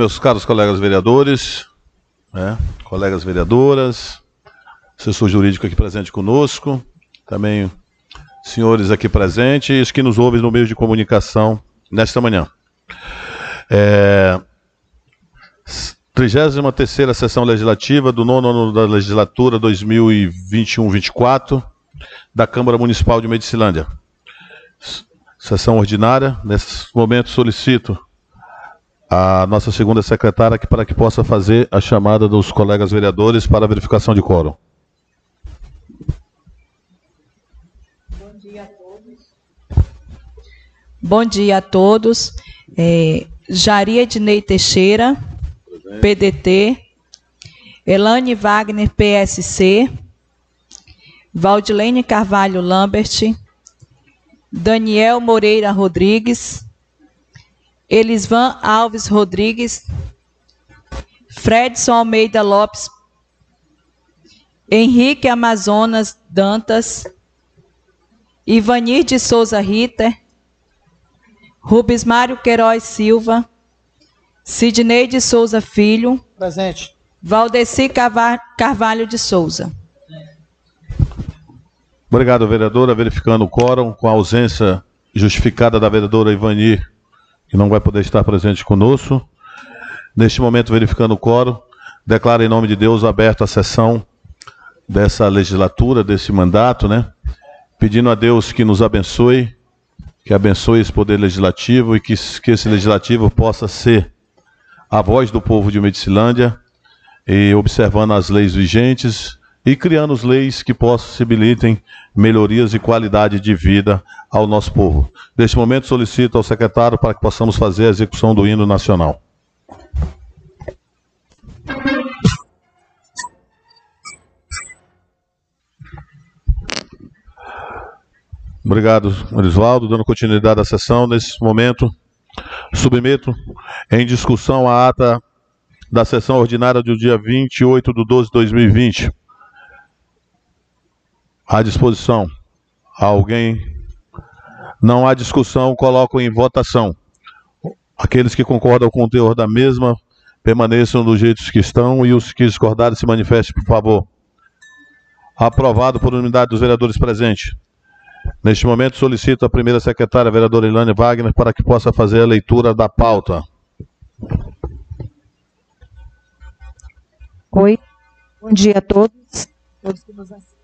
Meus caros colegas vereadores, né, colegas vereadoras, assessor jurídico aqui presente conosco, também senhores aqui presentes que nos ouvem no meio de comunicação nesta manhã. É, 33ª Sessão Legislativa do nono ano da legislatura 2021-24 da Câmara Municipal de Medicilândia. Sessão ordinária. Nesse momento solicito a nossa segunda secretária para que possa fazer a chamada dos colegas vereadores para a verificação de quórum. Bom dia a todos. Bom dia a todos. É, Jari Ednei Teixeira, PDT. Elane Wagner, PSC. Valdilene Carvalho Lambert. Daniel Moreira Rodrigues. Elisvan Alves Rodrigues. Fredson Almeida Lopes. Henrique Amazonas Dantas. Ivanir de Souza Ritter. Rubens Mário Queiroz Silva. Sidney de Souza Filho. Presente. Valdeci Carvalho de Souza. Obrigado, vereadora. Verificando o quórum, com a ausência justificada da vereadora Ivani, que não vai poder estar presente conosco. Neste momento, verificando o quórum, declaro em nome de Deus aberta a sessão dessa legislatura, desse mandato, né? Pedindo a Deus que nos abençoe, que abençoe esse poder legislativo e que, que esse legislativo possa ser a voz do povo de Medicilândia e observando as leis vigentes e criando as leis que possibilitem melhorias e qualidade de vida ao nosso povo. Neste momento, solicito ao secretário para que possamos fazer a execução do hino nacional. Obrigado, Marisvaldo. Dando continuidade à sessão, nesse momento, submeto em discussão a ata da sessão ordinária do dia 28 de 12 de 2020 à disposição. Alguém? Não há discussão, coloco em votação. Aqueles que concordam com o teor da mesma, permaneçam dos jeitos que estão e os que discordarem se manifestem, por favor. Aprovado por unanimidade dos vereadores presentes. Neste momento, solicito a primeira secretária, vereadora Ilane Wagner, para que possa fazer a leitura da pauta. Oi, bom dia a todos. todos que nos assistem.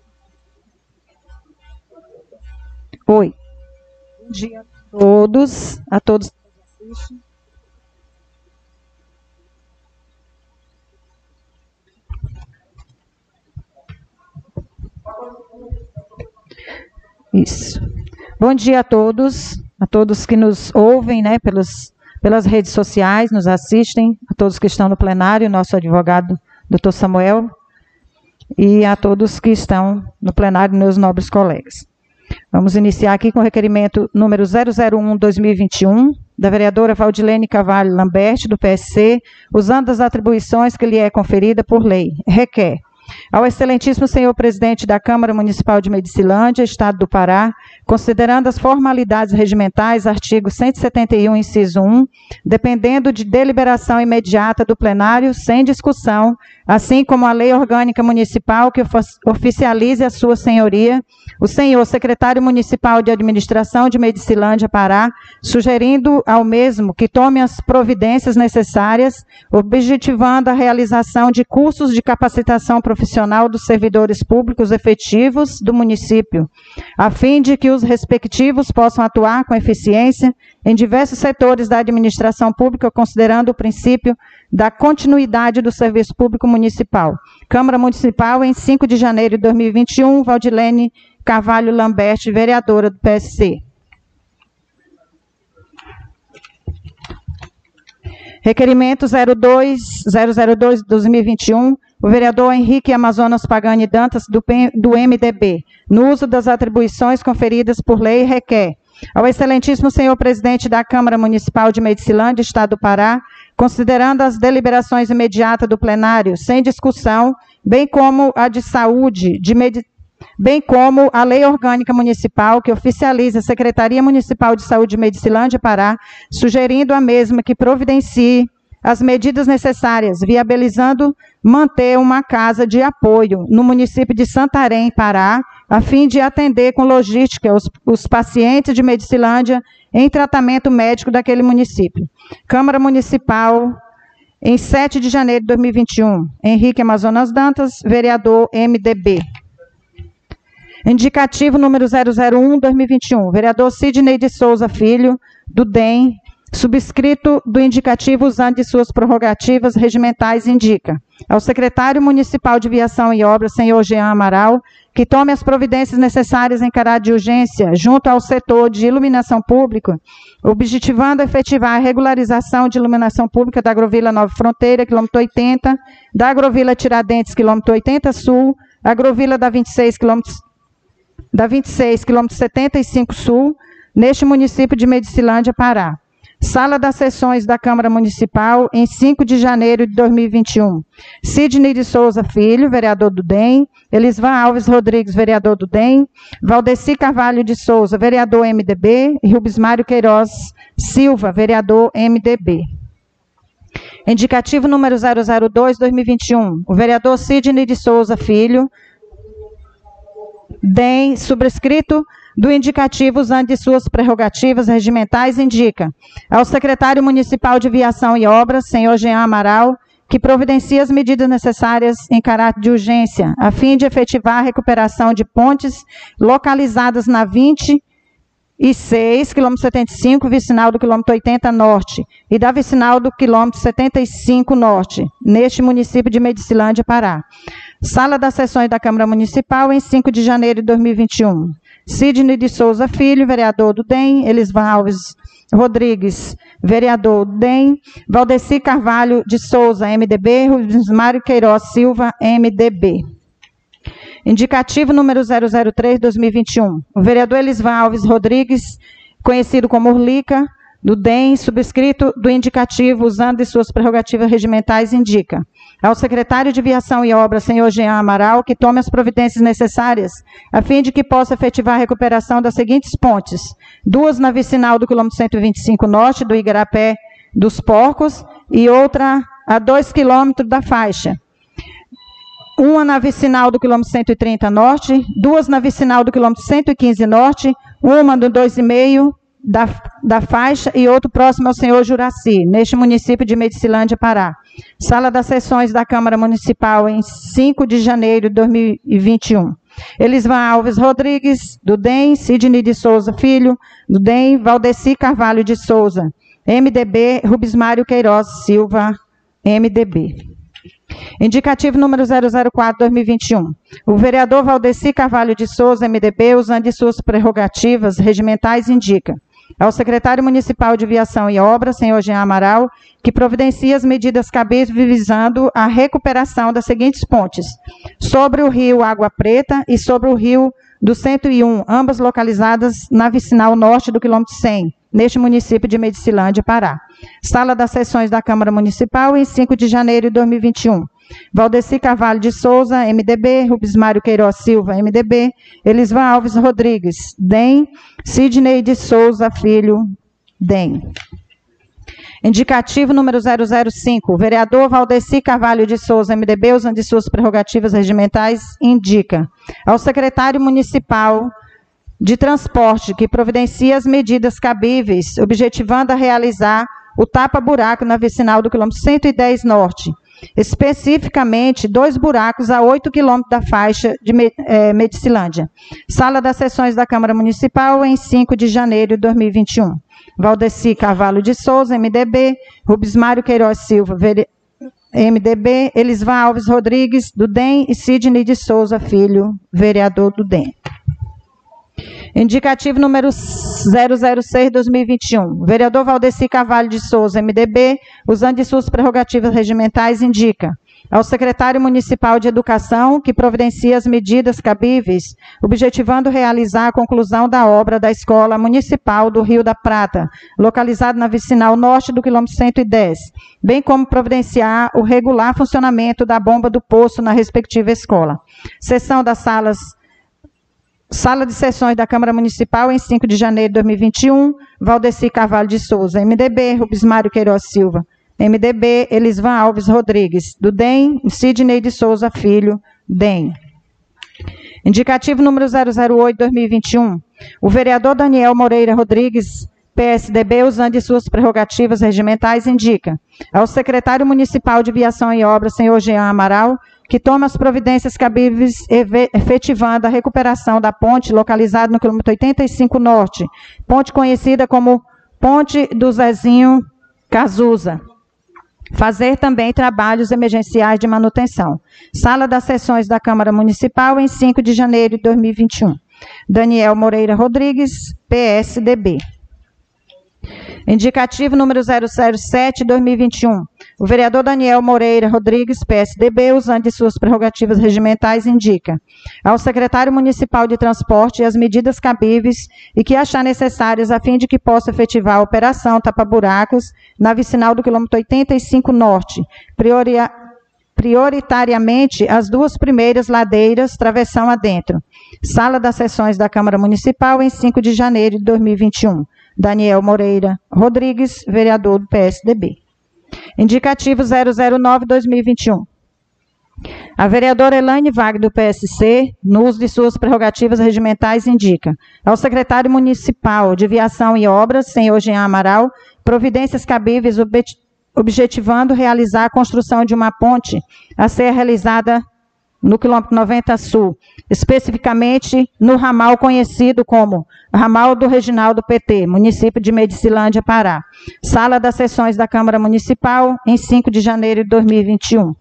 Oi. Bom dia a todos, a todos que nos assistem. Isso. Bom dia a todos, a todos que nos ouvem, né, pelos, pelas redes sociais, nos assistem, a todos que estão no plenário, nosso advogado, doutor Samuel, e a todos que estão no plenário, meus nobres colegas. Vamos iniciar aqui com o requerimento número 001-2021, da vereadora Valdilene Cavalho Lambert, do PSC, usando as atribuições que lhe é conferida por lei. Requer ao excelentíssimo senhor presidente da Câmara Municipal de Medicilândia, Estado do Pará, considerando as formalidades regimentais, artigo 171, inciso 1, dependendo de deliberação imediata do plenário, sem discussão, assim como a lei orgânica municipal que oficialize a sua senhoria, o senhor secretário municipal de administração de Medicilândia, Pará, sugerindo ao mesmo que tome as providências necessárias, objetivando a realização de cursos de capacitação profissional dos servidores públicos efetivos do município, a fim de que os respectivos possam atuar com eficiência em diversos setores da administração pública, considerando o princípio da continuidade do serviço público municipal. Câmara Municipal, em 5 de janeiro de 2021, Valdilene Carvalho Lambert, vereadora do PSC. Requerimento 02-002-2021, o vereador Henrique Amazonas Pagani Dantas, do, do MDB, no uso das atribuições conferidas por lei, requer ao excelentíssimo senhor presidente da Câmara Municipal de Medicilândia, Estado do Pará, considerando as deliberações imediatas do plenário sem discussão, bem como a de saúde, de bem como a lei orgânica municipal que oficializa a Secretaria Municipal de Saúde de Medicilândia, Pará, sugerindo a mesma que providencie as medidas necessárias, viabilizando manter uma casa de apoio no município de Santarém, Pará, a fim de atender com logística os, os pacientes de Medicilândia em tratamento médico daquele município. Câmara Municipal, em 7 de janeiro de 2021, Henrique Amazonas Dantas, vereador MDB. Indicativo número 001-2021, vereador Sidney de Souza Filho, do DEM, subscrito do indicativo usando de suas prerrogativas regimentais, indica ao secretário municipal de Viação e Obras, senhor Jean Amaral, que tome as providências necessárias em caráter de urgência junto ao setor de iluminação pública, objetivando efetivar a regularização de iluminação pública da Agrovila Nova Fronteira, quilômetro 80, da Agrovila Tiradentes, quilômetro 80 Sul, Agrovila da 26, quilômetros da 26, quilômetro 75 Sul, neste município de Medicilândia, Pará. Sala das Sessões da Câmara Municipal, em 5 de janeiro de 2021. Sidney de Souza Filho, vereador do DEM. Elisvan Alves Rodrigues, vereador do DEM. Valdeci Carvalho de Souza, vereador MDB. E Rubens Mário Queiroz Silva, vereador MDB. Indicativo número 002-2021. O vereador Sidney de Souza Filho, DEM, subscrito do indicativo usando de suas prerrogativas regimentais, indica ao secretário municipal de Viação e Obras, senhor Jean Amaral, que providencie as medidas necessárias em caráter de urgência, a fim de efetivar a recuperação de pontes localizadas na 26, quilômetro 75, vicinal do quilômetro 80 norte, e da vicinal do quilômetro 75 norte, neste município de Medicilândia, Pará. Sala das Sessões da Câmara Municipal, em 5 de janeiro de 2021. Sidney de Souza Filho, vereador do DEM, Elisvan Alves Rodrigues, vereador do DEM, Valdeci Carvalho de Souza, MDB, Mário Queiroz Silva, MDB. Indicativo número 003-2021. O vereador Elisvan Alves Rodrigues, conhecido como Urlica, do DEM, subscrito do indicativo, usando de suas prerrogativas regimentais, indica ao secretário de Viação e Obras, senhor Jean Amaral, que tome as providências necessárias, a fim de que possa efetivar a recuperação das seguintes pontes: duas na vicinal do quilômetro 125 norte, do Igarapé dos Porcos, e outra a dois quilômetros da faixa. Uma na vicinal do quilômetro 130 norte, duas na vicinal do quilômetro 115 norte, uma do 2,5 da, da faixa e outro próximo ao senhor Juraci, neste município de Medicilândia, Pará. Sala das sessões da Câmara Municipal em 5 de janeiro de 2021. Elisvan Alves Rodrigues, do DEM, Sidney de Souza Filho, do DEM, Valdeci Carvalho de Souza, MDB, Rubens Mário Queiroz Silva, MDB. Indicativo número 004-2021. O vereador Valdeci Carvalho de Souza, MDB, usando de suas prerrogativas regimentais, indica ao secretário municipal de Viação e Obras, senhor Jean Amaral, que providencie as medidas cabíveis visando a recuperação das seguintes pontes: sobre o rio Água Preta e sobre o rio do 101, ambas localizadas na vicinal norte do quilômetro 100, neste município de Medicilândia, Pará. Sala das sessões da Câmara Municipal, em 5 de janeiro de 2021. Valdeci Carvalho de Souza, MDB, Rubens Mário Queiroz Silva, MDB, Elisvan Alves Rodrigues, DEM, Sidney de Souza Filho, DEM. Indicativo número 005, o vereador Valdeci Carvalho de Souza, MDB, usando de suas prerrogativas regimentais, indica ao secretário municipal de transporte que providencia as medidas cabíveis, objetivando a realizar o tapa-buraco na vicinal do quilômetro 110 norte, especificamente dois buracos a 8 quilômetros da faixa de é, Medicilândia. Sala das sessões da Câmara Municipal, em 5 de janeiro de 2021. Valdeci Carvalho de Souza, MDB, Rubens Mário Queiroz Silva, MDB, Elisvan Alves Rodrigues, do DEM, e Sidney de Souza Filho, vereador do DEM. Indicativo número 006-2021. O vereador Valdeci Carvalho de Souza, MDB, usando de suas prerrogativas regimentais, indica ao secretário municipal de Educação que providencia as medidas cabíveis, objetivando realizar a conclusão da obra da Escola Municipal do Rio da Prata, localizada na vicinal norte do quilômetro 110, bem como providenciar o regular funcionamento da bomba do poço na respectiva escola. Sessão das salas Sala de sessões da Câmara Municipal, em 5 de janeiro de 2021, Valdeci Carvalho de Souza, MDB, Rubens Mário Queiroz Silva, MDB, Elisvan Alves Rodrigues. Do DEM, Sidney de Souza Filho, DEM. Indicativo número 008-2021. O vereador Daniel Moreira Rodrigues, PSDB, usando de suas prerrogativas regimentais, indica ao secretário municipal de Viação e Obras, senhor Jean Amaral, que toma as providências cabíveis efetivando a recuperação da ponte localizada no quilômetro 85 Norte, ponte conhecida como Ponte do Zezinho Cazuza. Fazer também trabalhos emergenciais de manutenção. Sala das sessões da Câmara Municipal em 5 de janeiro de 2021. Daniel Moreira Rodrigues, PSDB. Indicativo número 007-2021. O vereador Daniel Moreira Rodrigues, PSDB, usando de suas prerrogativas regimentais, indica ao secretário municipal de transporte as medidas cabíveis e que achar necessárias a fim de que possa efetivar a operação tapa-buracos na vicinal do quilômetro 85 Norte, prioria, prioritariamente as duas primeiras ladeiras, travessão adentro. Sala das sessões da Câmara Municipal em 5 de janeiro de 2021. Daniel Moreira Rodrigues, vereador do PSDB. Indicativo 009-2021. A vereadora Elaine Wagner, do PSC, no uso de suas prerrogativas regimentais, indica ao secretário municipal de Viação e Obras, senhor Jean Amaral, providências cabíveis objetivando realizar a construção de uma ponte a ser realizada no quilômetro 90 Sul, especificamente no ramal conhecido como Ramal do Reginaldo PT, município de Medicilândia, Pará. Sala das sessões da Câmara Municipal, em 5 de janeiro de 2021.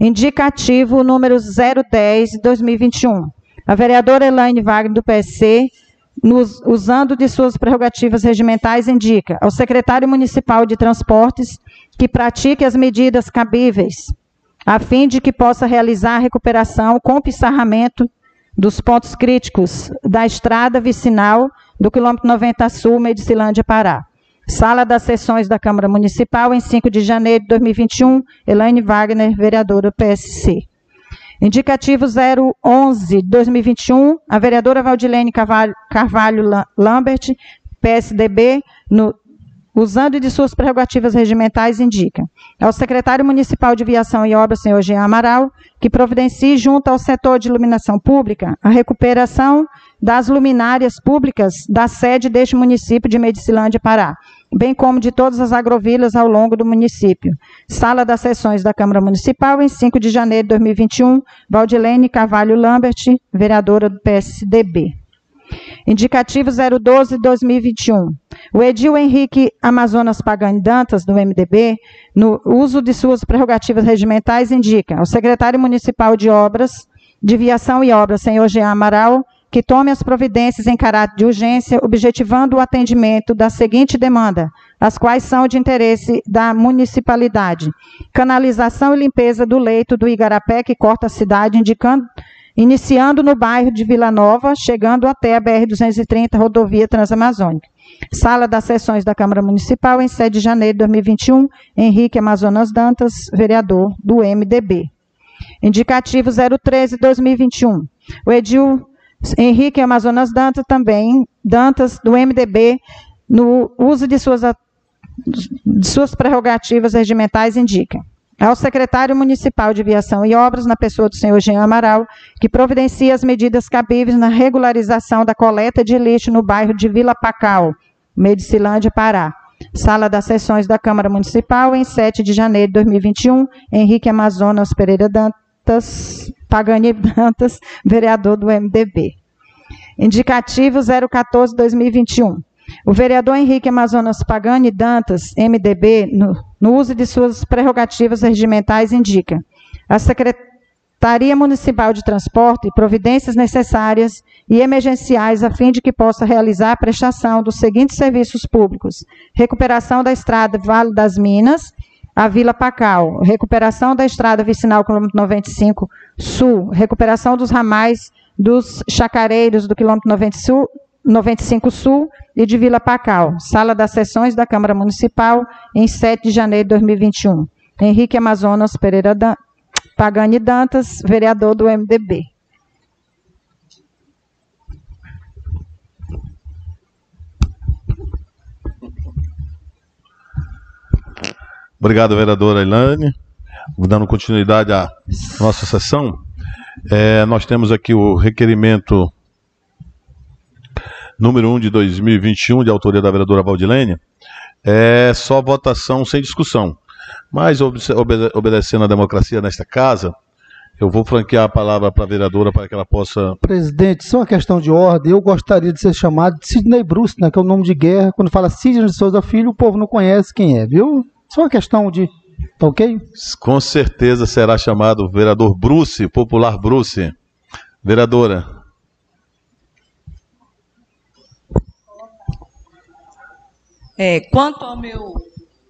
Indicativo número 010 de 2021. A vereadora Elaine Wagner, do PSC, nos, usando de suas prerrogativas regimentais, indica ao secretário municipal de transportes que pratique as medidas cabíveis a fim de que possa realizar a recuperação com pissarramento dos pontos críticos da estrada vicinal do quilômetro 90 Sul, Medicilândia, Pará. Sala das sessões da Câmara Municipal, em 5 de janeiro de 2021, Elaine Wagner, vereadora PSC. Indicativo 011 2021, a vereadora Valdilene Carvalho, Carvalho Lambert, PSDB, no usando de suas prerrogativas regimentais, indica ao secretário municipal de Viação e Obras, senhor Jean Amaral, que providencie junto ao setor de iluminação pública a recuperação das luminárias públicas da sede deste município de Medicilândia, Pará, bem como de todas as agrovilas ao longo do município. Sala das sessões da Câmara Municipal, em 5 de janeiro de 2021, Valdilene Carvalho Lambert, vereadora do PSDB. Indicativo 012-2021. O Edil Henrique Amazonas Pagani Dantas, do MDB, no uso de suas prerrogativas regimentais, indica ao secretário municipal de Obras, de Viação e Obras, senhor Jean Amaral, que tome as providências em caráter de urgência, objetivando o atendimento da seguinte demanda, as quais são de interesse da municipalidade: canalização e limpeza do leito do Igarapé, que corta a cidade, indicando iniciando no bairro de Vila Nova, chegando até a BR-230, rodovia Transamazônica. Sala das sessões da Câmara Municipal, em 7 de janeiro de 2021, Henrique Amazonas Dantas, vereador do MDB. Indicativo 013-2021. O Edil Henrique Amazonas Dantas, também, Dantas, do MDB, no uso de suas, de suas prerrogativas regimentais, indica ao secretário municipal de Viação e Obras, na pessoa do senhor Jean Amaral, que providencia as medidas cabíveis na regularização da coleta de lixo no bairro de Vila Pacal, Medicilândia, Pará. Sala das sessões da Câmara Municipal, em 7 de janeiro de 2021, Henrique Amazonas Pereira Dantas, Pagani Dantas, vereador do MDB. Indicativo 014-2021. O vereador Henrique Amazonas Pagani Dantas, MDB, no, no uso de suas prerrogativas regimentais, indica a Secretaria Municipal de Transporte providências necessárias e emergenciais a fim de que possa realizar a prestação dos seguintes serviços públicos: recuperação da estrada Vale das Minas, a Vila Pacal, recuperação da estrada vicinal quilômetro 95 Sul, recuperação dos ramais dos chacareiros do quilômetro 90 Sul, 95 Sul e de Vila Pacal, sala das sessões da Câmara Municipal, em 7 de janeiro de 2021. Henrique Amazonas Pereira Dan Pagani Dantas, vereador do MDB. Obrigado, vereadora Ilane. Dando continuidade à nossa sessão, é, nós temos aqui o requerimento número 1 de 2021, de autoria da vereadora Valdilene. É só votação sem discussão. Mas, obedecendo à democracia nesta casa, eu vou franquear a palavra para a vereadora para que ela possa. Presidente, só uma questão de ordem. Eu gostaria de ser chamado de Sidney Bruce, né, que é o nome de guerra. Quando fala Sidney de Souza Filho, o povo não conhece quem é, viu? Só uma questão de. Tá ok? Com certeza será chamado vereador Bruce, popular Bruce. Vereadora. É, quanto ao meu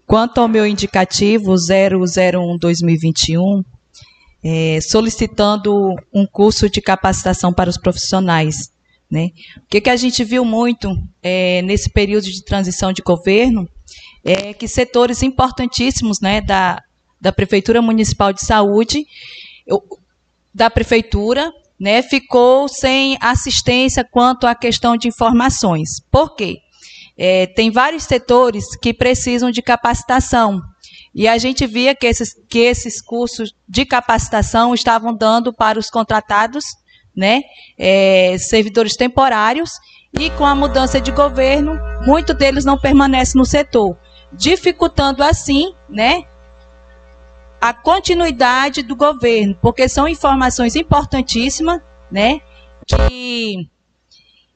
quanto ao meu indicativo 001 2021, é, solicitando um curso de capacitação para os profissionais. Né? O que, que a gente viu muito é, nesse período de transição de governo é que setores importantíssimos né, da, da Prefeitura Municipal de Saúde, da Prefeitura, né, ficou sem assistência quanto à questão de informações. Por quê? É, tem vários setores que precisam de capacitação, e a gente via que esses, que esses cursos de capacitação estavam dando para os contratados, né, é, servidores temporários, e com a mudança de governo, muitos deles não permanecem no setor, dificultando assim, né, a continuidade do governo, porque são informações importantíssimas, né, que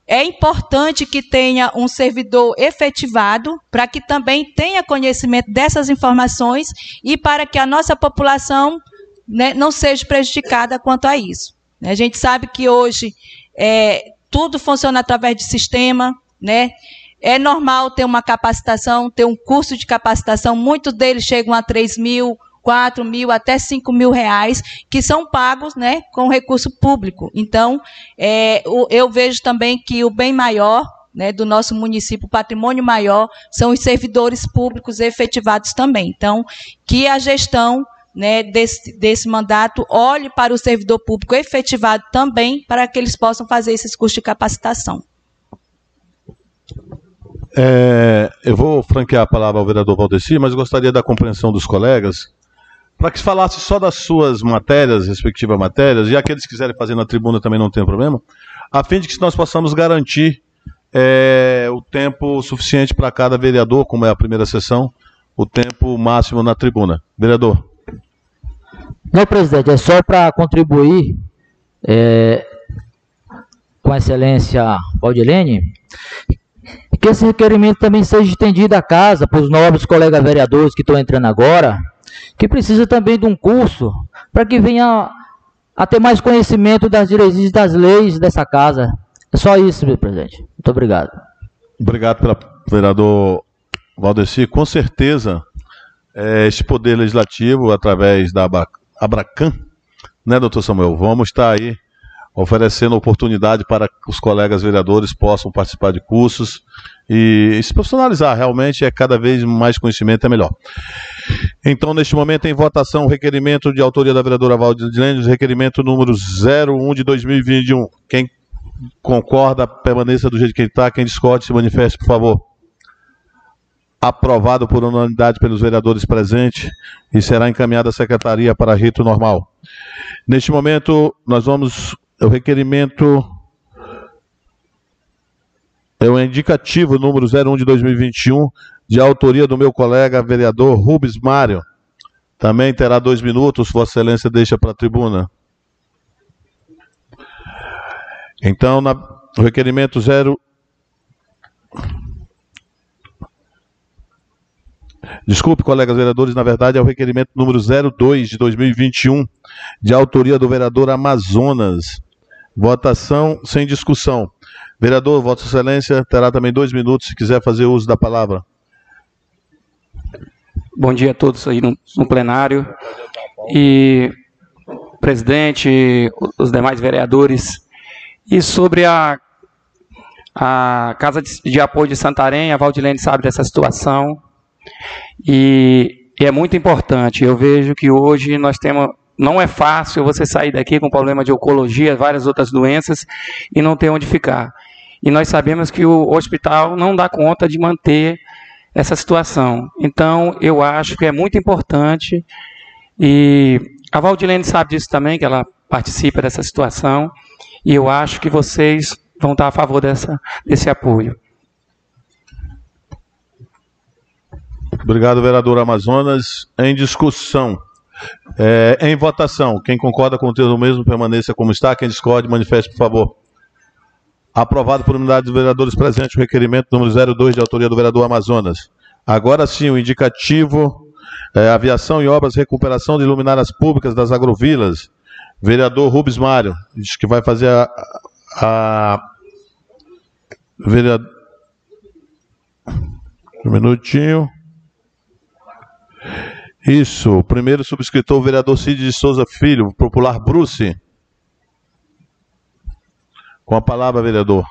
é importante que tenha um servidor efetivado para que também tenha conhecimento dessas informações e para que a nossa população né, não seja prejudicada quanto a isso. A gente sabe que hoje é, tudo funciona através de sistema, né? É normal ter uma capacitação, ter um curso de capacitação, muitos deles chegam a 3 mil, 4 mil até 5 mil reais, que são pagos né, com recurso público. Então, é, eu vejo também que o bem maior né, do nosso município, patrimônio maior, são os servidores públicos efetivados também. Então, que a gestão né, desse, desse mandato olhe para o servidor público efetivado também, para que eles possam fazer esses cursos de capacitação. É, eu vou franquear a palavra ao vereador Valdeci, mas gostaria da compreensão dos colegas para que falasse só das suas matérias, respectivas matérias, e aqueles que quiserem fazer na tribuna também não tem problema, a fim de que nós possamos garantir é, o tempo suficiente para cada vereador, como é a primeira sessão, o tempo máximo na tribuna. Vereador. Não, presidente, é só para contribuir é, com a excelência Valdilene, que esse requerimento também seja estendido à casa, para os nobres colegas vereadores que estão entrando agora, que precisa também de um curso para que venha a ter mais conhecimento das diretrizes das leis dessa casa. É só isso, meu presidente. Muito obrigado. Obrigado, vereador Valdeci. Com certeza, é, este Poder Legislativo, através da Abracan, né, doutor Samuel, vamos estar aí oferecendo oportunidade para que os colegas vereadores possam participar de cursos e se profissionalizar. Realmente é cada vez mais conhecimento é melhor. Então, neste momento, em votação, o requerimento de autoria da vereadora Valdilene, requerimento número 01 de 2021. Quem concorda, permaneça do jeito que está. Quem discorde, se manifeste, por favor. Aprovado por unanimidade pelos vereadores presentes e será encaminhado à secretaria para rito normal. Neste momento, nós vamos. O requerimento é o indicativo número 01 de 2021 de autoria do meu colega vereador Rubens Mário. Também terá dois minutos, Vossa Excelência deixa para a tribuna. Então, na, o requerimento zero. Desculpe, colegas vereadores, na verdade é o requerimento número 02 de 2021, de autoria do vereador Amazonas. Votação sem discussão. Vereador, Vossa Excelência terá também dois minutos se quiser fazer uso da palavra. Bom dia a todos aí no, no plenário. E presidente, os demais vereadores. E sobre a, a Casa de, de Apoio de Santarém, a Valdilene sabe dessa situação. E, e é muito importante. Eu vejo que hoje nós temos não é fácil você sair daqui com problema de oncologia, várias outras doenças e não ter onde ficar. E nós sabemos que o hospital não dá conta de manter essa situação. Então, eu acho que é muito importante, e a Valdilene sabe disso também, que ela participa dessa situação, e eu acho que vocês vão estar a favor dessa, desse apoio. Obrigado, vereador Amazonas. Em discussão. É, em votação. Quem concorda com o texto mesmo permaneça como está. Quem discorde, manifeste, por favor. Aprovado por unidade dos vereadores presentes o requerimento número 02 de autoria do vereador Amazonas. Agora sim, o indicativo é, aviação e obras recuperação de luminárias públicas das agrovilas. Vereador Rubens Mário, diz que vai fazer a, a vereador um minutinho. Isso, primeiro subscritor, o vereador Cid de Souza Filho, popular Bruce. Com a palavra, vereador.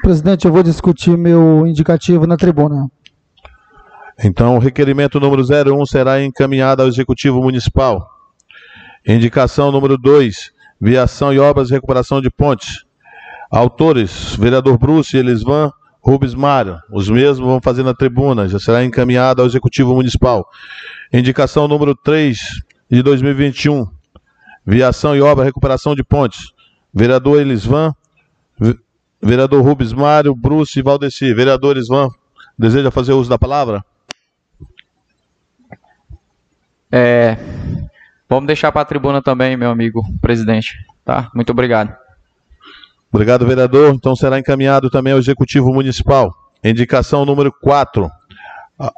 Presidente, eu vou discutir meu indicativo na tribuna. Então, o requerimento número 01 será encaminhado ao Executivo Municipal. Indicação número 2, viação e obras de recuperação de pontes. Autores, vereador Bruce e Elisvan Rubens Mário. Os mesmos vão fazer na tribuna, já será encaminhado ao Executivo Municipal. Indicação número 3 de 2021. Viação e obra, recuperação de pontes. Vereador Elisvan, vereador Rubens Mário, Bruce e Valdeci. Vereador Elisvan, deseja fazer uso da palavra? É, vamos deixar para a tribuna também, meu amigo presidente. Tá? Muito obrigado. Obrigado, vereador. Então será encaminhado também ao Executivo Municipal. Indicação número 4.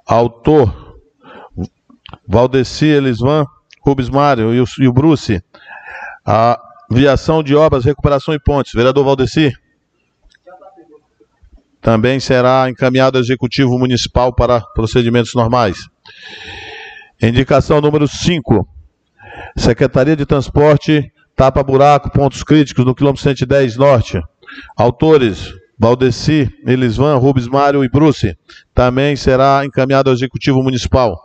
Autor Valdeci Elisvan Rubens Mário e o, e o Bruce. A Viação de obras, recuperação e pontes. Vereador Valdeci? Também será encaminhado ao Executivo Municipal para procedimentos normais. Indicação número 5. Secretaria de Transporte, Tapa Buraco, Pontos Críticos, no quilômetro 110 Norte. Autores, Valdeci, Elisvan, Rubens Mário e Bruce. Também será encaminhado ao Executivo Municipal.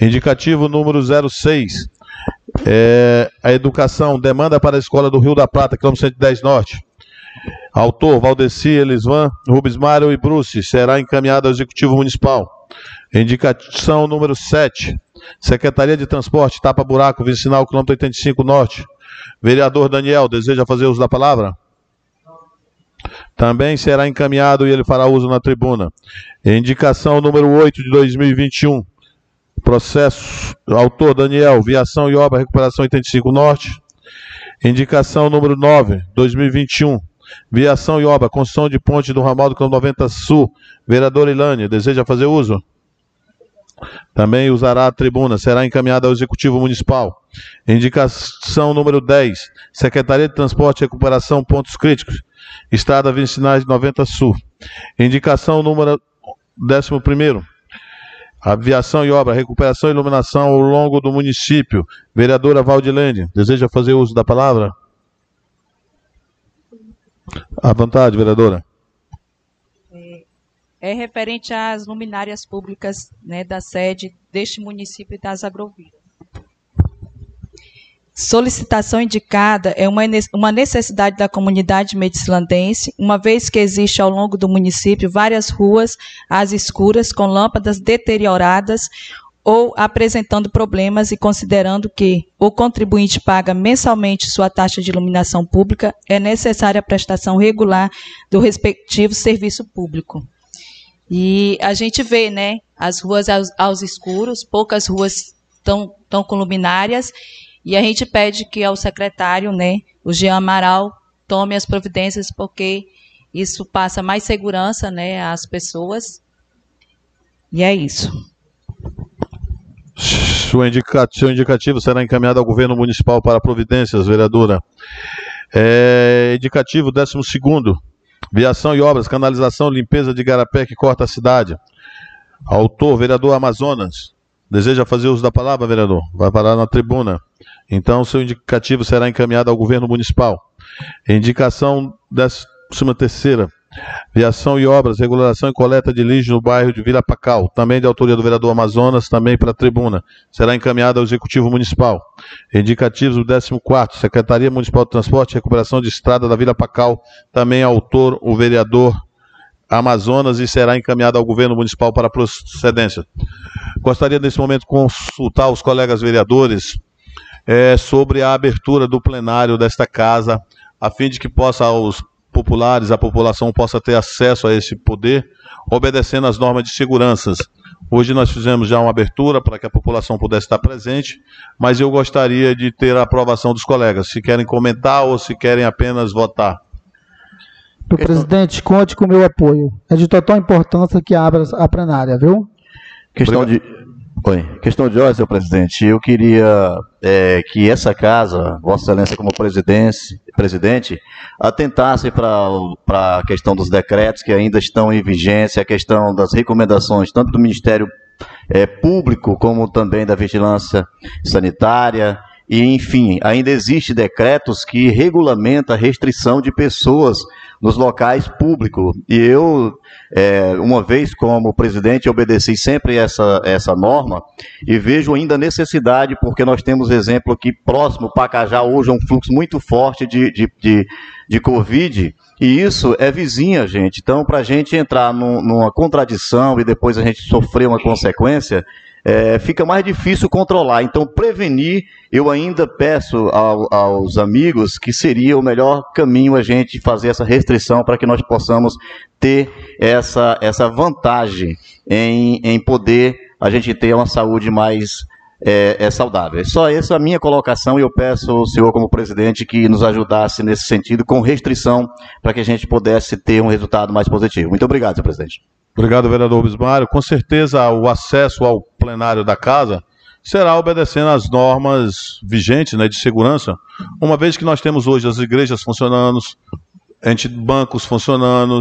Indicativo número 06. É, a educação, demanda para a Escola do Rio da Prata, quilômetro 110 Norte. Autor, Valdeci, Elisvan, Rubens Mário e Bruce. Será encaminhado ao Executivo Municipal. Indicação número 7. Secretaria de Transporte, Tapa Buraco, Vicinal, quilômetro 85 Norte. Vereador Daniel, deseja fazer uso da palavra? Também será encaminhado e ele fará uso na tribuna. Indicação número 8 de 2021. Processo, autor Daniel, viação e obra, recuperação 85 Norte. Indicação número 9, 2021. Viação e obra, construção de ponte do ramal do 90 Sul. Vereador Ilane, deseja fazer uso? Também usará a tribuna, será encaminhada ao Executivo Municipal. Indicação número 10, Secretaria de Transporte e Recuperação Pontos Críticos, Estrada Vicinais 90 Sul. Indicação número 11, Aviação e obra, recuperação e iluminação ao longo do município. Vereadora Valdilene, deseja fazer uso da palavra? À vontade, vereadora. É, referente às luminárias públicas né, da sede deste município das Agrovilas. Solicitação indicada é uma necessidade da comunidade medicilandense, uma vez que existe ao longo do município várias ruas às escuras com lâmpadas deterioradas ou apresentando problemas e considerando que o contribuinte paga mensalmente sua taxa de iluminação pública, é necessária a prestação regular do respectivo serviço público. E a gente vê, né, as ruas aos, aos escuros, poucas ruas estão com luminárias, e a gente pede que ao secretário, né, o Jean Amaral, tome as providências, porque isso passa mais segurança né, às pessoas. E é isso. Seu indicativo será encaminhado ao governo municipal para providências, vereadora. É, indicativo 12. Viação e obras, canalização, limpeza de garapé que corta a cidade. Autor, vereador Amazonas. Deseja fazer uso da palavra, vereador? Vai parar na tribuna. Então, seu indicativo será encaminhado ao governo municipal. Indicação décima terceira. Viação e obras, regulação e coleta de lixo no bairro de Vila Pacal, também de autoria do vereador Amazonas, também para a tribuna. Será encaminhado ao Executivo Municipal. Indicativos do 14 Secretaria Municipal de Transporte e Recuperação de Estrada da Vila Pacal, também autor o vereador Amazonas e será encaminhada ao governo municipal para procedência. Gostaria nesse momento consultar os colegas vereadores é, sobre a abertura do plenário desta casa, a fim de que possa os populares, a população possa ter acesso a esse poder, obedecendo às normas de segurança. Hoje nós fizemos já uma abertura para que a população pudesse estar presente, mas eu gostaria de ter a aprovação dos colegas, se querem comentar ou se querem apenas votar. O presidente, conte com o meu apoio. É de total importância que abra a plenária, viu? Questão de, Oi. Questão de ordem, senhor presidente. Eu queria é, que essa casa, Vossa Excelência como presidente, atentasse para a questão dos decretos que ainda estão em vigência, a questão das recomendações, tanto do Ministério é, Público como também da Vigilância Sanitária, e, enfim, ainda existe decretos que regulamenta a restrição de pessoas nos locais públicos. E eu, é, uma vez como presidente, obedeci sempre essa, essa norma e vejo ainda necessidade, porque nós temos exemplo aqui próximo, Pacajá, hoje é um fluxo muito forte de, de, de, de Covid, e isso é vizinha, gente. Então, para a gente entrar num, numa contradição e depois a gente sofrer uma consequência, é, fica mais difícil controlar. Então, prevenir, eu ainda peço ao, aos amigos que seria o melhor caminho a gente fazer essa restrição para que nós possamos ter essa, essa vantagem em, em poder a gente ter uma saúde mais é, é, saudável. Só essa é a minha colocação e eu peço ao senhor, como presidente, que nos ajudasse nesse sentido, com restrição, para que a gente pudesse ter um resultado mais positivo. Muito obrigado, senhor presidente. Obrigado, vereador Bismário. Com certeza, o acesso ao plenário da casa será obedecendo às normas vigentes né, de segurança, uma vez que nós temos hoje as igrejas funcionando, bancos funcionando,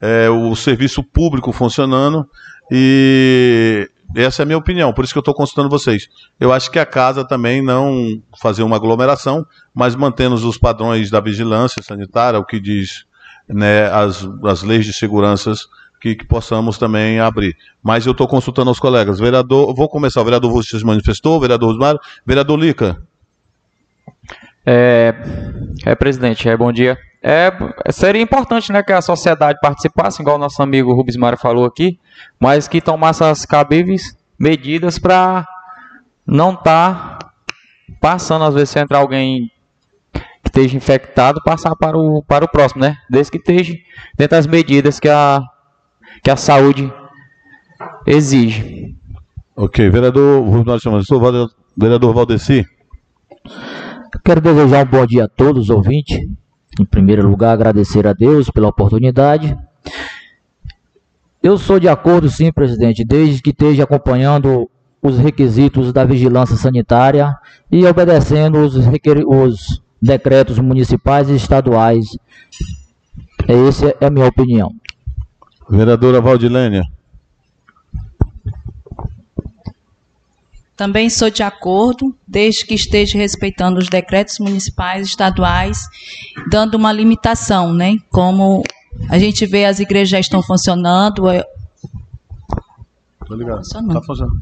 é, o serviço público funcionando, e essa é a minha opinião, por isso que eu estou consultando vocês. Eu acho que a casa também não fazer uma aglomeração, mas mantendo os padrões da vigilância sanitária, o que diz né, as, as leis de segurança que, que possamos também abrir. Mas eu estou consultando os colegas. Vereador, vou começar. O vereador Vucci se manifestou, vereador Osmar, vereador Lica. É, é, presidente, é, bom dia. É, seria importante né, que a sociedade participasse, igual o nosso amigo Rubens Mário falou aqui, mas que tomasse as cabíveis medidas para não estar tá passando, às vezes, se alguém que esteja infectado, passar para o, para o próximo, né? Desde que esteja dentro das medidas que a que a saúde exige. Ok, vereador, vereador Valdeci. Quero desejar um bom dia a todos os ouvintes. Em primeiro lugar, agradecer a Deus pela oportunidade. Eu sou de acordo, sim, presidente, desde que esteja acompanhando os requisitos da vigilância sanitária e obedecendo os, os decretos municipais e estaduais. Essa é a minha opinião. Vereadora Valdilênia. Também sou de acordo, desde que esteja respeitando os decretos municipais, estaduais, dando uma limitação, né? Como a gente vê as igrejas já estão funcionando. Estou ligado. Está funcionando.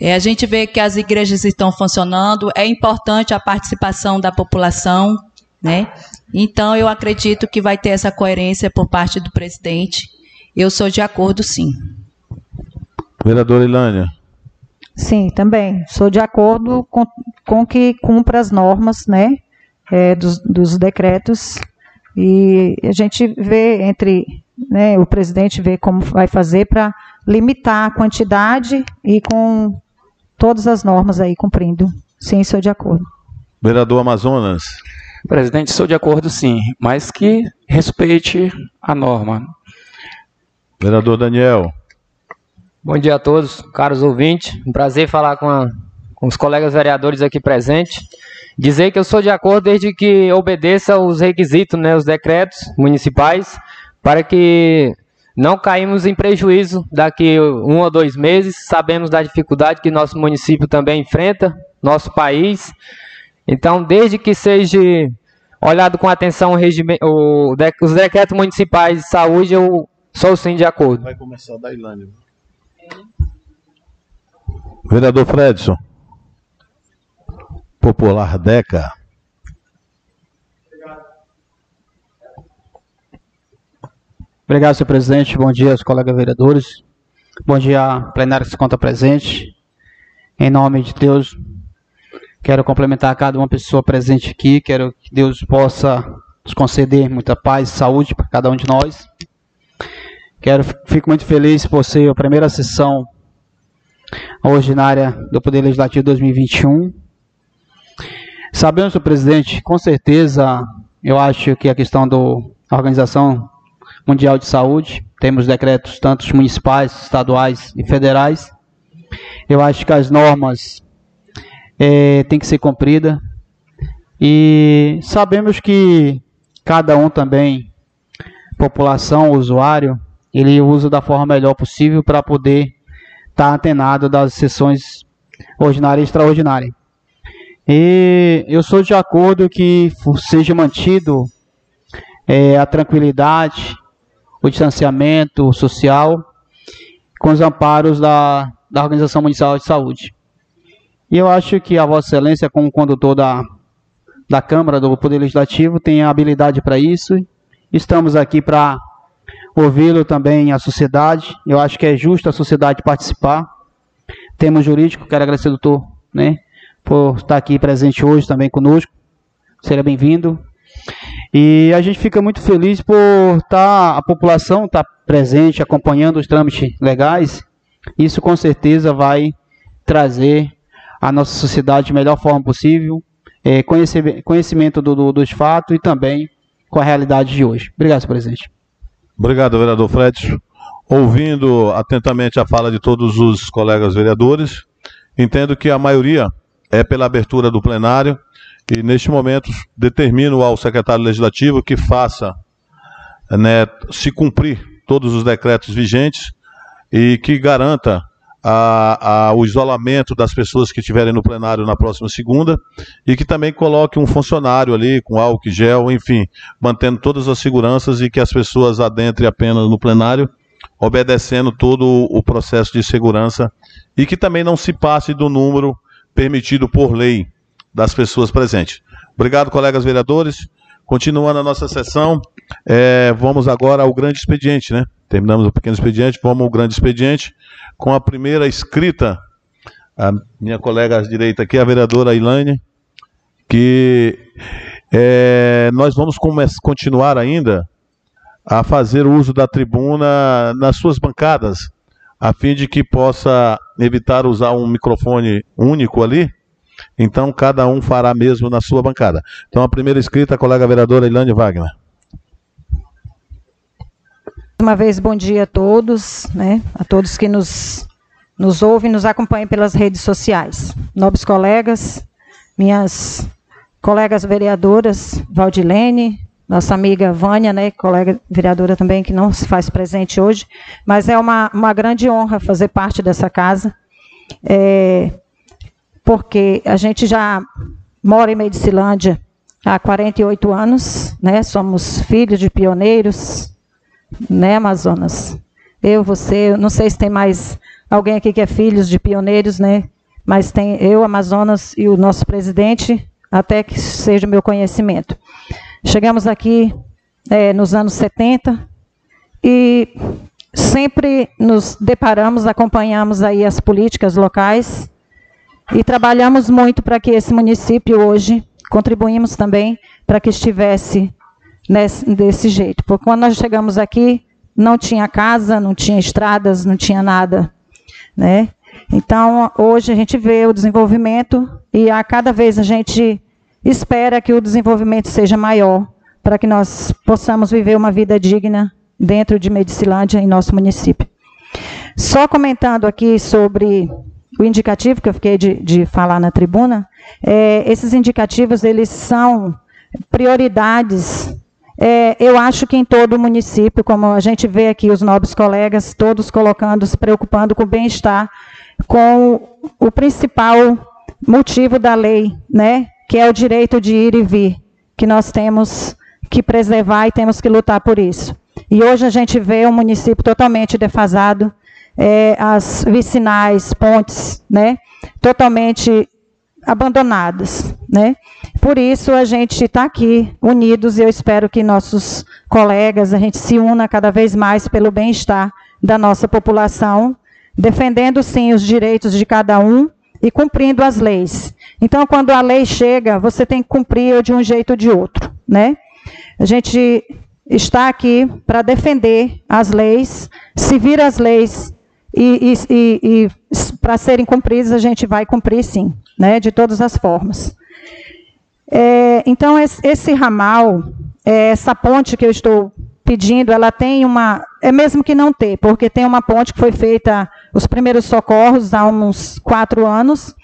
É, a gente vê que as igrejas estão funcionando, é importante a participação da população, né? Então, eu acredito que vai ter essa coerência por parte do presidente. Eu sou de acordo, sim. Vereadora Ilânia. Sim, também. Sou de acordo com, com que cumpra as normas né, é, dos, dos decretos. E a gente vê entre. Né, o presidente vê como vai fazer para limitar a quantidade e com todas as normas aí cumprindo. Sim, sou de acordo. Vereador Amazonas. Presidente, sou de acordo sim, mas que respeite a norma. Vereador Daniel. Bom dia a todos, caros ouvintes. Um prazer falar com, a, com os colegas vereadores aqui presentes. Dizer que eu sou de acordo desde que obedeça os requisitos, né, os decretos municipais, para que não caímos em prejuízo daqui um ou dois meses. Sabemos da dificuldade que nosso município também enfrenta, nosso país. Então, desde que seja olhado com atenção o, os decretos municipais de saúde, eu sou sim de acordo. Vai começar da Ilândia. Vereador Fredson. Popular Deca. Obrigado, senhor presidente. Bom dia aos colegas vereadores. Bom dia, plenário que se conta presente. Em nome de Deus, quero complementar cada uma pessoa presente aqui. Quero que Deus possa nos conceder muita paz e saúde para cada um de nós. Quero, fico muito feliz por ser a primeira sessão ordinária do Poder Legislativo 2021. Sabemos, senhor presidente, com certeza, eu acho que a questão da Organização Mundial de Saúde, temos decretos tanto municipais, estaduais e federais. Eu acho que as normas é, têm que ser cumpridas. E sabemos que cada um também, população, usuário, ele usa da forma melhor possível para poder estar tá antenado das sessões ordinária e extraordinária. E eu sou de acordo que seja mantido é, a tranquilidade, o distanciamento social com os amparos da, da Organização Municipal de Saúde. E eu acho que a Vossa Excelência, como condutor da, da Câmara, do Poder Legislativo, tem a habilidade para isso. Estamos aqui para ouvi-lo também a sociedade. Eu acho que é justo a sociedade participar. Temos jurídico, quero agradecer doutor, né, por estar aqui presente hoje também conosco. Seja bem-vindo. E a gente fica muito feliz por estar tá, a população estar tá presente, acompanhando os trâmites legais. Isso com certeza vai trazer a nossa sociedade de melhor forma possível, é, conhecimento do, do, dos fatos e também com a realidade de hoje. Obrigado, senhor presidente. Obrigado, vereador Fred. Ouvindo atentamente a fala de todos os colegas vereadores, entendo que a maioria é pela abertura do plenário e, neste momento, determino ao secretário legislativo que faça né, se cumprir todos os decretos vigentes e que garanta a, a, o isolamento das pessoas que estiverem no plenário na próxima segunda e que também coloque um funcionário ali com álcool gel, enfim, mantendo todas as seguranças e que as pessoas adentrem apenas no plenário, obedecendo todo o processo de segurança e que também não se passe do número permitido por lei das pessoas presentes. Obrigado, colegas vereadores. Continuando a nossa sessão, é, vamos agora ao grande expediente, né? Terminamos o pequeno expediente, vamos ao grande expediente, com a primeira escrita, a minha colega à direita aqui, a vereadora Ilane, que é, nós vamos continuar ainda a fazer uso da tribuna nas suas bancadas, a fim de que possa evitar usar um microfone único ali, então, cada um fará mesmo na sua bancada. Então, a primeira escrita, a colega vereadora Ilane Wagner. Uma vez, bom dia a todos, né? a todos que nos, nos ouvem e nos acompanham pelas redes sociais. Nobres colegas, minhas colegas vereadoras, Valdilene, nossa amiga Vânia, né, colega vereadora também, que não se faz presente hoje, mas é uma, uma grande honra fazer parte dessa casa. É, porque a gente já mora em Medicilândia há 48 anos, né? Somos filhos de pioneiros, né, Amazonas? Eu, você, não sei se tem mais alguém aqui que é filhos de pioneiros, né? Mas tem eu, Amazonas e o nosso presidente, até que seja o meu conhecimento. Chegamos aqui é, nos anos 70 e sempre nos deparamos, acompanhamos aí as políticas locais e trabalhamos muito para que esse município hoje, contribuímos também para que estivesse nesse, desse jeito. Porque quando nós chegamos aqui, não tinha casa, não tinha estradas, não tinha nada. Né? Então, hoje a gente vê o desenvolvimento e a cada vez a gente espera que o desenvolvimento seja maior, para que nós possamos viver uma vida digna dentro de Medicilândia, em nosso município. Só comentando aqui sobre o indicativo que eu fiquei de, de falar na tribuna, é, esses indicativos eles são prioridades. É, eu acho que em todo o município, como a gente vê aqui os nobres colegas, todos colocando, se preocupando com o bem-estar, com o principal motivo da lei, né, que é o direito de ir e vir, que nós temos que preservar e temos que lutar por isso. E hoje a gente vê um município totalmente defasado, é, as vicinais, pontes, né, totalmente abandonadas, né? Por isso a gente está aqui unidos e eu espero que nossos colegas, a gente se una cada vez mais pelo bem-estar da nossa população, defendendo sim os direitos de cada um e cumprindo as leis. Então, quando a lei chega, você tem que cumprir de um jeito ou de outro, né? A gente está aqui para defender as leis, se vir as leis e, e, e, e para serem cumpridas, a gente vai cumprir sim, né? De todas as formas. É, então, esse, esse ramal, é, essa ponte que eu estou pedindo, ela tem uma. É mesmo que não ter, porque tem uma ponte que foi feita, os primeiros socorros, há uns quatro anos,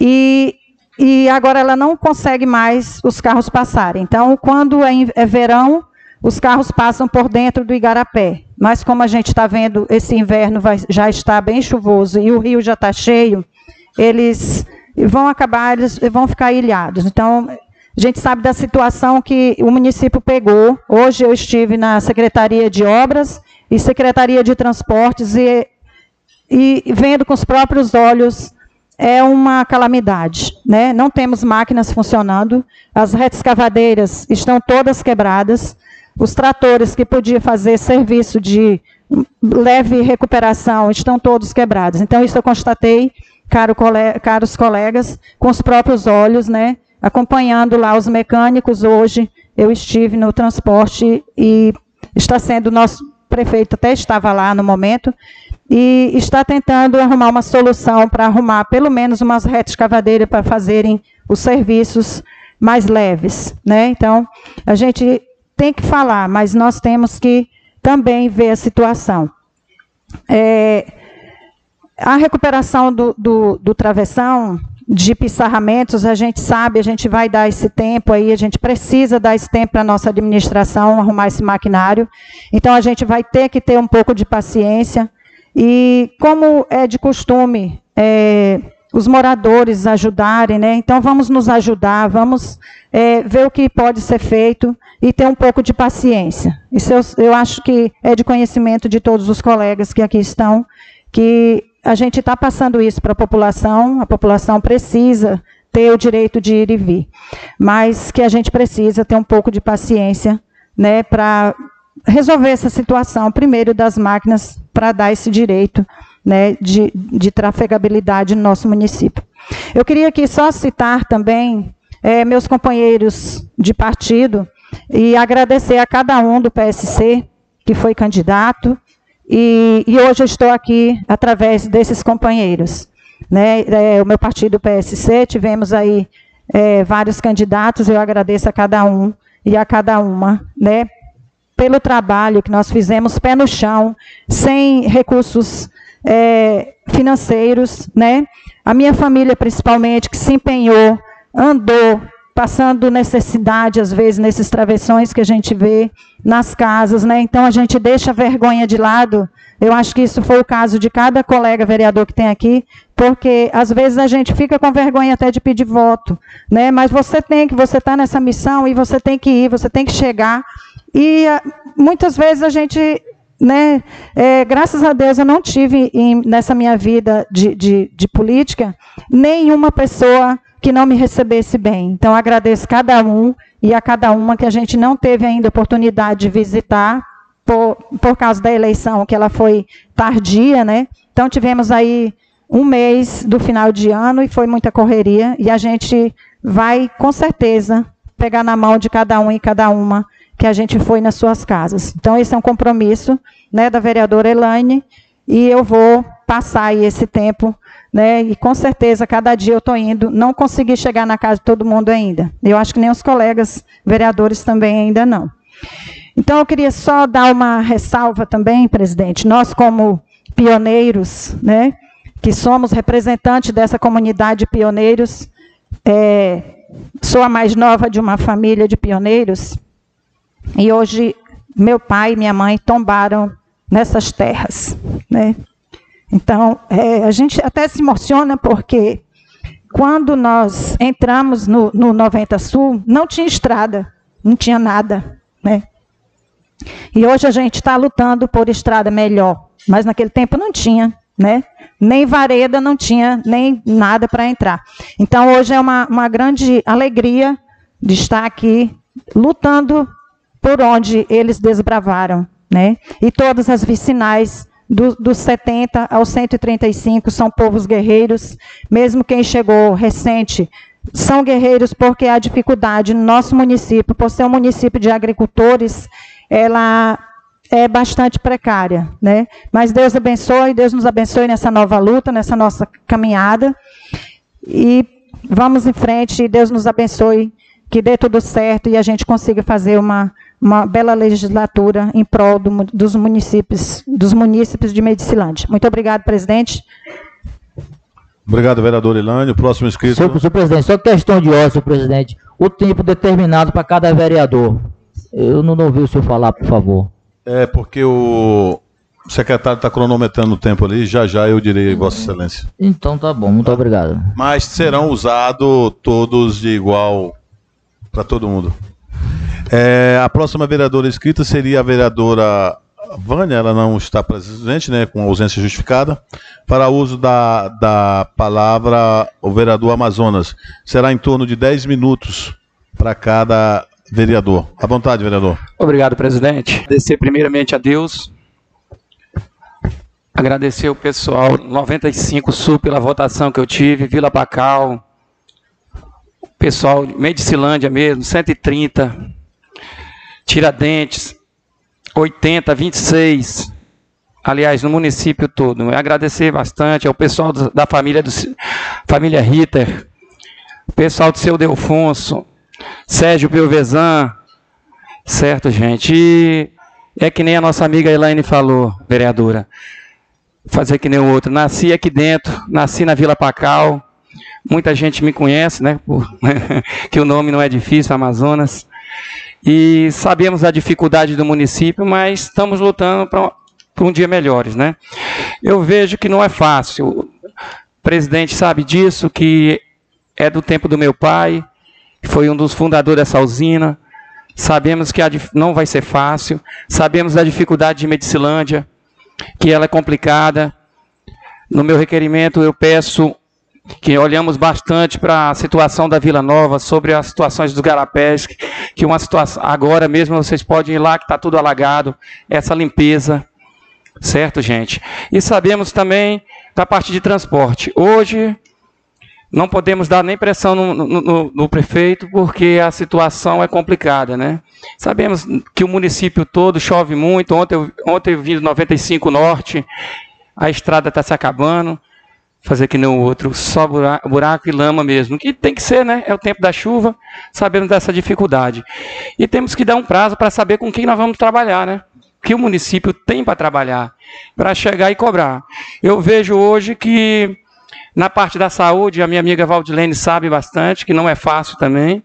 e, e agora ela não consegue mais os carros passarem. Então, quando é, é verão, os carros passam por dentro do igarapé. Mas como a gente está vendo, esse inverno vai, já está bem chuvoso e o rio já está cheio, eles vão acabar, eles vão ficar ilhados. Então, a gente sabe da situação que o município pegou. Hoje eu estive na Secretaria de Obras e Secretaria de Transportes e, e vendo com os próprios olhos é uma calamidade. Né? Não temos máquinas funcionando, as redes estão todas quebradas, os tratores que podiam fazer serviço de leve recuperação estão todos quebrados. Então, isso eu constatei, caro caros colegas, com os próprios olhos, né? acompanhando lá os mecânicos. Hoje eu estive no transporte e está sendo nosso prefeito até estava lá no momento e está tentando arrumar uma solução para arrumar pelo menos umas retas cavadeiras para fazerem os serviços mais leves, né? Então a gente tem que falar, mas nós temos que também ver a situação. É, a recuperação do, do, do travessão de pissarramentos, a gente sabe, a gente vai dar esse tempo aí, a gente precisa dar esse tempo para a nossa administração arrumar esse maquinário. Então, a gente vai ter que ter um pouco de paciência. E, como é de costume, é, os moradores ajudarem, né? Então, vamos nos ajudar, vamos é, ver o que pode ser feito e ter um pouco de paciência. Isso eu, eu acho que é de conhecimento de todos os colegas que aqui estão, que a gente está passando isso para a população, a população precisa ter o direito de ir e vir, mas que a gente precisa ter um pouco de paciência né, para resolver essa situação, primeiro das máquinas, para dar esse direito né, de, de trafegabilidade no nosso município. Eu queria aqui só citar também é, meus companheiros de partido e agradecer a cada um do PSC que foi candidato, e, e, hoje eu estou aqui através desses companheiros. Né? É, o meu partido PSC, tivemos aí é, vários candidatos, eu agradeço a cada um e a cada uma, né? pelo trabalho que nós fizemos pé no chão, sem recursos é, financeiros, né? A minha família, principalmente, que se empenhou, andou, passando necessidade, às vezes, nesses travessões que a gente vê nas casas, né? Então a gente deixa a vergonha de lado. Eu acho que isso foi o caso de cada colega vereador que tem aqui, porque às vezes a gente fica com vergonha até de pedir voto, né? Mas você tem que, você está nessa missão e você tem que ir, você tem que chegar. E ah, muitas vezes a gente né, é, graças a Deus eu não tive em, nessa minha vida de, de, de política nenhuma pessoa que não me recebesse bem. Então, agradeço cada um e a cada uma que a gente não teve ainda oportunidade de visitar por, por causa da eleição, que ela foi tardia, né? Então, tivemos aí um mês do final de ano e foi muita correria. E a gente vai, com certeza, pegar na mão de cada um e cada uma que a gente foi nas suas casas. Então, esse é um compromisso né, da vereadora Elaine e eu vou passar aí esse tempo né? E com certeza, cada dia eu estou indo, não consegui chegar na casa de todo mundo ainda. Eu acho que nem os colegas vereadores também ainda não. Então, eu queria só dar uma ressalva também, presidente. Nós, como pioneiros, né, que somos representantes dessa comunidade de pioneiros, é, sou a mais nova de uma família de pioneiros, e hoje meu pai e minha mãe tombaram nessas terras. Né? Então, é, a gente até se emociona porque quando nós entramos no, no 90 Sul, não tinha estrada, não tinha nada, né? E hoje a gente está lutando por estrada melhor, mas naquele tempo não tinha, né? Nem vareda não tinha, nem nada para entrar. Então hoje é uma, uma grande alegria de estar aqui lutando por onde eles desbravaram. Né? E todas as vicinais do, dos 70 aos 135 são povos guerreiros, mesmo quem chegou recente são guerreiros porque a dificuldade no nosso município, por ser um município de agricultores, ela é bastante precária, né? Mas Deus abençoe, Deus nos abençoe nessa nova luta, nessa nossa caminhada. E vamos em frente, e Deus nos abençoe, que dê tudo certo e a gente consiga fazer uma, uma bela legislatura em prol do, dos municípios, dos munícipes de Medicilândia. Muito obrigado, presidente. Obrigado, vereador Ilânio. Próximo inscrito. Senhor, senhor presidente, só questão de ordem, senhor presidente. O tempo determinado para cada vereador. Eu não ouvi o senhor falar, por favor. É porque o secretário está cronometrando o tempo ali, já já eu direi, Vossa Excelência. Então tá bom, muito obrigado. Mas serão usados todos de igual para todo mundo. É, a próxima vereadora inscrita seria a vereadora Vânia, ela não está presente, né, com ausência justificada. Para uso da, da palavra, o vereador Amazonas. Será em torno de 10 minutos para cada vereador. À vontade, vereador. Obrigado, presidente. Agradecer primeiramente a Deus. Agradecer o pessoal 95 Sul pela votação que eu tive, Vila Pacal, o pessoal Medicilândia mesmo, 130, Tiradentes, 80, 26. Aliás, no município todo. Agradecer bastante ao pessoal da família do família Ritter, pessoal do seu Delfonso, Sérgio Piovesan, certo, gente? E é que nem a nossa amiga Elaine falou, vereadora. Fazer que nem o outro. Nasci aqui dentro, nasci na Vila Pacal. Muita gente me conhece, né? Por, que o nome não é difícil, Amazonas. E sabemos a dificuldade do município, mas estamos lutando para um dia melhores, né? Eu vejo que não é fácil. O presidente sabe disso, que é do tempo do meu pai, foi um dos fundadores dessa usina. Sabemos que não vai ser fácil. Sabemos da dificuldade de Medicilândia, que ela é complicada. No meu requerimento, eu peço que olhamos bastante para a situação da Vila Nova, sobre as situações dos garapés, que uma situação agora mesmo vocês podem ir lá que está tudo alagado, essa limpeza, certo, gente? E sabemos também da parte de transporte. Hoje não podemos dar nem pressão no, no, no, prefeito, porque a situação é complicada, né? Sabemos que o município todo chove muito. Ontem, ontem eu vim do 95 Norte, a estrada está se acabando fazer que nem o outro, só buraco, buraco, e lama mesmo, que tem que ser, né? É o tempo da chuva, sabendo dessa dificuldade. E temos que dar um prazo para saber com quem nós vamos trabalhar, né? Que o município tem para trabalhar, para chegar e cobrar. Eu vejo hoje que na parte da saúde, a minha amiga Valdilene sabe bastante, que não é fácil também.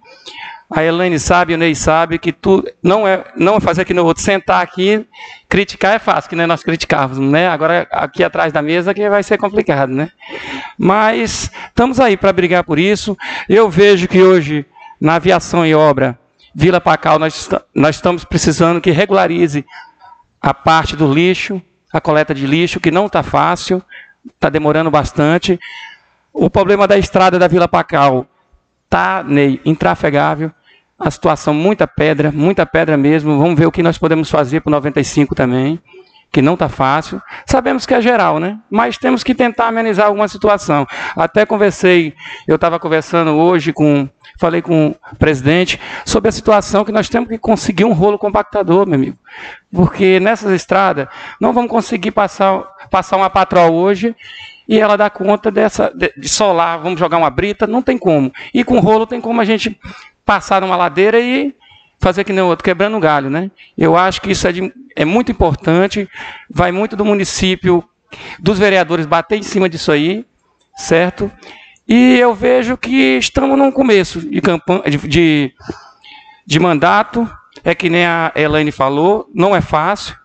A Elaine sabe, o Ney sabe que tu não é não é fazer aqui no outro, sentar aqui, criticar é fácil, que nem nós criticávamos, né? Agora aqui atrás da mesa que vai ser complicado, né? Mas estamos aí para brigar por isso. Eu vejo que hoje na aviação e obra Vila Pacal nós, nós estamos precisando que regularize a parte do lixo, a coleta de lixo, que não está fácil, está demorando bastante. O problema da estrada da Vila Pacal está, Ney, intrafegável a situação, muita pedra, muita pedra mesmo. Vamos ver o que nós podemos fazer para o 95 também, que não está fácil. Sabemos que é geral, né? Mas temos que tentar amenizar alguma situação. Até conversei, eu estava conversando hoje com, falei com o presidente sobre a situação que nós temos que conseguir um rolo compactador, meu amigo. Porque nessas estradas não vamos conseguir passar, passar uma patrol hoje e ela dá conta dessa de, solar, vamos jogar uma brita, não tem como. E com rolo tem como a gente passar numa ladeira e fazer que nem o outro, quebrando o galho, né? Eu acho que isso é, de, é muito importante, vai muito do município, dos vereadores bater em cima disso aí, certo? E eu vejo que estamos num começo de campanha, de, de, de mandato, é que nem a Elaine falou, não é fácil.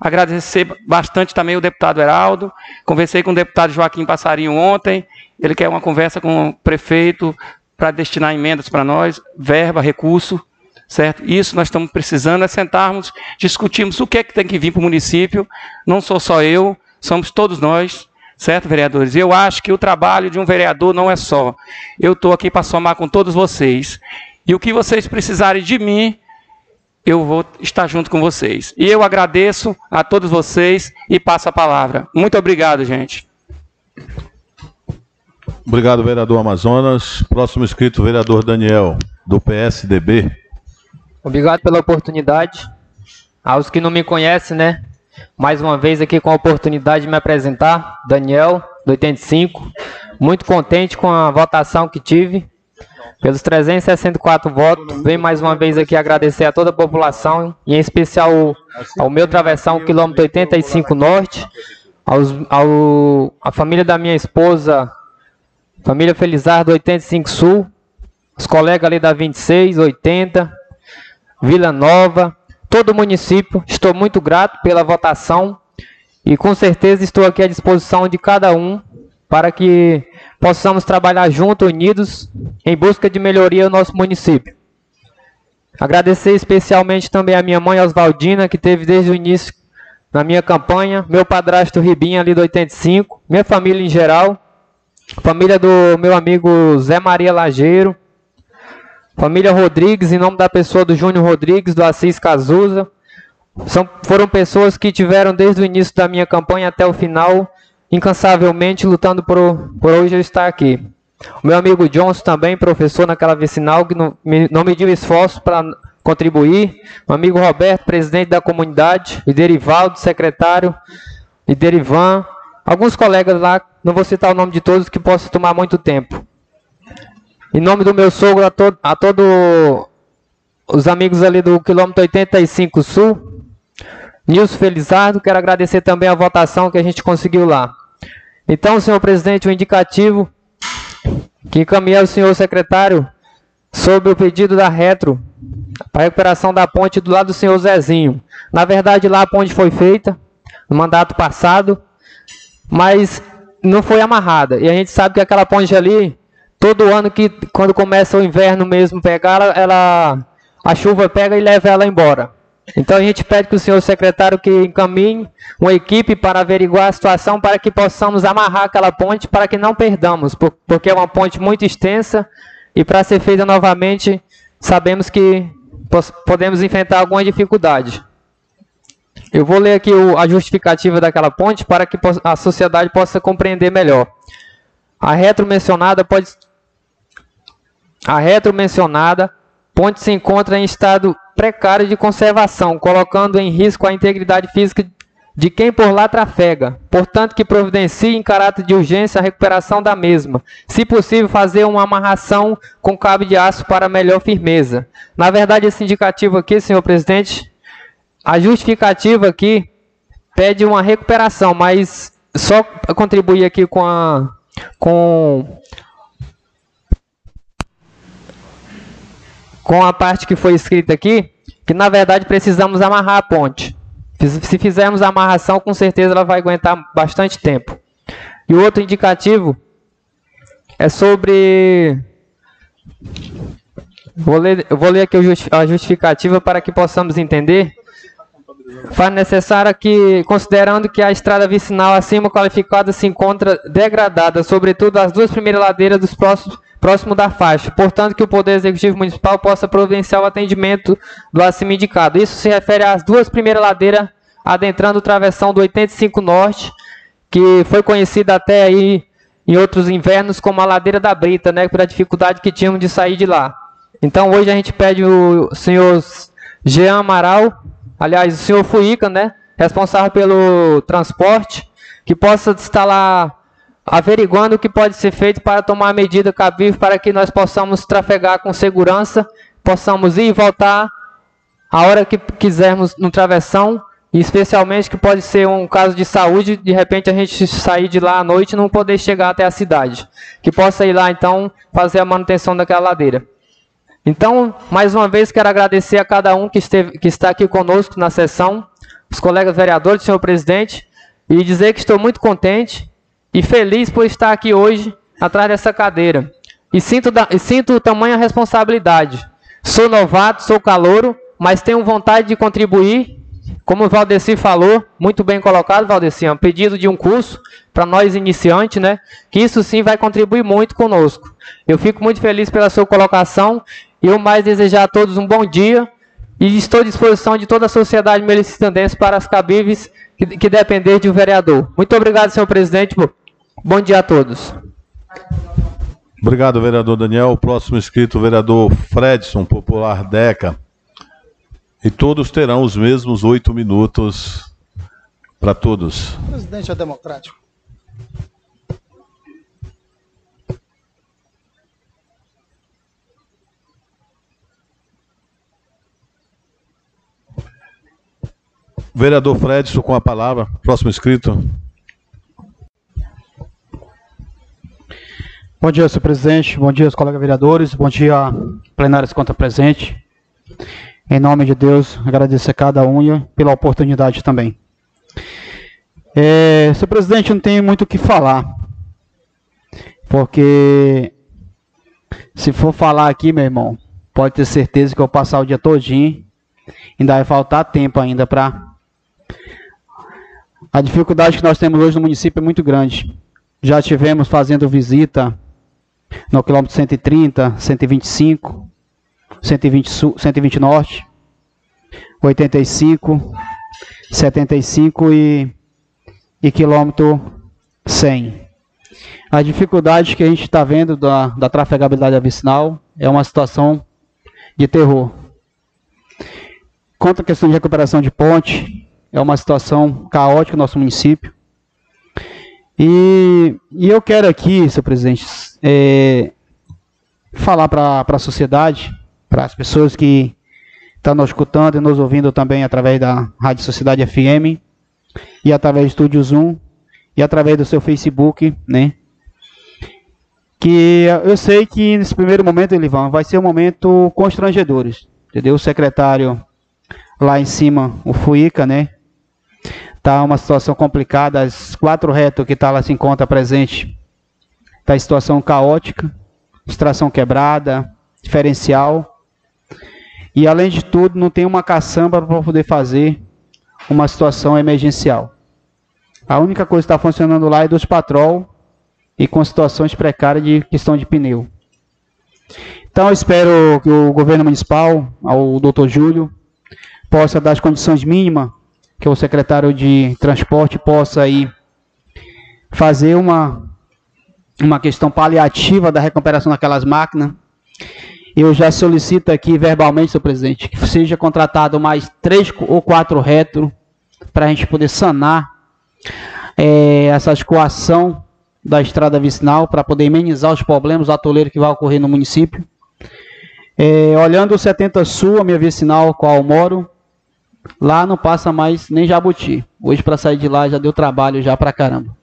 Agradecer bastante também o deputado Heraldo. Conversei com o deputado Joaquim Passarinho ontem. Ele quer uma conversa com o prefeito para destinar emendas para nós, verba, recurso, certo? Isso nós estamos precisando é sentarmos, discutirmos o que é que tem que vir para o município. Não sou só eu, somos todos nós, certo, vereadores? Eu acho que o trabalho de um vereador não é só. Eu estou aqui para somar com todos vocês. E o que vocês precisarem de mim, eu vou estar junto com vocês. E eu agradeço a todos vocês e passo a palavra. Muito obrigado, gente. Obrigado, vereador Amazonas. Próximo inscrito, vereador Daniel, do PSDB. Obrigado pela oportunidade. Aos que não me conhecem, né? Mais uma vez aqui com a oportunidade de me apresentar. Daniel, do 85. Muito contente com a votação que tive. Pelos 364 votos, venho mais uma vez aqui agradecer a toda a população, e em especial ao, meu travessão, quilômetro 85 Norte, aos, ao, a família da minha esposa, família Felizardo 85 Sul, os colegas ali da 26, 80, Vila Nova, todo o município. Estou muito grato pela votação. E com certeza estou aqui à disposição de cada um para que possamos trabalhar juntos, unidos, em busca de melhoria no nosso município. Agradecer especialmente também a minha mãe Oswaldina, que teve desde o início na minha campanha, meu padrasto Ribinha ali do 85, minha família em geral, família do meu amigo Zé Maria Lageiro, família Rodrigues, em nome da pessoa do Júnior Rodrigues, do Assis Cazuza. São, foram pessoas que tiveram desde o início da minha campanha até o final incansavelmente lutando por, por hoje eu estar aqui. O meu amigo Johnson também, professor naquela vicinal, que não, me, não mediu esforço para contribuir. O amigo Roberto, presidente da comunidade. E Derivaldo, secretário. E Derivan. Alguns colegas lá, não vou citar o nome de todos, que possa tomar muito tempo. Em nome do meu sogro, a, to, a todos os amigos ali do quilômetro 85 Sul, Nilson Felizardo, quero agradecer também a votação que a gente conseguiu lá. Então, senhor presidente, o indicativo que encaminhei ao senhor secretário sobre o pedido da Retro para a recuperação da ponte do lado do senhor Zezinho. Na verdade, lá a ponte foi feita no mandato passado, mas não foi amarrada. E a gente sabe que aquela ponte ali, todo ano que quando começa o inverno mesmo pegar, ela, ela a chuva pega e leva ela embora. Então a gente pede que o senhor secretário que encaminhe uma equipe para averiguar a situação para que possamos amarrar aquela ponte para que não perdamos, porque é uma ponte muito extensa e para ser feita novamente sabemos que podemos enfrentar alguma dificuldade. Eu vou ler aqui a justificativa daquela ponte para que a sociedade possa compreender melhor. A retro mencionada pode a retro mencionada ponte se encontra em estado precário de conservação, colocando em risco a integridade física de quem por lá trafega. Portanto, que providencie em caráter de urgência a recuperação da mesma. Se possível, fazer uma amarração com cabo de aço para melhor firmeza. Na verdade, esse indicativo aqui, senhor presidente, a justificativa aqui pede uma recuperação, mas só contribuir aqui com a com com a parte que foi escrita aqui, que na verdade precisamos amarrar a ponte. Se fizermos a amarração, com certeza ela vai aguentar bastante tempo. E o outro indicativo é sobre. Vou ler, vou ler aqui a justificativa para que possamos entender. Faz necessário que, considerando que a estrada vicinal acima qualificada se encontra degradada, sobretudo as duas primeiras ladeiras dos próximos próximo da faixa. Portanto, que o Poder Executivo Municipal possa providenciar o atendimento do acima indicado. Isso se refere às duas primeiras ladeiras adentrando o travessão do 85 Norte, que foi conhecida até aí em outros invernos como a ladeira da Brita, né, pela dificuldade que tínhamos de sair de lá. Então, hoje a gente pede o senhor Jean Amaral, aliás, o senhor Fuica, né, responsável pelo transporte, que possa instalar averiguando o que pode ser feito para tomar a medida cabível para que nós possamos trafegar com segurança, possamos ir e voltar a hora que quisermos no travessão, e especialmente que pode ser um caso de saúde, de repente a gente sair de lá à noite e não poder chegar até a cidade. Que possa ir lá então fazer a manutenção daquela ladeira. Então, mais uma vez quero agradecer a cada um que, esteve, que está aqui conosco na sessão, os colegas vereadores, senhor presidente, e dizer que estou muito contente e feliz por estar aqui hoje atrás dessa cadeira. E sinto, da, e sinto tamanha responsabilidade. Sou novato, sou calouro, mas tenho vontade de contribuir. Como o Valdeci falou, muito bem colocado, Valdeci, é um pedido de um curso para nós iniciantes, né? Que isso sim vai contribuir muito conosco. Eu fico muito feliz pela sua colocação E o mais desejar a todos um bom dia e estou à disposição de toda a sociedade melicitandense para as cabíveis que, que depender de um vereador. Muito obrigado, senhor presidente. Bom dia a todos. Obrigado, vereador Daniel. O próximo inscrito, o vereador Fredson, Popular Deca. E todos terão os mesmos oito minutos para todos. Presidente é democrático. Vereador Fredson com a palavra. Próximo inscrito. Bom dia, senhor presidente. Bom dia, colegas vereadores. Bom dia, plenários conta presente. Em nome de Deus, agradecer a cada um pela oportunidade também. É, senhor presidente, não tenho muito o que falar. Porque se for falar aqui, meu irmão, pode ter certeza que eu vou passar o dia todinho. Ainda vai faltar tempo ainda para a dificuldade que nós temos hoje no município é muito grande. Já tivemos fazendo visita no quilômetro 130, 125, 120, sul, 120 norte, 85, 75 e, e quilômetro 100. A dificuldade que a gente está vendo da, da trafegabilidade vicinal é uma situação de terror. Quanto à questão de recuperação de ponte, é uma situação caótica no nosso município. E, e eu quero aqui, senhor presidente, é, falar para a sociedade, para as pessoas que estão nos escutando e nos ouvindo também através da Rádio Sociedade FM e através do Estúdio Zoom e através do seu Facebook, né? Que eu sei que nesse primeiro momento, Elivan, vai ser um momento constrangedor, entendeu? O secretário lá em cima, o Fuica, né? Tá uma situação complicada, as quatro retos que tá lá se encontra presente, tá em situação caótica, extração quebrada, diferencial. E além de tudo, não tem uma caçamba para poder fazer uma situação emergencial. A única coisa que está funcionando lá é dos patrol e com situações precárias de questão de pneu. Então eu espero que o governo municipal, o doutor Júlio, possa dar as condições mínimas que o secretário de transporte possa aí fazer uma, uma questão paliativa da recuperação daquelas máquinas. Eu já solicito aqui verbalmente, senhor presidente, que seja contratado mais três ou quatro retro para a gente poder sanar é, essa escoação da estrada vicinal para poder amenizar os problemas atoleiros que vai ocorrer no município. É, olhando o 70 Sul, a minha vicinal, qual eu moro, Lá não passa mais nem jabuti. Hoje para sair de lá já deu trabalho já para caramba.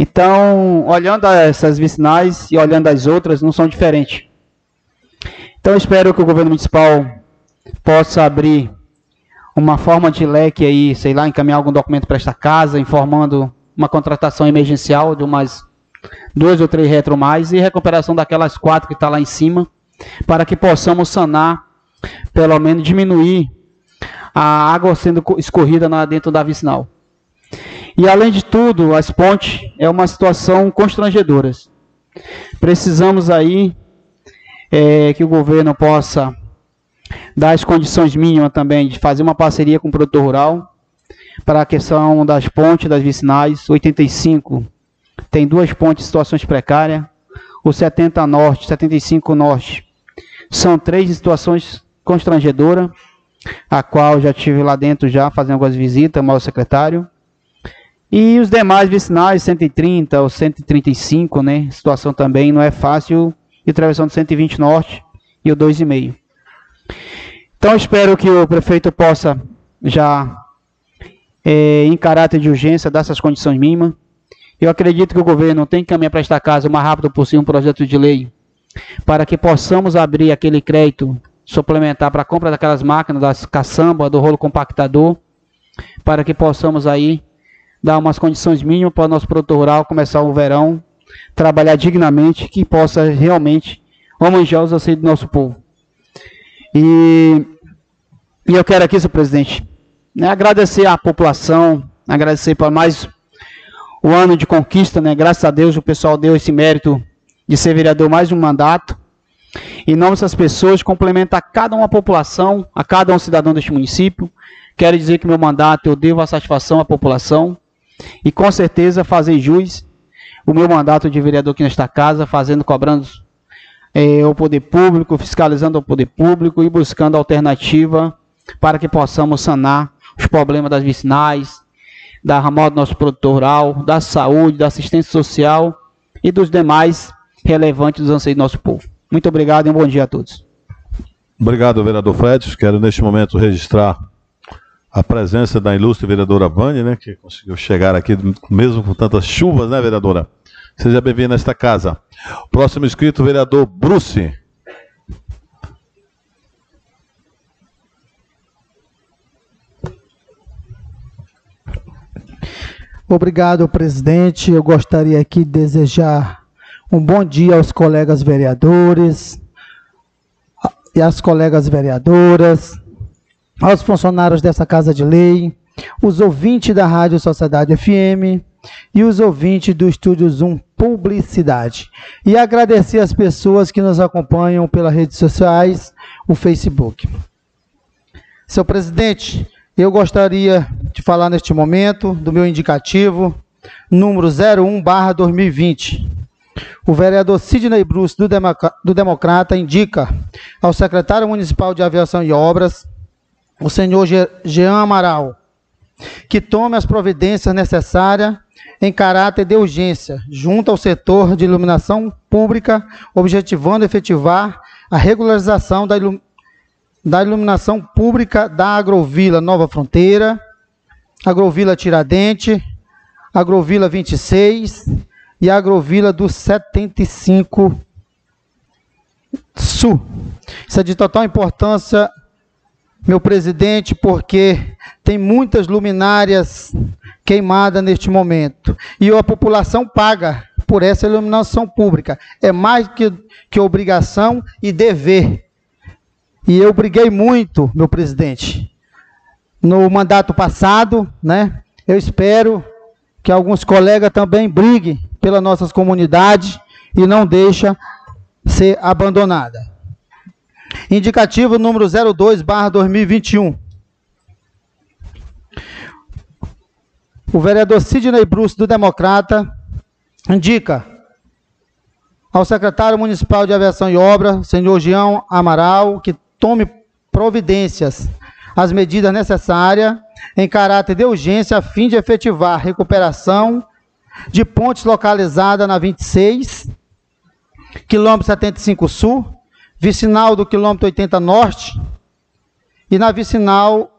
Então, olhando essas vicinais e olhando as outras, não são diferentes. Então, espero que o governo municipal possa abrir uma forma de leque aí, sei lá, encaminhar algum documento para esta casa, informando uma contratação emergencial de umas dois ou três retro mais e recuperação daquelas quatro que está lá em cima, para que possamos sanar, pelo menos diminuir a água sendo escorrida dentro da vicinal. E além de tudo, as pontes é uma situação constrangedora. Precisamos aí é, que o governo possa dar as condições mínimas também de fazer uma parceria com o produtor rural para a questão das pontes das vicinais. 85 tem duas pontes em situações precárias. O 70 Norte, 75 Norte são três situações constrangedoras a qual já tive lá dentro já fazendo algumas visitas, mal secretário. E os demais vicinais, 130 ou 135, né? Situação também não é fácil. E travessão do 120 Norte e o 2,5. Então espero que o prefeito possa já, é, em caráter de urgência, dar essas condições mínimas. Eu acredito que o governo tem que caminhar para esta casa o mais rápido possível um projeto de lei para que possamos abrir aquele crédito suplementar para a compra daquelas máquinas, das caçamba, do rolo compactador, para que possamos aí dar umas condições mínimas para o nosso produtor rural começar o verão, trabalhar dignamente, que possa realmente homenagear os anseios do nosso povo. E, e eu quero aqui, senhor presidente, né, agradecer à população, agradecer por mais o ano de conquista, né? Graças a Deus o pessoal deu esse mérito de ser vereador mais um mandato. Em nome dessas pessoas, complemento a cada uma população, a cada um cidadão deste município. Quero dizer que meu mandato eu devo a satisfação à população e com certeza fazer jus o meu mandato de vereador aqui nesta casa, fazendo, cobrando é, o poder público, fiscalizando o poder público e buscando alternativa para que possamos sanar os problemas das vicinais, da ramal do nosso produtor rural, da saúde, da assistência social e dos demais relevantes dos anseios do nosso povo. Muito obrigado e um bom dia a todos. Obrigado, vereador Fred. Quero neste momento registrar a presença da ilustre vereadora Vânia, né, que conseguiu chegar aqui mesmo com tantas chuvas, né, vereadora? Seja bem-vinda nesta casa. Próximo inscrito, vereador Bruce. Obrigado, presidente. Eu gostaria aqui de desejar um bom dia aos colegas vereadores e às colegas vereadoras, aos funcionários dessa Casa de Lei, os ouvintes da Rádio Sociedade FM e os ouvintes do Estúdio Zoom Publicidade. E agradecer as pessoas que nos acompanham pelas redes sociais, o Facebook. Seu presidente, eu gostaria de falar neste momento do meu indicativo número 01/2020. O vereador Sidney Bruce do, do Democrata indica ao secretário municipal de Aviação e Obras, o senhor Jean Amaral, que tome as providências necessárias em caráter de urgência, junto ao setor de iluminação pública, objetivando efetivar a regularização da, da iluminação pública da Agrovila Nova Fronteira, Agrovila Tiradente, Agrovila 26 e Agrovila do 75 Sul. Isso é de total importância, meu presidente, porque tem muitas luminárias queimadas neste momento e a população paga por essa iluminação pública. É mais que, que obrigação e dever. E eu briguei muito, meu presidente, no mandato passado, né? Eu espero que alguns colegas também briguem pelas nossas comunidades e não deixa ser abandonada. Indicativo número 02 2021. O vereador Sidney Bruce, do Democrata, indica ao secretário municipal de Aviação e Obra, senhor Jean Amaral, que tome providências, as medidas necessárias em caráter de urgência a fim de efetivar recuperação de pontes localizada na 26, quilômetro 75 sul, vicinal do quilômetro 80 norte e na vicinal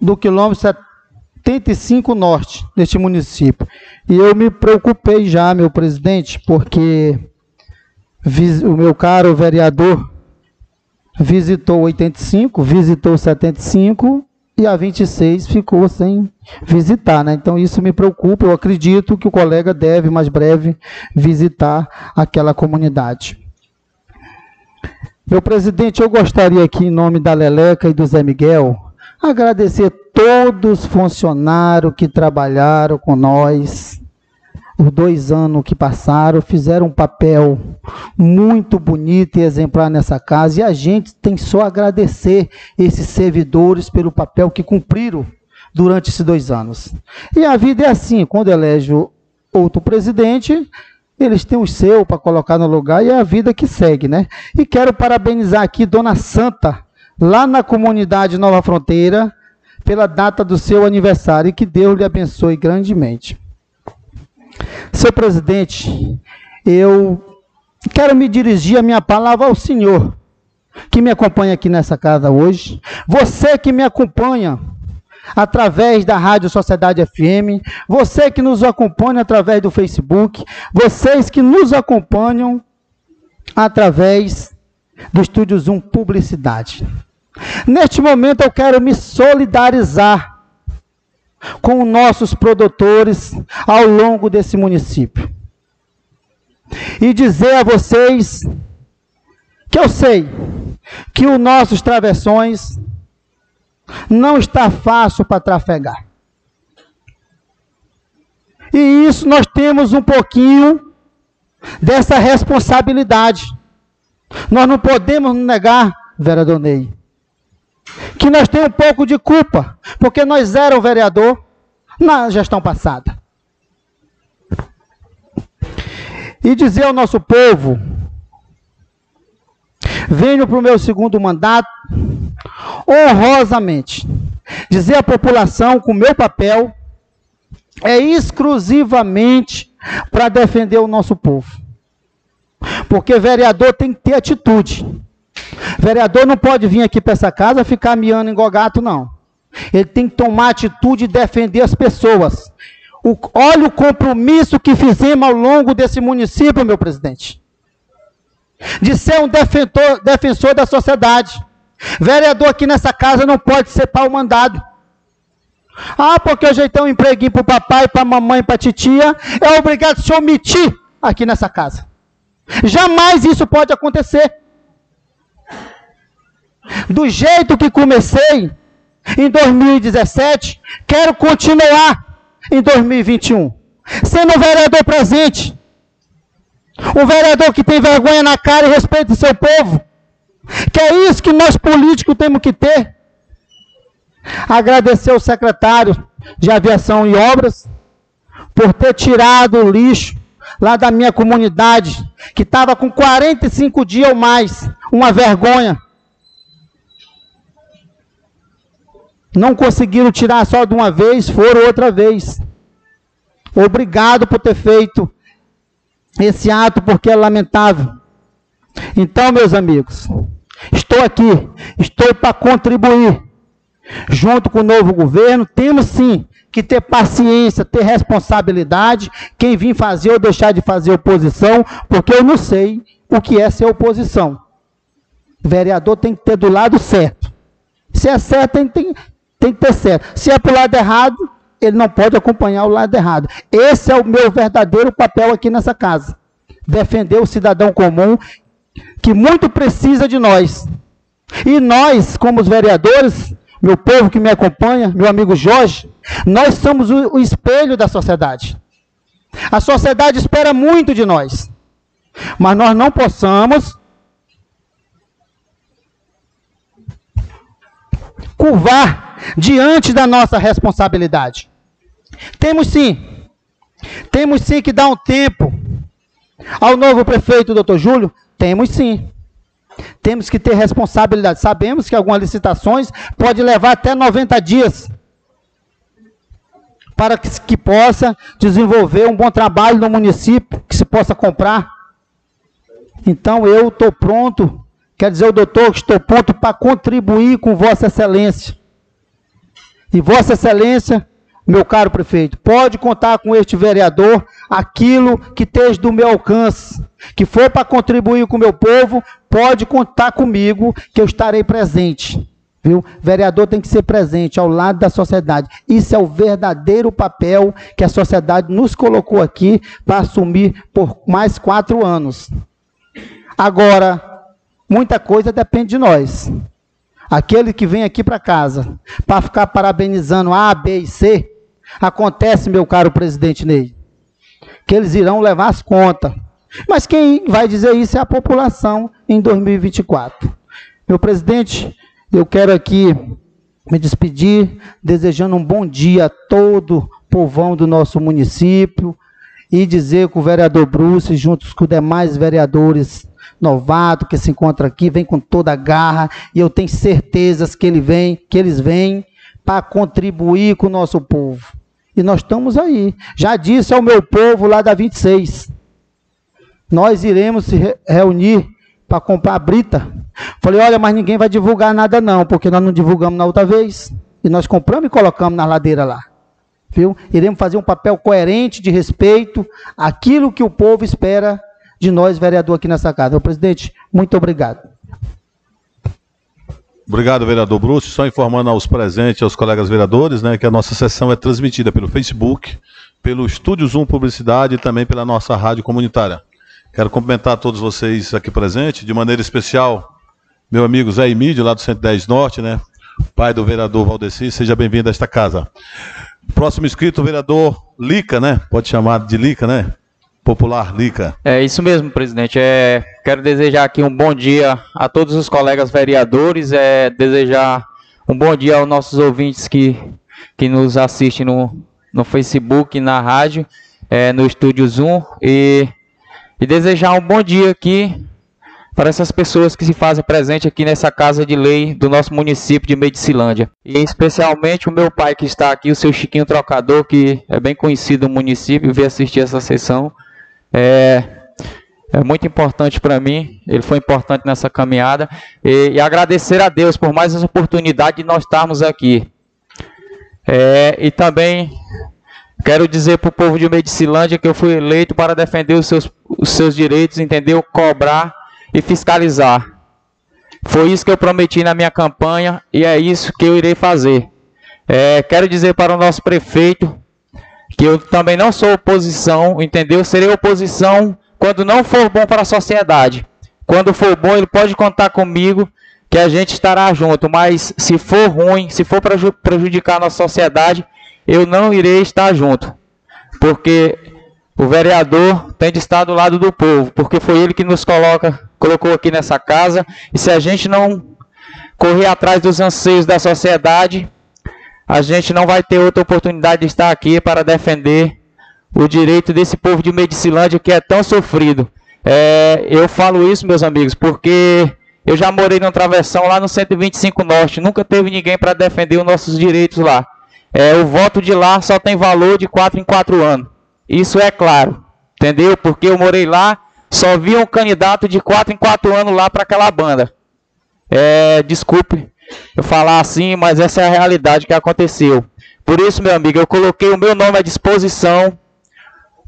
do quilômetro 75 norte neste município. E eu me preocupei já, meu presidente, porque o meu caro vereador visitou 85, visitou 75 e a 26 ficou sem visitar, né? Então isso me preocupa. Eu acredito que o colega deve mais breve visitar aquela comunidade. Meu presidente, eu gostaria aqui em nome da Leleca e do Zé Miguel agradecer todos os funcionários que trabalharam com nós os dois anos que passaram, fizeram um papel muito bonito e exemplar nessa casa, e a gente tem só agradecer esses servidores pelo papel que cumpriram durante esses dois anos. E a vida é assim, quando elege outro presidente, eles têm o seu para colocar no lugar e é a vida que segue, né? E quero parabenizar aqui Dona Santa, lá na comunidade Nova Fronteira, pela data do seu aniversário e que Deus lhe abençoe grandemente. Senhor presidente, eu quero me dirigir a minha palavra ao senhor que me acompanha aqui nessa casa hoje, você que me acompanha através da Rádio Sociedade FM, você que nos acompanha através do Facebook, vocês que nos acompanham através do Estúdio Zoom Publicidade. Neste momento eu quero me solidarizar com nossos produtores ao longo desse município. E dizer a vocês que eu sei que os nossos travessões não está fácil para trafegar. E isso nós temos um pouquinho dessa responsabilidade. Nós não podemos negar, vereador Ney, que nós temos um pouco de culpa, porque nós éramos vereador na gestão passada. E dizer ao nosso povo: venho para o meu segundo mandato honrosamente. Dizer à população que o meu papel é exclusivamente para defender o nosso povo. Porque vereador tem que ter atitude. Vereador não pode vir aqui para essa casa ficar miando em gogato, não. Ele tem que tomar atitude e defender as pessoas. O, olha o compromisso que fizemos ao longo desse município, meu presidente. De ser um defensor, defensor da sociedade. Vereador aqui nessa casa não pode ser pau mandado. Ah, porque eu jeitei um empreguinho para o papai, para a mamãe, para a titia, é obrigado a se omitir aqui nessa casa. Jamais isso pode acontecer. Do jeito que comecei em 2017, quero continuar em 2021. Sendo um vereador presente. Um vereador que tem vergonha na cara e respeita o seu povo. Que é isso que nós políticos temos que ter. Agradecer ao secretário de Aviação e Obras por ter tirado o lixo lá da minha comunidade, que estava com 45 dias ou mais, uma vergonha. Não conseguiram tirar só de uma vez, foram outra vez. Obrigado por ter feito esse ato, porque é lamentável. Então, meus amigos, estou aqui, estou para contribuir. Junto com o novo governo, temos sim que ter paciência, ter responsabilidade, quem vir fazer ou deixar de fazer oposição, porque eu não sei o que é ser oposição. O vereador tem que ter do lado certo. Se é certo, tem, tem, tem que ter certo. Se é para o lado errado, ele não pode acompanhar o lado errado. Esse é o meu verdadeiro papel aqui nessa casa. Defender o cidadão comum que muito precisa de nós. E nós, como os vereadores, meu povo que me acompanha, meu amigo Jorge, nós somos o, espelho da sociedade. A sociedade espera muito de nós, mas nós não possamos curvar diante da nossa responsabilidade. Temos sim, temos sim que dar um tempo ao novo prefeito, doutor Júlio, temos sim. Temos que ter responsabilidade. Sabemos que algumas licitações pode levar até 90 dias para que, que possa desenvolver um bom trabalho no município, que se possa comprar. Então eu estou pronto, quer dizer o doutor que estou pronto para contribuir com Vossa Excelência. E Vossa Excelência, meu caro prefeito, pode contar com este vereador aquilo que esteja do meu alcance, que for para contribuir com o meu povo, pode contar comigo que eu estarei presente. Viu? Vereador tem que ser presente ao lado da sociedade. Isso é o verdadeiro papel que a sociedade nos colocou aqui para assumir por mais quatro anos. Agora, muita coisa depende de nós. Aquele que vem aqui para casa para ficar parabenizando A, B e C, acontece, meu caro presidente Ney, que eles irão levar as contas. Mas quem vai dizer isso é a população em 2024. Meu presidente, eu quero aqui me despedir, desejando um bom dia a todo povão do nosso município e dizer que o vereador Bruce, juntos com os demais vereadores novatos que se encontram aqui, vem com toda a garra e eu tenho certezas que ele vem, que eles vêm para contribuir com o nosso povo. E nós estamos aí. Já disse ao meu povo lá da 26. Nós iremos se reunir para comprar a brita. Falei, olha, mas ninguém vai divulgar nada não, porque nós não divulgamos na outra vez. E nós compramos e colocamos na ladeira lá. Viu? Iremos fazer um papel coerente de respeito àquilo que o povo espera de nós, vereador, aqui nessa casa. Presidente, muito obrigado. Obrigado, vereador Bruce. Só informando aos presentes, aos colegas vereadores, né, que a nossa sessão é transmitida pelo Facebook, pelo Estúdio Zoom Publicidade e também pela nossa rádio comunitária. Quero cumprimentar todos vocês aqui presentes, de maneira especial, meu amigo Zé Emílio, lá do 110 Norte, né? Pai do vereador Valdeci, seja bem-vindo a esta casa. Próximo inscrito, o vereador Lica, né? Pode chamar de Lica, né? Popular Lica. É isso mesmo, presidente. É, quero desejar aqui um bom dia a todos os colegas vereadores, é, desejar um bom dia aos nossos ouvintes que, que nos assistem no, no Facebook, na rádio, é, no estúdio Zoom e, e desejar um bom dia aqui para essas pessoas que se fazem presente aqui nessa casa de lei do nosso município de Medicilândia. E especialmente o meu pai que está aqui, o seu Chiquinho Trocador, que é bem conhecido no município, veio assistir essa sessão. É, é muito importante para mim, ele foi importante nessa caminhada. E, e, agradecer a Deus por mais essa oportunidade de nós estarmos aqui. É, e também quero dizer para o povo de Medicilândia que eu fui eleito para defender os seus, os seus direitos, entendeu? Cobrar e fiscalizar. Foi isso que eu prometi na minha campanha e é isso que eu irei fazer. É, quero dizer para o nosso prefeito que eu também não sou oposição, entendeu? Serei oposição quando não for bom para a sociedade. Quando for bom, ele pode contar comigo que a gente estará junto, mas se for ruim, se for prejudicar a nossa sociedade, eu não irei estar junto. Porque o vereador tem de estar do lado do povo, porque foi ele que nos coloca, colocou aqui nessa casa, e se a gente não correr atrás dos anseios da sociedade, a gente não vai ter outra oportunidade de estar aqui para defender o direito desse povo de Medicilândia que é tão sofrido. É, eu falo isso, meus amigos, porque eu já morei num travessão lá no 125 Norte, nunca teve ninguém para defender os nossos direitos lá. É, o voto de lá só tem valor de 4 em 4 anos. Isso é claro, entendeu? Porque eu morei lá, só vi um candidato de 4 em 4 anos lá para aquela banda. É, desculpe eu falar assim, mas essa é a realidade que aconteceu. Por isso, meu amigo, eu coloquei o meu nome à disposição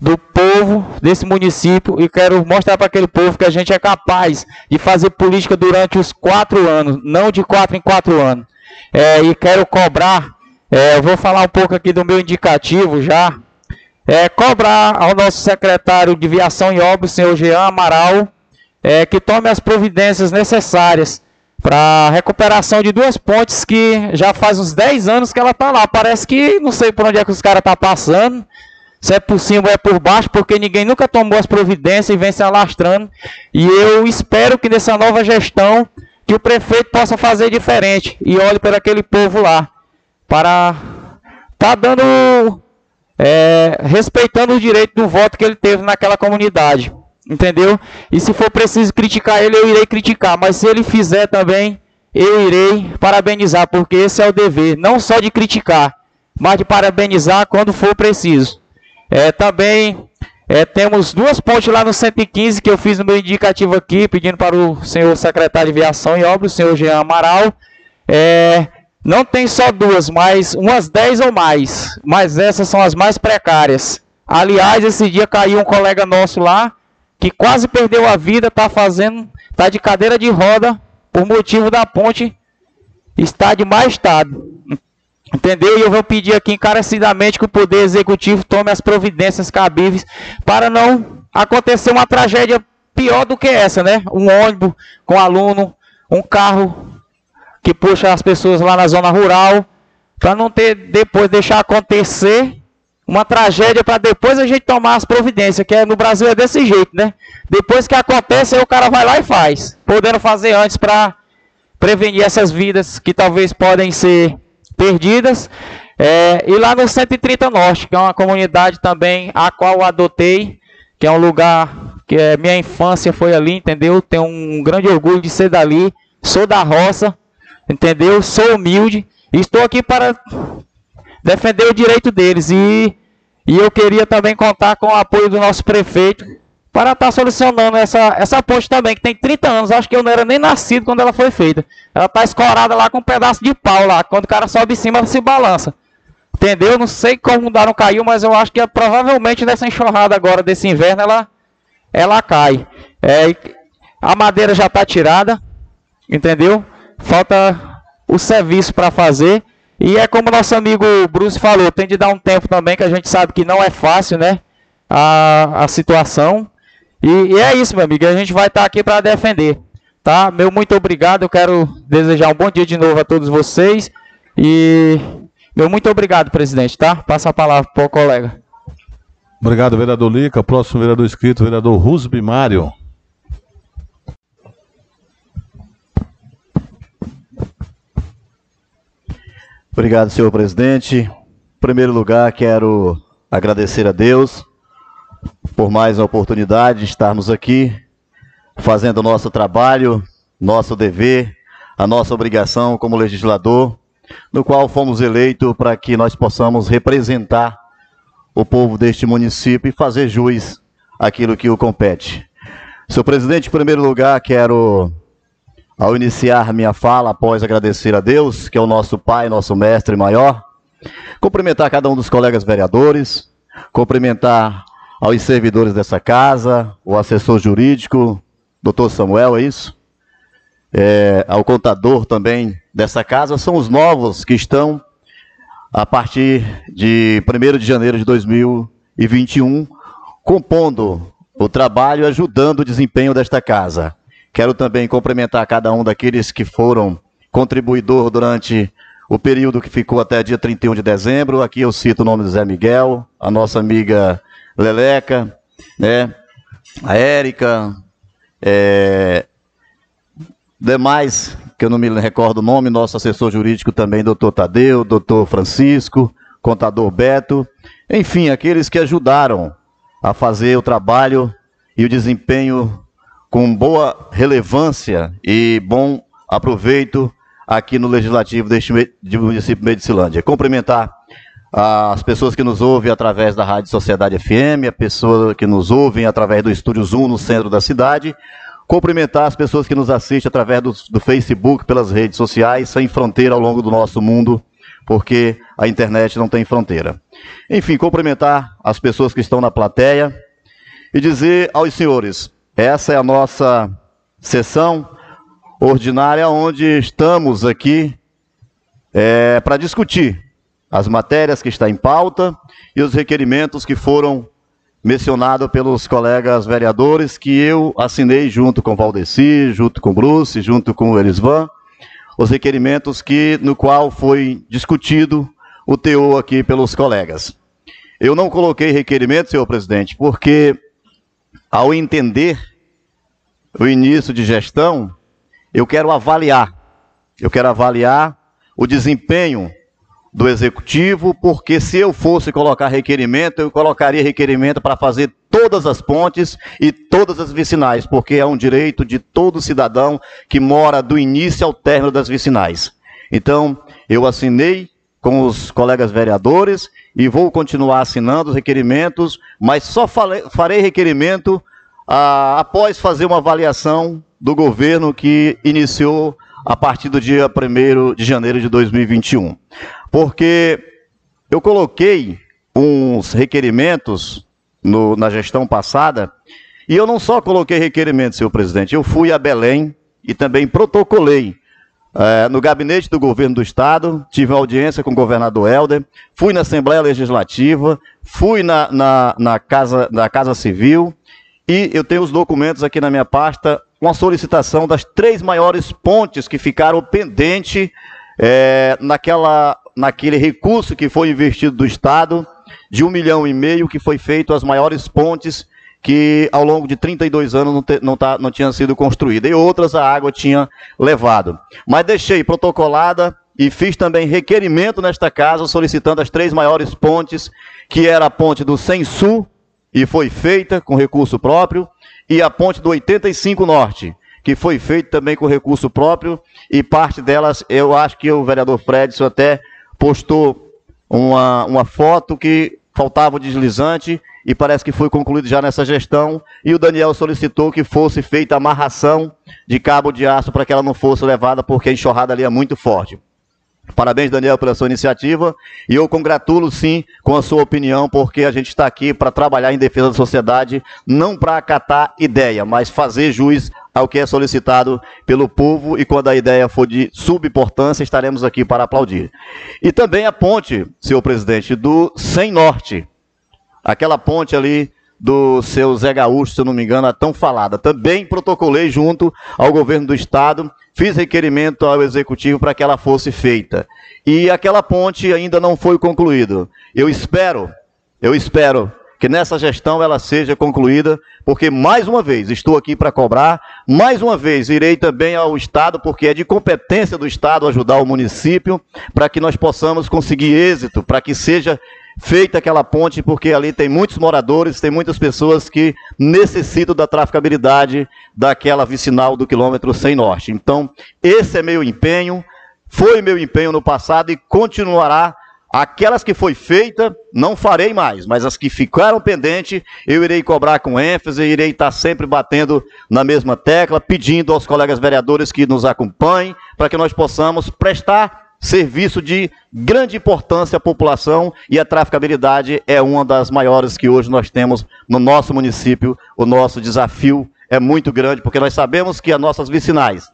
do povo desse município e quero mostrar para aquele povo que a gente é capaz de fazer política durante os quatro anos, não de quatro em quatro anos. É, e quero cobrar, é, vou falar um pouco aqui do meu indicativo já, é, cobrar ao nosso secretário de Viação e Obras, senhor Jean Amaral, é, que tome as providências necessárias para recuperação de duas pontes que já faz uns 10 anos que ela está lá. Parece que não sei por onde é que os caras tá passando, se é por cima ou é por baixo, porque ninguém nunca tomou as providências e vem se alastrando. E eu espero que nessa nova gestão que o prefeito possa fazer diferente e olhe para aquele povo lá, para tá dando é, respeitando o direito do voto que ele teve naquela comunidade. Entendeu? E se for preciso criticar ele, eu irei criticar. Mas se ele fizer também, eu irei parabenizar, porque esse é o dever, não só de criticar, mas de parabenizar quando for preciso. É, também é, temos duas pontes lá no 115 que eu fiz no meu indicativo aqui, pedindo para o senhor secretário de Viação e Obras, o senhor Jean Amaral. É, não tem só duas, mas umas 10 ou mais. Mas essas são as mais precárias. Aliás, esse dia caiu um colega nosso lá, que quase perdeu a vida, está fazendo, está de cadeira de roda por motivo da ponte está de má estado. Entendeu? E eu vou pedir aqui encarecidamente que o Poder Executivo tome as providências cabíveis para não acontecer uma tragédia pior do que essa, né? Um ônibus com aluno, um carro que puxa as pessoas lá na zona rural, para não ter depois deixar acontecer uma tragédia para depois a gente tomar as providências, que é, no Brasil é desse jeito, né? Depois que acontece, aí o cara vai lá e faz, podendo fazer antes para prevenir essas vidas que talvez podem ser perdidas. É, e lá no 130 Norte, que é uma comunidade também a qual adotei, que é um lugar que é, minha infância foi ali, entendeu? Tenho um grande orgulho de ser dali, sou da roça, entendeu? Sou humilde, estou aqui para defender o direito deles. E, e eu queria também contar com o apoio do nosso prefeito para estar tá solucionando essa, essa ponte também, que tem 30 anos. Acho que eu não era nem nascido quando ela foi feita. Ela está escorada lá com um pedaço de pau lá. Quando o cara sobe em cima, se balança. Entendeu? Não sei como não caiu, mas eu acho que é, provavelmente nessa enxurrada agora desse inverno ela, ela cai. É, a madeira já está tirada, entendeu? Falta o serviço para fazer. E é como nosso amigo Bruce falou, tem de dar um tempo também, que a gente sabe que não é fácil, né? A, a situação. E, e é isso, meu amigo, a gente vai estar tá aqui para defender. Tá? Meu muito obrigado, eu quero desejar um bom dia de novo a todos vocês. E meu muito obrigado, presidente, tá? Passa a palavra para o colega. Obrigado, vereador Lica. Próximo vereador inscrito, vereador Rusbi Mário. Obrigado, senhor presidente. Em primeiro lugar, quero agradecer a Deus por mais uma oportunidade de estarmos aqui fazendo o nosso trabalho, nosso dever, a nossa obrigação como legislador, no qual fomos eleitos para que nós possamos representar o povo deste município e fazer juiz aquilo que o compete. Senhor presidente, em primeiro lugar, quero ao iniciar minha fala, após agradecer a Deus, que é o nosso Pai, nosso Mestre maior, cumprimentar cada um dos colegas vereadores, cumprimentar aos servidores dessa casa, o assessor jurídico, doutor Samuel, é isso? É, ao contador também dessa casa, são os novos que estão a partir de 1 de janeiro de 2021, compondo o trabalho, ajudando o desempenho desta casa. Quero também cumprimentar cada um daqueles que foram contribuidor durante o período que ficou até dia 31 de dezembro. Aqui eu cito o nome do Zé Miguel, a nossa amiga Leleca, né? a Érica, é... demais, que eu não me recordo o nome, nosso assessor jurídico também, doutor Tadeu, doutor Francisco, contador Beto, enfim, aqueles que ajudaram a fazer o trabalho e o desempenho com boa relevância e bom aproveito aqui no Legislativo deste município de Medicilândia. Cumprimentar as pessoas que nos ouvem através da Rádio Sociedade FM, a pessoa que nos ouvem através do Estúdio Zoom no centro da cidade, cumprimentar as pessoas que nos assistem através do, do Facebook, pelas redes sociais, sem fronteira ao longo do nosso mundo, porque a internet não tem fronteira. Enfim, cumprimentar as pessoas que estão na plateia e dizer aos senhores, essa é a nossa sessão ordinária, onde estamos aqui é, para discutir as matérias que estão em pauta e os requerimentos que foram mencionados pelos colegas vereadores, que eu assinei junto com Valdeci, junto com Bruce, junto com Elisvan, os requerimentos que, no qual foi discutido o teor aqui pelos colegas. Eu não coloquei requerimento, senhor presidente, porque ao entender o início de gestão, eu quero avaliar. Eu quero avaliar o desempenho do executivo, porque se eu fosse colocar requerimento, eu colocaria requerimento para fazer todas as pontes e todas as vicinais, porque é um direito de todo cidadão que mora do início ao término das vicinais. Então, eu assinei com os colegas vereadores e vou continuar assinando os requerimentos, mas só falei, farei requerimento ah, após fazer uma avaliação do governo que iniciou a partir do dia 1 de janeiro de 2021. Porque eu coloquei uns requerimentos no, na gestão passada, e eu não só coloquei requerimentos, senhor presidente, eu fui a Belém e também protocolei é, no gabinete do governo do estado, tive uma audiência com o governador Helder, fui na Assembleia Legislativa, fui na, na, na, casa, na Casa Civil, e eu tenho os documentos aqui na minha pasta, uma solicitação das três maiores pontes que ficaram pendentes é, naquela, naquele recurso que foi investido do Estado, de um milhão e meio, que foi feito as maiores pontes que ao longo de 32 anos não, te, não, tá, não tinham sido construídas, e outras a água tinha levado. Mas deixei protocolada e fiz também requerimento nesta casa, solicitando as três maiores pontes, que era a ponte do Sensu, e foi feita com recurso próprio, e a ponte do 85 Norte, que foi feita também com recurso próprio, e parte delas, eu acho que o vereador Fredson até postou uma, uma foto que faltava o deslizante, e parece que foi concluído já nessa gestão, e o Daniel solicitou que fosse feita amarração de cabo de aço para que ela não fosse levada, porque a enxurrada ali é muito forte. Parabéns, Daniel, pela sua iniciativa. E eu congratulo, sim, com a sua opinião, porque a gente está aqui para trabalhar em defesa da sociedade, não para acatar ideia, mas fazer juiz ao que é solicitado pelo povo. E quando a ideia for de subimportância, estaremos aqui para aplaudir. E também a ponte, senhor presidente, do Sem Norte. Aquela ponte ali do seu Zé Gaúcho, se não me engano, a tão falada. Também protocolei junto ao governo do estado fiz requerimento ao executivo para que ela fosse feita. E aquela ponte ainda não foi concluída. Eu espero, eu espero que nessa gestão ela seja concluída, porque mais uma vez estou aqui para cobrar, mais uma vez irei também ao Estado, porque é de competência do Estado ajudar o município, para que nós possamos conseguir êxito, para que seja feita aquela ponte, porque ali tem muitos moradores, tem muitas pessoas que necessitam da traficabilidade daquela vicinal do quilômetro 100 norte. Então, esse é meu empenho, foi meu empenho no passado e continuará. Aquelas que foi feita, não farei mais, mas as que ficaram pendentes, eu irei cobrar com ênfase, irei estar sempre batendo na mesma tecla, pedindo aos colegas vereadores que nos acompanhem, para que nós possamos prestar serviço de grande importância à população e a traficabilidade é uma das maiores que hoje nós temos no nosso município. O nosso desafio é muito grande, porque nós sabemos que as nossas vicinais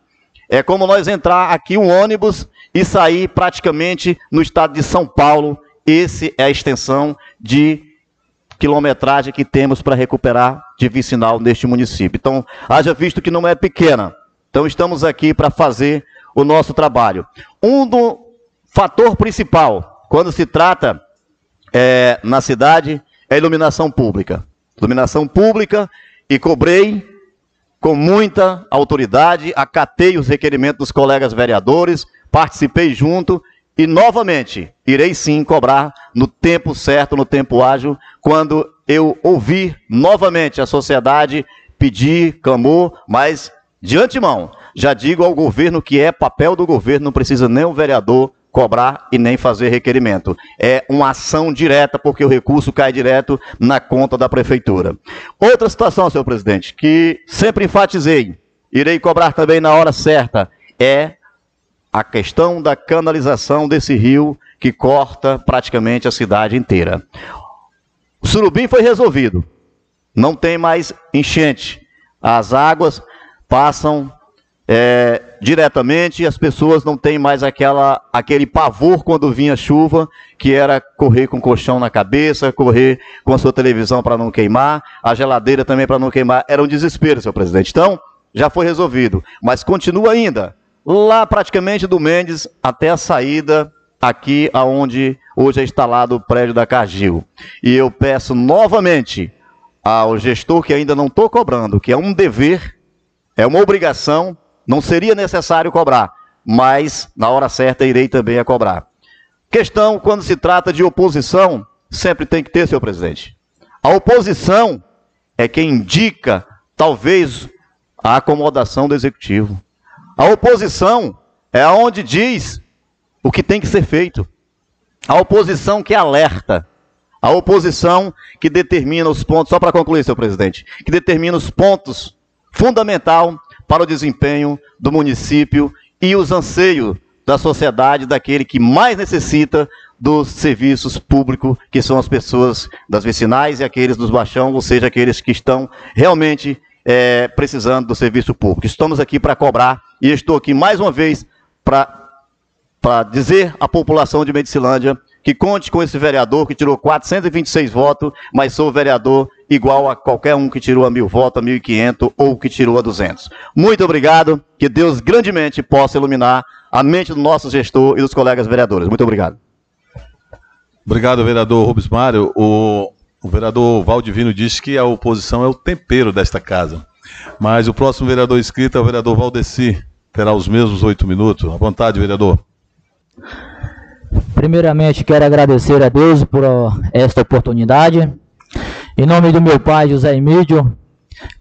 é como nós entrar aqui um ônibus e sair praticamente no estado de São Paulo. Esse é a extensão de quilometragem que temos para recuperar de vicinal neste município. Então, haja visto que não é pequena. Então, estamos aqui para fazer o nosso trabalho. Um do fator principal, quando se trata é, na cidade, é iluminação pública. Iluminação pública e cobrei com muita autoridade, acatei os requerimentos dos colegas vereadores, participei junto e novamente irei sim cobrar no tempo certo, no tempo ágil, quando eu ouvir novamente a sociedade pedir, clamor, mas de antemão já digo ao governo que é papel do governo, não precisa nem o vereador cobrar e nem fazer requerimento. É uma ação direta, porque o recurso cai direto na conta da prefeitura. Outra situação, senhor presidente, que sempre enfatizei, irei cobrar também na hora certa, é a questão da canalização desse rio que corta praticamente a cidade inteira. O surubim foi resolvido. Não tem mais enchente. As águas passam é, diretamente as pessoas não têm mais aquela, aquele pavor quando vinha chuva, que era correr com colchão na cabeça, correr com a sua televisão para não queimar, a geladeira também para não queimar. Era um desespero, senhor presidente. Então, já foi resolvido. Mas continua ainda, lá praticamente do Mendes até a saída aqui aonde hoje é instalado o prédio da Cargill. E eu peço novamente ao gestor que ainda não estou cobrando, que é um dever, é uma obrigação não seria necessário cobrar, mas na hora certa irei também a cobrar. Questão, quando se trata de oposição, sempre tem que ter, senhor presidente. A oposição é quem indica, talvez, a acomodação do executivo. A oposição é onde diz o que tem que ser feito. A oposição que alerta. A oposição que determina os pontos, só para concluir, senhor presidente, que determina os pontos fundamental para o desempenho do município e os anseios da sociedade, daquele que mais necessita dos serviços públicos, que são as pessoas das vicinais e aqueles dos baixão, ou seja, aqueles que estão realmente é, precisando do serviço público. Estamos aqui para cobrar e estou aqui mais uma vez para dizer à população de Medicilândia que conte com esse vereador que tirou 426 votos, mas sou vereador igual a qualquer um que tirou a mil votos, a 1.500 ou que tirou a 200. Muito obrigado, que Deus grandemente possa iluminar a mente do nosso gestor e dos colegas vereadores. Muito obrigado. Obrigado, vereador Rubens Mário. O, o vereador Valdivino disse que a oposição é o tempero desta casa. Mas o próximo vereador inscrito é o vereador Valdeci. Terá os mesmos oito minutos. À vontade, vereador. Primeiramente, quero agradecer a Deus por esta oportunidade. Em nome do meu pai, José Emílio,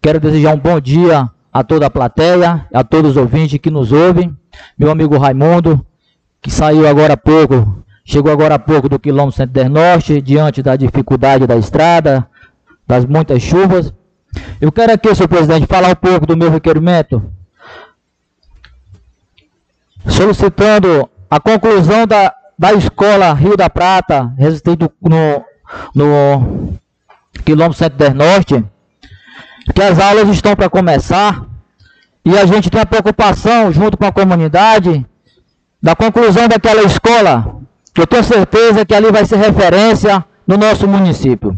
quero desejar um bom dia a toda a plateia, a todos os ouvintes que nos ouvem. Meu amigo Raimundo, que saiu agora há pouco, chegou agora há pouco do quilômetro 110 Norte, diante da dificuldade da estrada, das muitas chuvas. Eu quero aqui, senhor presidente, falar um pouco do meu requerimento, solicitando a conclusão da, da escola Rio da Prata, resistente no, no quilômetro 110 Norte, que as aulas estão para começar e a gente tem a preocupação, junto com a comunidade, da conclusão daquela escola, que eu tenho certeza que ali vai ser referência no nosso município.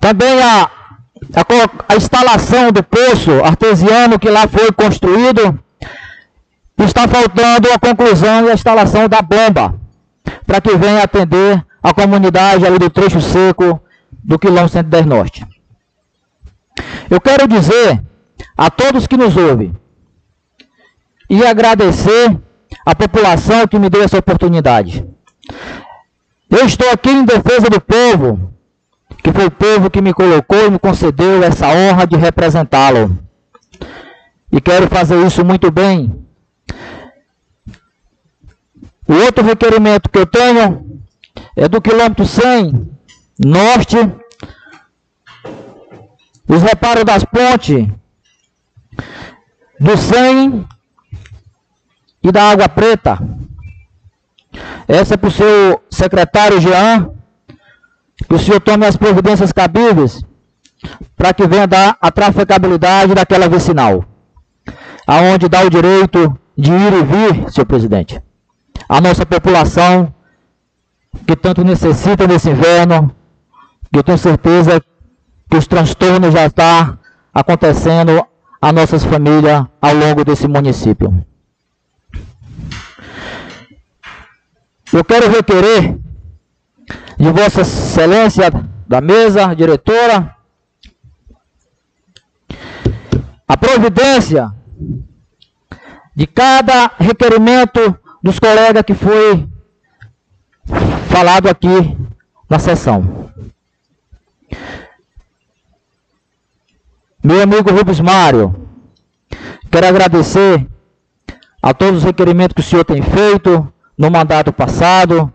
Também a, a, a instalação do poço artesiano que lá foi construído, Está faltando a conclusão e a instalação da bomba, para que venha atender a comunidade ali do trecho seco do quilômetro 110 Norte. Eu quero dizer a todos que nos ouvem e agradecer a população que me deu essa oportunidade. Eu estou aqui em defesa do povo, que foi o povo que me colocou e me concedeu essa honra de representá-lo. E quero fazer isso muito bem. O outro requerimento que eu tenho é do quilômetro 100 norte, os reparos das pontes do 100 e da Água Preta. Essa é para o seu secretário Jean, que o senhor tome as providências cabíveis para que venha dar a trafegabilidade daquela vicinal, aonde dá o direito de ir e vir, senhor presidente. A nossa população que tanto necessita nesse inverno, que eu tenho certeza que os transtornos já estão acontecendo a nossas famílias ao longo desse município. Eu quero requerer de Vossa Excelência da mesa, diretora, a providência de cada requerimento dos colegas que foi falado aqui na sessão. Meu amigo Rubens Mário, quero agradecer a todos os requerimentos que o senhor tem feito no mandato passado,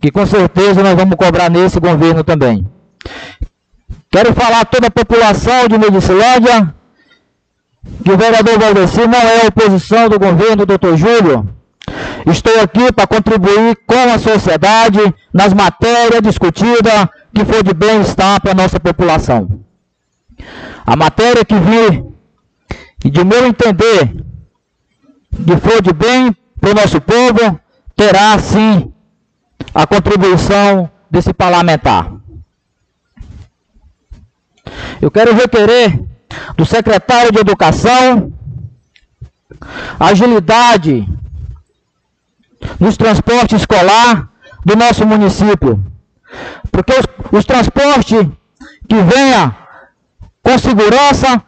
que com certeza nós vamos cobrar nesse governo também. Quero falar a toda a população de Medicilândia que o vereador Valdeci não é oposição do governo do Dr. Júlio. Estou aqui para contribuir com a sociedade nas matérias discutidas que for de bem-estar para a nossa população. A matéria que vi, de meu entender, que for de bem para o nosso povo, terá sim a contribuição desse parlamentar. Eu quero requerer do secretário de Educação agilidade nos transportes escolar do nosso município. Porque os, os transportes que venha com segurança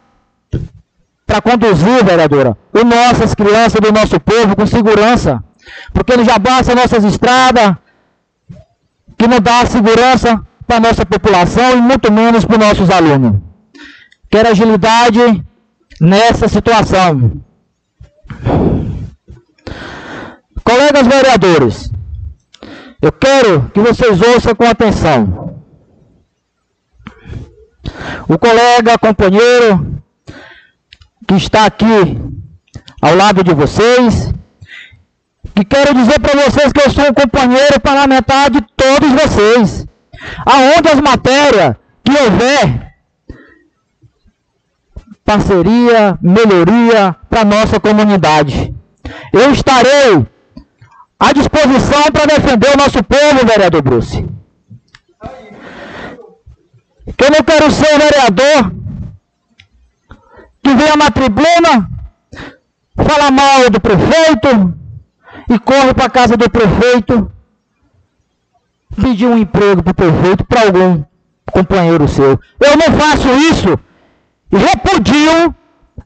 para conduzir, vereadora, o nossas crianças do nosso povo com segurança. Porque ele já basta nossas estradas, que não dá segurança para a nossa população e muito menos para os nossos alunos. Quero agilidade nessa situação. Colegas vereadores, eu quero que vocês ouçam com atenção. O colega, companheiro, que está aqui ao lado de vocês, que quero dizer para vocês que eu sou um companheiro parlamentar de todos vocês. Aonde as matérias que houver parceria, melhoria para nossa comunidade. Eu estarei à disposição para defender o nosso povo, vereador Bruce. Que eu não quero ser vereador que venha na tribuna, fala mal do prefeito e corre para a casa do prefeito pedir um emprego para o prefeito, para algum companheiro seu. Eu não faço isso repudio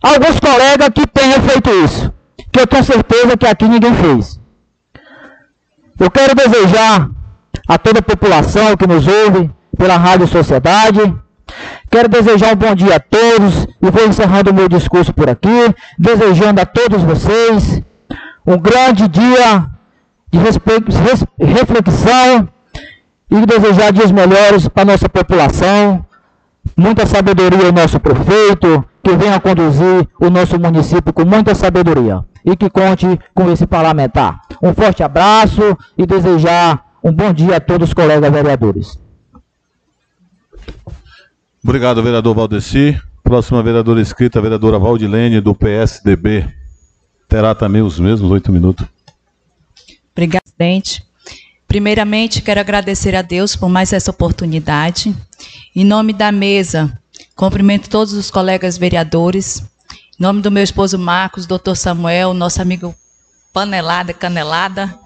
alguns colegas que tenham feito isso. Que eu tenho certeza que aqui ninguém fez. Eu quero desejar a toda a população que nos ouve pela Rádio Sociedade. Quero desejar um bom dia a todos e vou encerrando o meu discurso por aqui, desejando a todos vocês um grande dia de reflexão e desejar dias melhores para a nossa população. Muita sabedoria ao nosso prefeito, que venha conduzir o nosso município com muita sabedoria e que conte com esse parlamentar. Um forte abraço e desejar um bom dia a todos os colegas vereadores. Obrigado, vereador Valdeci. Próxima vereadora escrita, a vereadora Valdilene, do PSDB. Terá também os mesmos oito minutos. Obrigada, presidente. Primeiramente, quero agradecer a Deus por mais essa oportunidade. Em nome da mesa, cumprimento todos os colegas vereadores, em nome do meu esposo Marcos, doutor Samuel, nosso amigo Panelada, Canelada,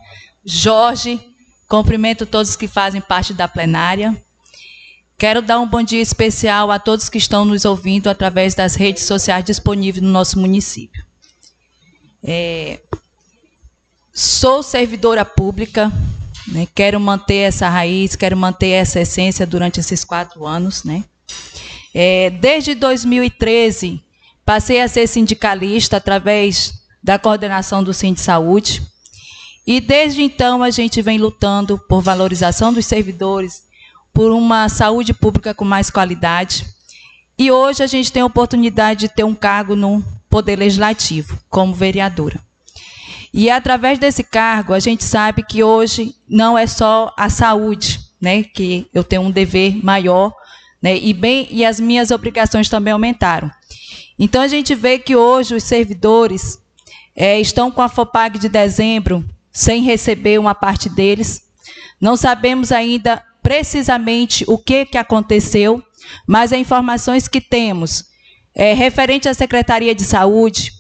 Jorge, Cumprimento todos que fazem parte da plenária. Quero dar um bom dia especial a todos que estão nos ouvindo através das redes sociais disponíveis no nosso município. É, sou servidora pública, né, quero manter essa raiz, quero manter essa essência durante esses quatro anos. Né. É, desde 2013, passei a ser sindicalista através da coordenação do Sim de Saúde. E desde então a gente vem lutando por valorização dos servidores, por uma saúde pública com mais qualidade. E hoje a gente tem a oportunidade de ter um cargo no Poder Legislativo, como vereadora. E através desse cargo, a gente sabe que hoje não é só a saúde, né, que eu tenho um dever maior, né, e bem e as minhas obrigações também aumentaram. Então a gente vê que hoje os servidores é, estão com a FOPAG de dezembro sem receber uma parte deles. Não sabemos ainda precisamente o que, que aconteceu, mas as informações que temos é, referente à Secretaria de Saúde,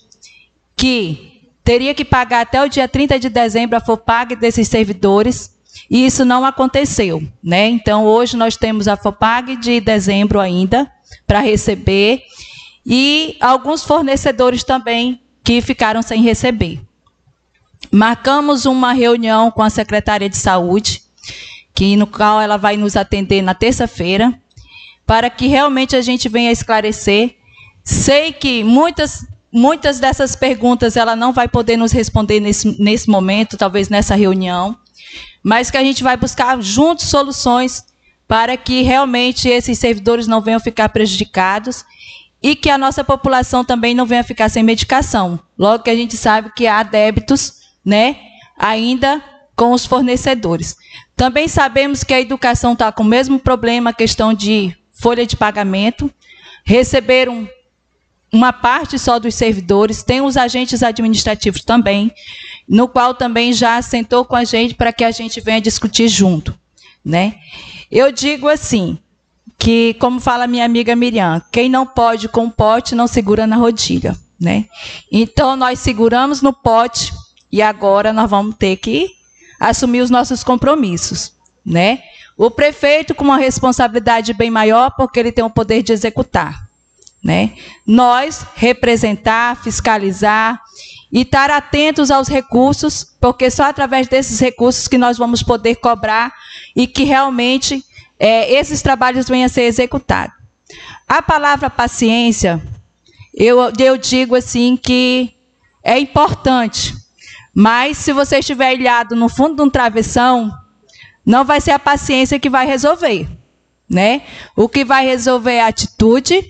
que teria que pagar até o dia 30 de dezembro a FOPAG desses servidores, e isso não aconteceu. Né? Então, hoje nós temos a FOPAG de dezembro ainda para receber, e alguns fornecedores também que ficaram sem receber. Marcamos uma reunião com a secretária de saúde, que no qual ela vai nos atender na terça-feira, para que realmente a gente venha esclarecer. Sei que muitas muitas dessas perguntas ela não vai poder nos responder nesse, nesse momento, talvez nessa reunião, mas que a gente vai buscar juntos soluções para que realmente esses servidores não venham ficar prejudicados e que a nossa população também não venha ficar sem medicação. Logo que a gente sabe que há débitos, né, ainda com os fornecedores. Também sabemos que a educação está com o mesmo problema, a questão de folha de pagamento. Receberam uma parte só dos servidores, tem os agentes administrativos também, no qual também já sentou com a gente para que a gente venha discutir junto, né? Eu digo assim, que, como fala minha amiga Miriam, quem não pode com o pote não segura na rodilha, né? Então nós seguramos no pote e agora nós vamos ter que assumir os nossos compromissos, né? O prefeito com uma responsabilidade bem maior porque ele tem o poder de executar, né? Nós representar, fiscalizar e estar atentos aos recursos, porque só através desses recursos que nós vamos poder cobrar e que realmente é, esses trabalhos venham a ser executados. A palavra paciência, eu, eu digo assim que é importante, mas se você estiver ilhado no fundo de um travessão, não vai ser a paciência que vai resolver, né? O que vai resolver é a atitude,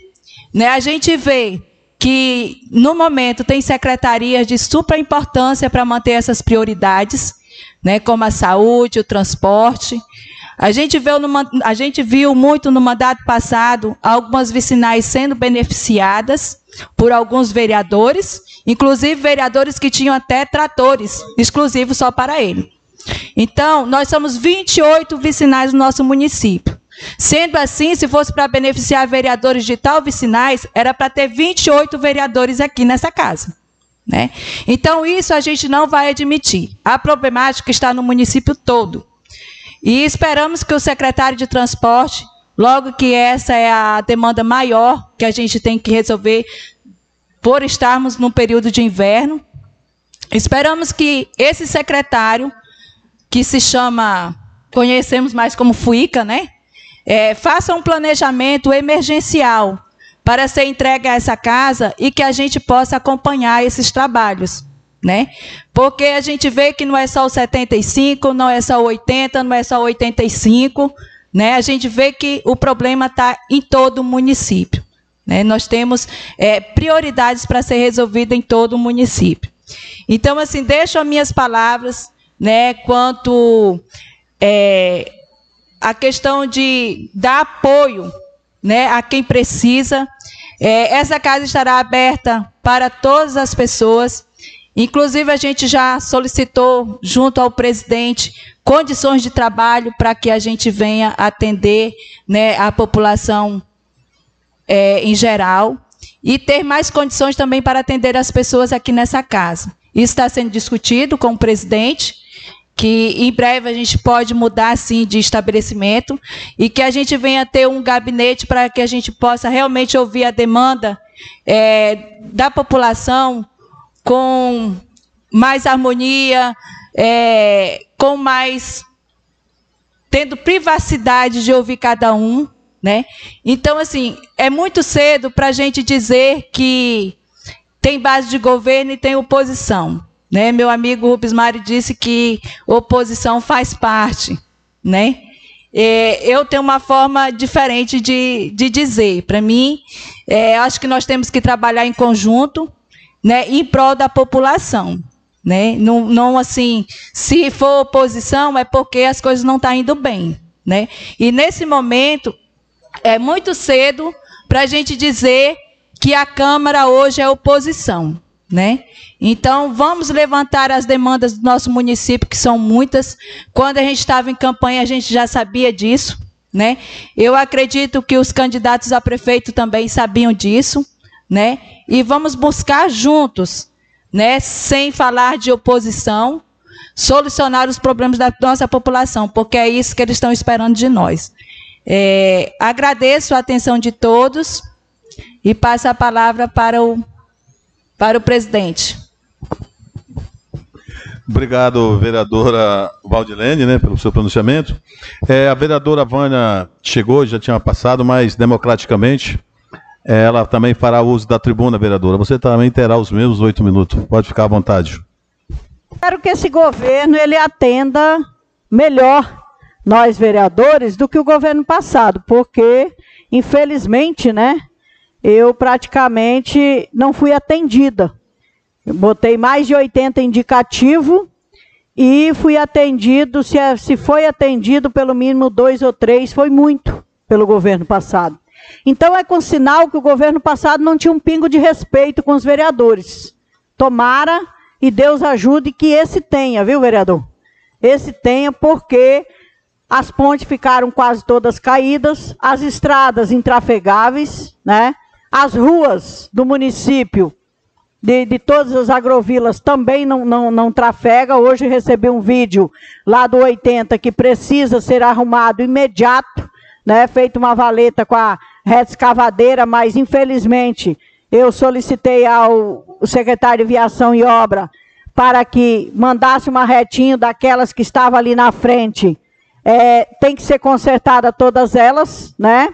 né? A gente vê que no momento tem secretarias de super importância para manter essas prioridades, né? Como a saúde, o transporte. A gente, viu no, a gente viu muito no mandato passado algumas vicinais sendo beneficiadas por alguns vereadores, inclusive vereadores que tinham até tratores exclusivos só para ele. Então, nós somos 28 vicinais no nosso município. Sendo assim, se fosse para beneficiar vereadores de tal vicinais, era para ter 28 vereadores aqui nessa casa. Né? Então, isso a gente não vai admitir. A problemática está no município todo. E esperamos que o secretário de transporte, logo que essa é a demanda maior que a gente tem que resolver, por estarmos num período de inverno, esperamos que esse secretário, que se chama, conhecemos mais como FUICA, né? É, faça um planejamento emergencial para ser entregue a essa casa e que a gente possa acompanhar esses trabalhos né? Porque a gente vê que não é só o 75, não é só o 80, não é só o 85, né? A gente vê que o problema está em todo o município. Né? Nós temos é, prioridades para ser resolvida em todo o município. Então, assim, deixo as minhas palavras, né, quanto é, a questão de dar apoio, né, a quem precisa. É, essa casa estará aberta para todas as pessoas Inclusive, a gente já solicitou, junto ao presidente, condições de trabalho para que a gente venha atender né, a população é, em geral e ter mais condições também para atender as pessoas aqui nessa casa. Isso está sendo discutido com o presidente, que em breve a gente pode mudar sim de estabelecimento e que a gente venha ter um gabinete para que a gente possa realmente ouvir a demanda é, da população com mais harmonia, é, com mais tendo privacidade de ouvir cada um, né? Então assim é muito cedo para a gente dizer que tem base de governo e tem oposição. Né? Meu amigo Rubens Mário disse que oposição faz parte. Né? É, eu tenho uma forma diferente de, de dizer. Para mim, é, acho que nós temos que trabalhar em conjunto né, em prol da população. Né? Não, não assim, se for oposição é porque as coisas não estão tá indo bem. Né? E nesse momento, é muito cedo para a gente dizer que a Câmara hoje é oposição, né? Então, vamos levantar as demandas do nosso município, que são muitas. Quando a gente estava em campanha, a gente já sabia disso, né? Eu acredito que os candidatos a prefeito também sabiam disso, né? E vamos buscar juntos, né, sem falar de oposição, solucionar os problemas da nossa população, porque é isso que eles estão esperando de nós. É, agradeço a atenção de todos. E passa a palavra para o, para o presidente. Obrigado, vereadora Valdilene, né, pelo seu pronunciamento. É, a vereadora Vânia chegou, já tinha passado, mas democraticamente é, ela também fará uso da tribuna, vereadora. Você também terá os mesmos oito minutos. Pode ficar à vontade. Espero que esse governo ele atenda melhor nós vereadores do que o governo passado, porque infelizmente, né, eu praticamente não fui atendida. Eu botei mais de 80 indicativo e fui atendido, se, é, se foi atendido pelo mínimo dois ou três, foi muito pelo governo passado. Então é com sinal que o governo passado não tinha um pingo de respeito com os vereadores. Tomara e Deus ajude que esse tenha, viu, vereador? Esse tenha, porque as pontes ficaram quase todas caídas, as estradas intrafegáveis, né? As ruas do município, de, de todas as agrovilas, também não, não, não trafega. Hoje recebi um vídeo lá do 80 que precisa ser arrumado imediato, né? Feito uma valeta com a reta escavadeira, mas infelizmente eu solicitei ao secretário de Viação e Obra para que mandasse uma retinho daquelas que estava ali na frente. É, tem que ser consertada todas elas, né?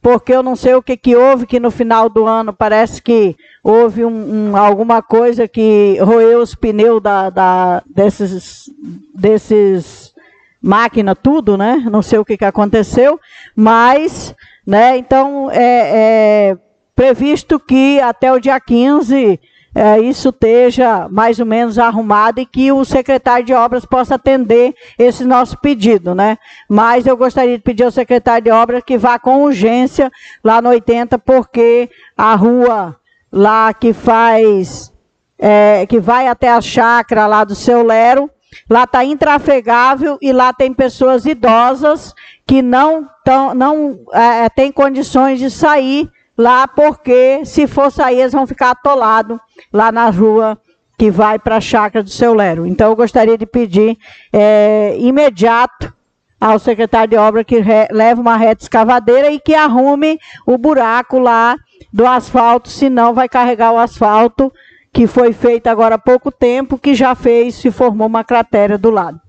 Porque eu não sei o que, que houve, que no final do ano parece que houve um, um, alguma coisa que roeu os pneus da, da, desses, desses máquina, tudo, né? Não sei o que, que aconteceu, mas, né, então é, é previsto que até o dia 15 é, isso esteja mais ou menos arrumado e que o secretário de obras possa atender esse nosso pedido, né? Mas eu gostaria de pedir ao secretário de obras que vá com urgência lá no 80, porque a rua lá que faz, é, que vai até a chácara lá do seu Lero, lá está intrafegável e lá tem pessoas idosas que não, tão, não é, têm condições de sair lá, porque se for sair, eles vão ficar atolados lá na rua que vai para a chácara do seu Lero. Então, eu gostaria de pedir é, imediato ao secretário de obra que leve uma reta escavadeira e que arrume o buraco lá do asfalto, senão vai carregar o asfalto que foi feito agora há pouco tempo, que já fez, se formou uma cratera do lado.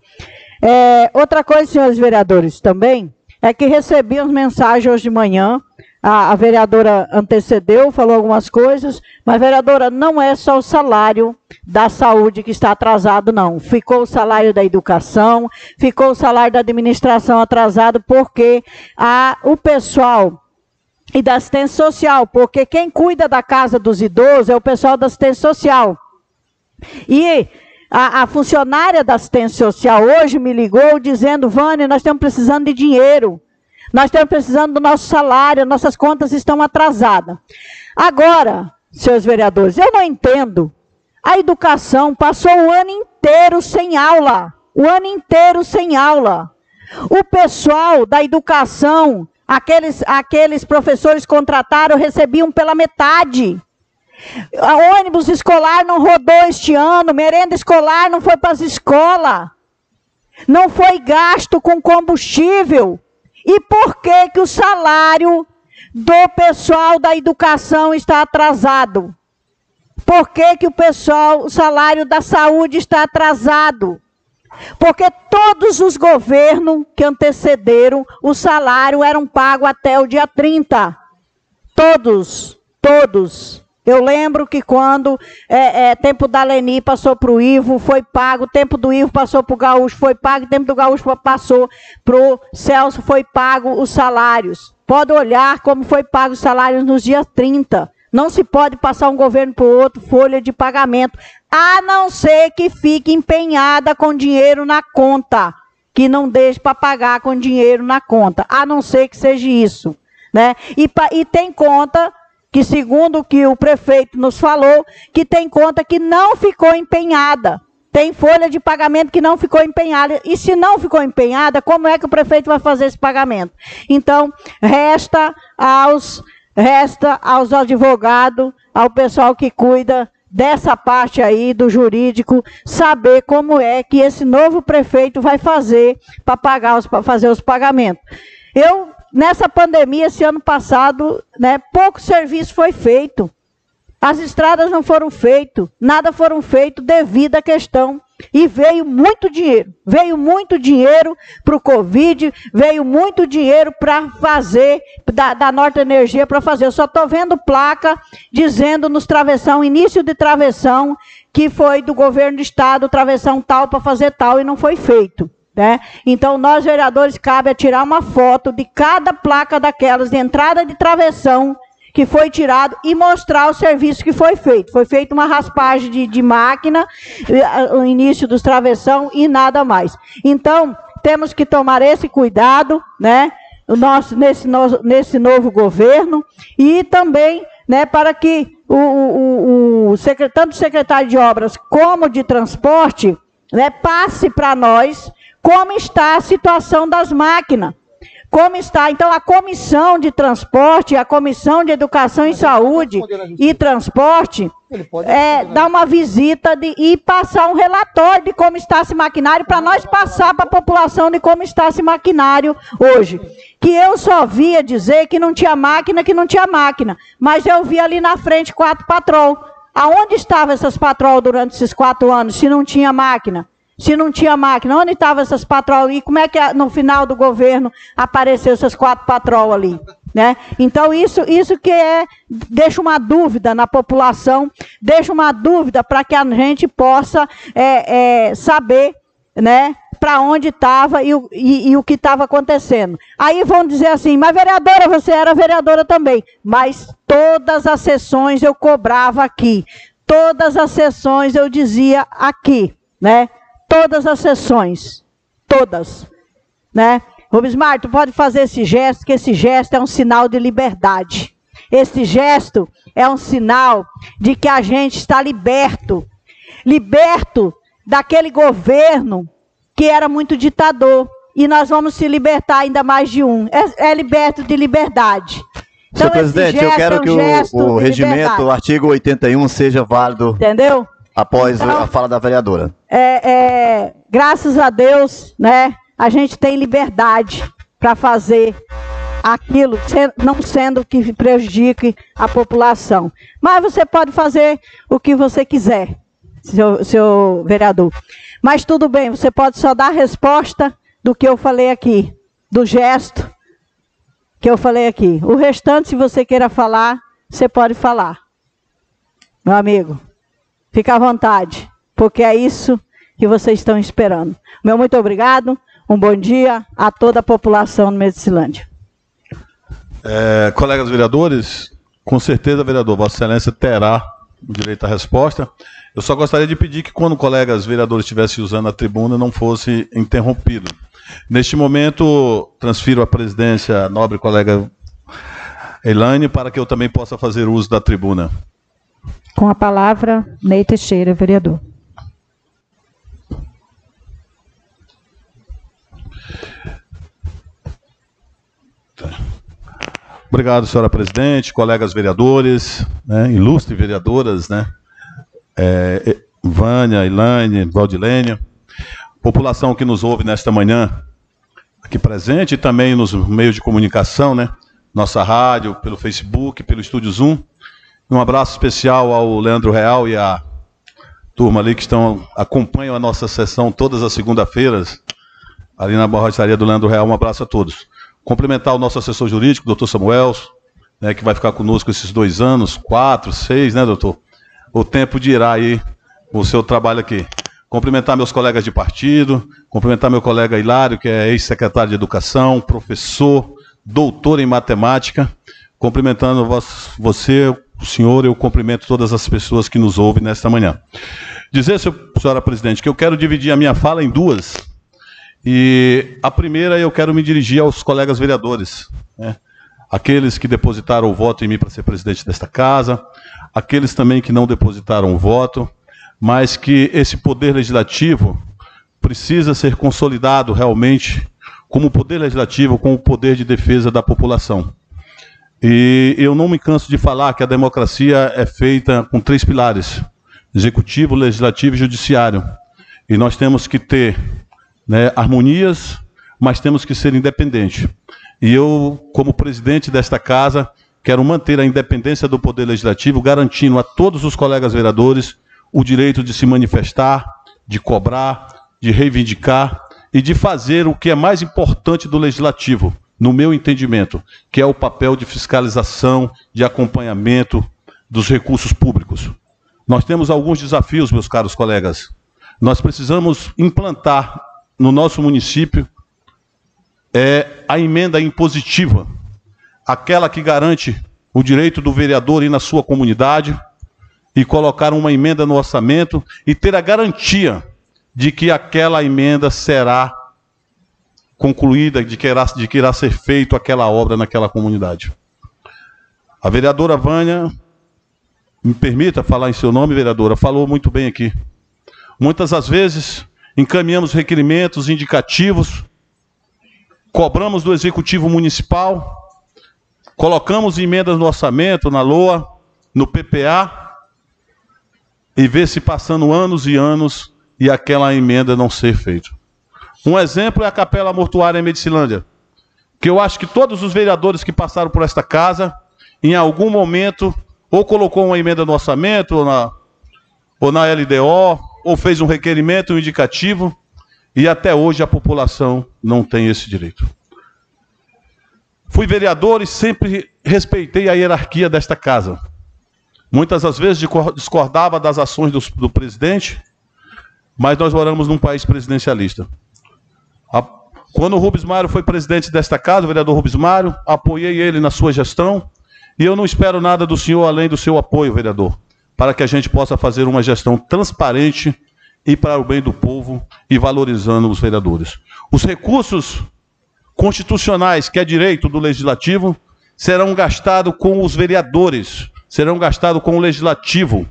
É, outra coisa, senhores vereadores, também, é que recebi as mensagens hoje de manhã a, a, vereadora antecedeu, falou algumas coisas, mas, vereadora, não é só o salário da saúde que está atrasado, não. Ficou o salário da educação, ficou o salário da administração atrasado, porque a, o pessoal e da assistência social, porque quem cuida da casa dos idosos é o pessoal da assistência social. E a, a, funcionária da assistência social hoje me ligou dizendo, Vânia, nós estamos precisando de dinheiro. Nós estamos precisando do nosso salário, nossas contas estão atrasadas. Agora, senhores vereadores, eu não entendo. A educação passou o ano inteiro sem aula. O ano inteiro sem aula. O pessoal da educação, aqueles, aqueles professores contrataram, recebiam pela metade. A ônibus escolar não rodou este ano, merenda escolar não foi para as escolas. não foi gasto com combustível? E por que, que o salário do pessoal da educação está atrasado? Por que, que o pessoal, o salário da saúde está atrasado? Porque todos os governos que antecederam, o salário eram pago até o dia 30. Todos, todos. Eu lembro que quando é, é, tempo da Leni passou para o Ivo, foi pago, tempo do Ivo passou para o Gaúcho, foi pago, tempo do Gaúcho passou para o Celso, foi pago os salários. Pode olhar como foi pago os salários nos dias 30. Não se pode passar um governo para o outro folha de pagamento, a não ser que fique empenhada com dinheiro na conta, que não deixe para pagar com dinheiro na conta, a não ser que seja isso. Né? E, e tem conta que segundo o que o prefeito nos falou, que tem conta que não ficou empenhada. Tem folha de pagamento que não ficou empenhada. E se não ficou empenhada, como é que o prefeito vai fazer esse pagamento? Então, resta aos resta aos advogados, ao pessoal que cuida dessa parte aí do jurídico, saber como é que esse novo prefeito vai fazer para pagar os, fazer os pagamentos. Eu nessa pandemia, esse ano passado, né, pouco serviço foi feito. As estradas não foram feitas, nada foram feito devido à questão. E veio muito dinheiro, veio muito dinheiro para o Covid, veio muito dinheiro para fazer, da, da Norte Energia para fazer. Eu só estou vendo placa dizendo nos travessão, início de travessão, que foi do governo do estado, travessão tal para fazer tal, e não foi feito. Né? Então, nós vereadores, cabe a tirar uma foto de cada placa daquelas de entrada de travessão que foi tirado e mostrar o serviço que foi feito. Foi feita uma raspagem de, de máquina, eh, o início dos travessão e nada mais. Então, temos que tomar esse cuidado, né? Nosso, nesse, no, nesse novo governo e também né, para que o, o, o tanto o secretário de obras como de transporte né, passe para nós como está a situação das máquinas. Como está? Então, a comissão de transporte, a comissão de educação e saúde e transporte, é, dar uma visita de, e passar um relatório de como está esse maquinário, para nós passar para a população de como está esse maquinário hoje. Que eu só via dizer que não tinha máquina, que não tinha máquina. Mas eu vi ali na frente quatro patrol. Aonde estavam essas patrol durante esses quatro anos, se não tinha máquina? Se não tinha máquina, onde estavam essas patroas? E como é que no final do governo apareceu essas quatro patroas ali? Né? Então, isso, isso que é, deixa uma dúvida na população, deixa uma dúvida para que a gente possa é, é, saber né, para onde estava e, e, e, o que estava acontecendo. Aí vão dizer assim, mas vereadora, você era vereadora também. Mas todas as sessões eu cobrava aqui. Todas as sessões eu dizia aqui, né? Todas as sessões. Todas. Né? Rubens Marto, pode fazer esse gesto, que esse gesto é um sinal de liberdade. Esse gesto é um sinal de que a gente está liberto. Liberto daquele governo que era muito ditador. E nós vamos se libertar ainda mais de um. É, é liberto de liberdade. Então, Senhor presidente, eu quero é um que o, o regimento, o artigo 81, seja válido. Entendeu? Após então, a fala da vereadora. É, é, graças a Deus, né, a gente tem liberdade para fazer aquilo, não sendo que prejudique a população. Mas você pode fazer o que você quiser, seu, seu vereador. Mas tudo bem, você pode só dar a resposta do que eu falei aqui, do gesto que eu falei aqui. O restante, se você queira falar, você pode falar. Meu amigo. Fica à vontade, porque é isso que vocês estão esperando. Meu muito obrigado, um bom dia a toda a população do Medicilândia. É, colegas vereadores, com certeza, vereador, Vossa Excelência terá o direito à resposta. Eu só gostaria de pedir que, quando colegas vereadores estivessem usando a tribuna, não fosse interrompido. Neste momento, transfiro a presidência nobre colega Elaine para que eu também possa fazer uso da tribuna. Com a palavra, Ney Teixeira, vereador. Obrigado, senhora presidente, colegas vereadores, né, ilustres vereadoras, né, é, Vânia, Elaine, Valdilênia. população que nos ouve nesta manhã, aqui presente, e também nos meios de comunicação, né? Nossa rádio, pelo Facebook, pelo Estúdio Zoom. Um abraço especial ao Leandro Real e à turma ali que estão acompanham a nossa sessão todas as segunda-feiras, ali na borracharia do Leandro Real. Um abraço a todos. Cumprimentar o nosso assessor jurídico, doutor Samuel, né, que vai ficar conosco esses dois anos, quatro, seis, né, doutor? O tempo dirá aí o seu trabalho aqui. Cumprimentar meus colegas de partido, cumprimentar meu colega Hilário, que é ex-secretário de Educação, professor, doutor em matemática. Cumprimentando você, o senhor, eu cumprimento todas as pessoas que nos ouvem nesta manhã. Dizer, senhora presidente, que eu quero dividir a minha fala em duas. E a primeira eu quero me dirigir aos colegas vereadores, né? aqueles que depositaram o voto em mim para ser presidente desta casa, aqueles também que não depositaram o voto, mas que esse poder legislativo precisa ser consolidado realmente como poder legislativo, como poder de defesa da população. E eu não me canso de falar que a democracia é feita com três pilares: executivo, legislativo e judiciário. E nós temos que ter né, harmonias, mas temos que ser independentes. E eu, como presidente desta casa, quero manter a independência do Poder Legislativo, garantindo a todos os colegas vereadores o direito de se manifestar, de cobrar, de reivindicar e de fazer o que é mais importante do Legislativo, no meu entendimento, que é o papel de fiscalização, de acompanhamento dos recursos públicos. Nós temos alguns desafios, meus caros colegas. Nós precisamos implantar no nosso município é a emenda impositiva, aquela que garante o direito do vereador ir na sua comunidade e colocar uma emenda no orçamento e ter a garantia de que aquela emenda será concluída, de que irá, de que irá ser feito aquela obra naquela comunidade. A vereadora Vânia, me permita falar em seu nome, vereadora, falou muito bem aqui. Muitas das vezes encaminhamos requerimentos indicativos cobramos do Executivo Municipal, colocamos emendas no orçamento, na LOA, no PPA, e vê se passando anos e anos e aquela emenda não ser feita. Um exemplo é a Capela Mortuária em Medicilândia, que eu acho que todos os vereadores que passaram por esta casa, em algum momento, ou colocou uma emenda no orçamento, ou na, ou na LDO, ou fez um requerimento, um indicativo, e até hoje a população não tem esse direito. Fui vereador e sempre respeitei a hierarquia desta casa. Muitas das vezes discordava das ações do, do presidente, mas nós moramos num país presidencialista. Quando o Rubens Mário foi presidente desta casa, o vereador Rubens Mário, apoiei ele na sua gestão, e eu não espero nada do senhor além do seu apoio, vereador, para que a gente possa fazer uma gestão transparente e para o bem do povo e valorizando os vereadores. Os recursos constitucionais, que é direito do legislativo, serão gastados com os vereadores, serão gastados com o legislativo.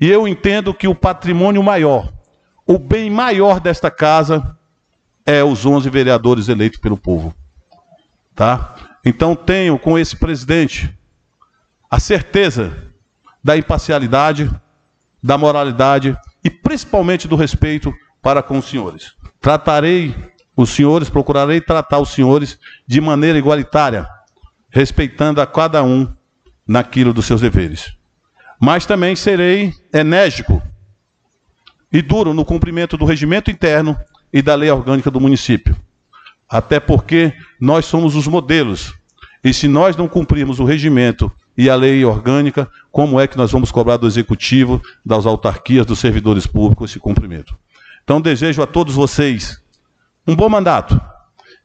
E eu entendo que o patrimônio maior, o bem maior desta casa é os 11 vereadores eleitos pelo povo. Tá? Então tenho com esse presidente a certeza da imparcialidade, da moralidade e principalmente do respeito para com os senhores. Tratarei os senhores, procurarei tratar os senhores de maneira igualitária, respeitando a cada um naquilo dos seus deveres. Mas também serei enérgico e duro no cumprimento do regimento interno e da lei orgânica do município. Até porque nós somos os modelos. E se nós não cumprirmos o regimento e a lei orgânica, como é que nós vamos cobrar do executivo, das autarquias, dos servidores públicos esse cumprimento. Então desejo a todos vocês um bom mandato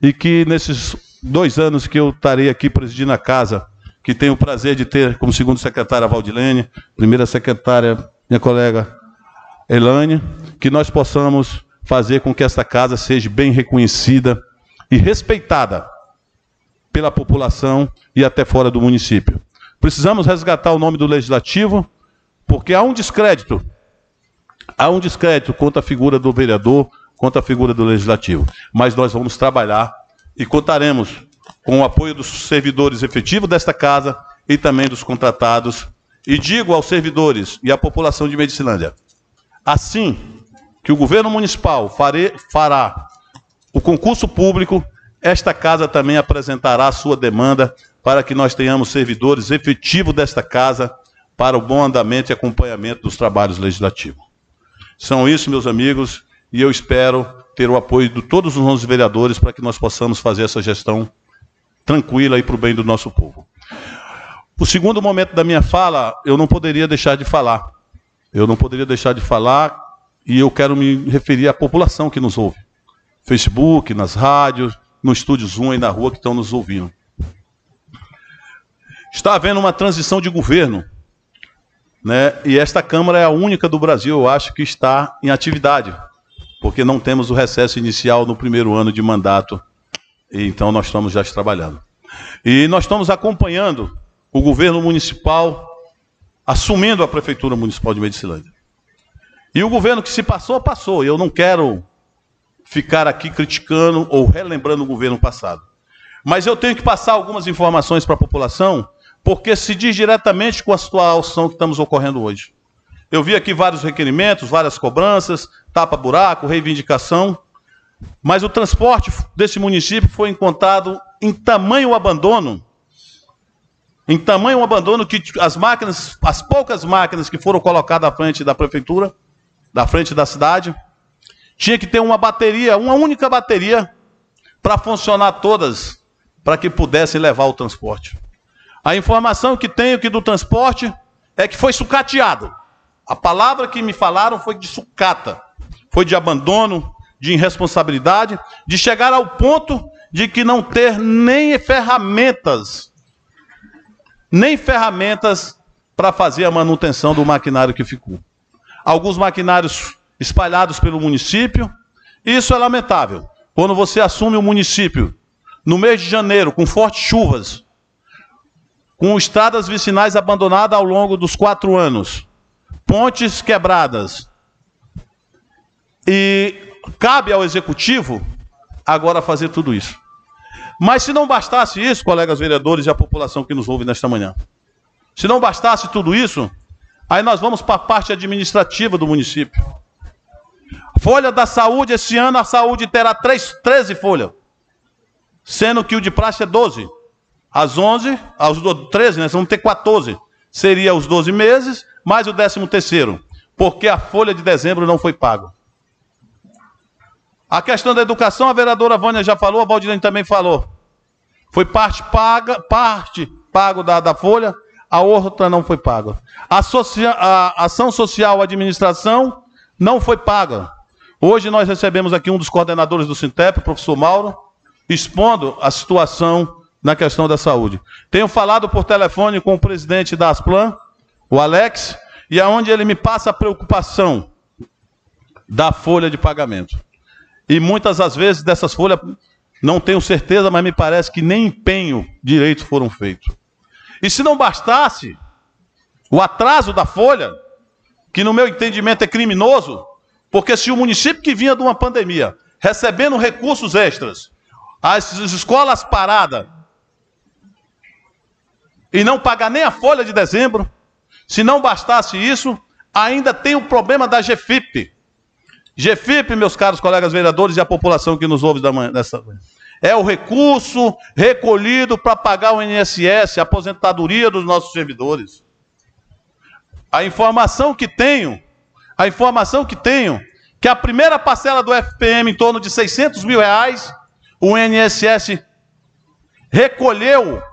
e que nesses dois anos que eu estarei aqui presidindo a casa, que tenho o prazer de ter como segundo secretária a Valdilene, primeira secretária minha colega Elane, que nós possamos fazer com que esta casa seja bem reconhecida e respeitada pela população e até fora do município. Precisamos resgatar o nome do legislativo, porque há um descrédito. Há um descrédito contra a figura do vereador, contra a figura do legislativo. Mas nós vamos trabalhar e contaremos com o apoio dos servidores efetivos desta casa e também dos contratados. E digo aos servidores e à população de Medicilândia: assim que o governo municipal fare, fará o concurso público, esta casa também apresentará a sua demanda para que nós tenhamos servidores efetivos desta casa para o bom andamento e acompanhamento dos trabalhos legislativos. São isso, meus amigos, e eu espero ter o apoio de todos os nossos vereadores para que nós possamos fazer essa gestão tranquila e para o bem do nosso povo. O segundo momento da minha fala, eu não poderia deixar de falar. Eu não poderia deixar de falar e eu quero me referir à população que nos ouve. Facebook, nas rádios, no estúdio Zoom e na rua que estão nos ouvindo. Está havendo uma transição de governo, né? E esta Câmara é a única do Brasil, eu acho, que está em atividade, porque não temos o recesso inicial no primeiro ano de mandato, e então nós estamos já trabalhando. E nós estamos acompanhando o governo municipal assumindo a prefeitura municipal de Medicilândia. E o governo que se passou, passou. Eu não quero ficar aqui criticando ou relembrando o governo passado. Mas eu tenho que passar algumas informações para a população, porque se diz diretamente com a situação que estamos ocorrendo hoje. Eu vi aqui vários requerimentos, várias cobranças, tapa-buraco, reivindicação, mas o transporte desse município foi encontrado em tamanho abandono, em tamanho abandono que as máquinas, as poucas máquinas que foram colocadas à frente da prefeitura, da frente da cidade, tinha que ter uma bateria, uma única bateria, para funcionar todas, para que pudessem levar o transporte. A informação que tenho aqui do transporte é que foi sucateado. A palavra que me falaram foi de sucata, foi de abandono, de irresponsabilidade, de chegar ao ponto de que não ter nem ferramentas, nem ferramentas para fazer a manutenção do maquinário que ficou. Alguns maquinários espalhados pelo município. Isso é lamentável. Quando você assume o município no mês de janeiro, com fortes chuvas, com estradas vicinais abandonadas ao longo dos quatro anos, pontes quebradas, e cabe ao executivo agora fazer tudo isso. Mas se não bastasse isso, colegas vereadores e a população que nos ouve nesta manhã, se não bastasse tudo isso, aí nós vamos para a parte administrativa do município. Folha da saúde, esse ano a saúde terá 3, 13 folhas. Sendo que o de praxe é 12. As 11, aos 13, né? Vamos ter 14. Seria os 12 meses, mais o 13 terceiro. Porque a folha de dezembro não foi paga. A questão da educação, a vereadora Vânia já falou, a Valdilene também falou. Foi parte paga, parte pago da, da folha, a outra não foi paga. A, socia, a ação social, administração, não foi paga. Hoje nós recebemos aqui um dos coordenadores do Sintep, o professor Mauro, expondo a situação na questão da saúde. Tenho falado por telefone com o presidente da Asplan, o Alex, e aonde ele me passa a preocupação da folha de pagamento. E muitas das vezes dessas folhas, não tenho certeza, mas me parece que nem empenho direito foram feitos. E se não bastasse o atraso da folha, que no meu entendimento é criminoso, porque se o município que vinha de uma pandemia, recebendo recursos extras, as escolas paradas, e não pagar nem a folha de dezembro, se não bastasse isso, ainda tem o problema da GFIP. GFIP, meus caros colegas vereadores e a população que nos ouve da manhã, dessa manhã. É o recurso recolhido para pagar o INSS, a aposentadoria dos nossos servidores. A informação que tenho, a informação que tenho, que a primeira parcela do FPM em torno de 600 mil reais, o INSS recolheu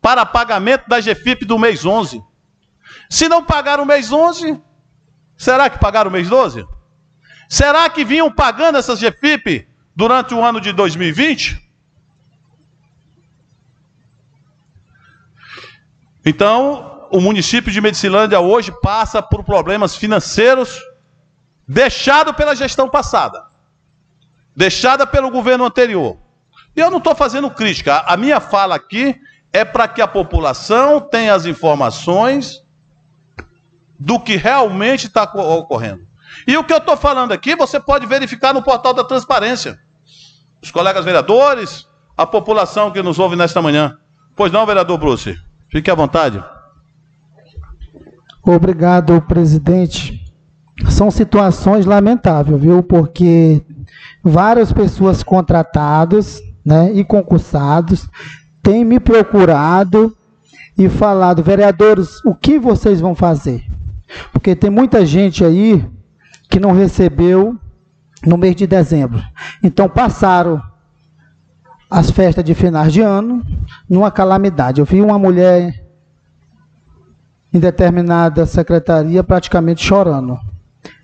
para pagamento da GFIP do mês 11. Se não pagaram o mês 11, será que pagaram o mês 12? Será que vinham pagando essas GFIP durante o ano de 2020? Então, o município de Medicilândia hoje passa por problemas financeiros deixado pela gestão passada, deixada pelo governo anterior. E eu não estou fazendo crítica, a minha fala aqui é para que a população tenha as informações do que realmente está ocorrendo. E o que eu estou falando aqui, você pode verificar no portal da transparência. Os colegas vereadores, a população que nos ouve nesta manhã. Pois não, vereador Bruce? Fique à vontade. Obrigado, presidente. são situações lamentáveis, viu? Porque várias pessoas contratadas né, e concursados têm me procurado e falado, vereadores, o que vocês vão fazer? Porque tem muita gente aí que não recebeu no mês de dezembro. Então passaram as festas de finais de ano numa calamidade. Eu vi uma mulher em determinada secretaria praticamente chorando.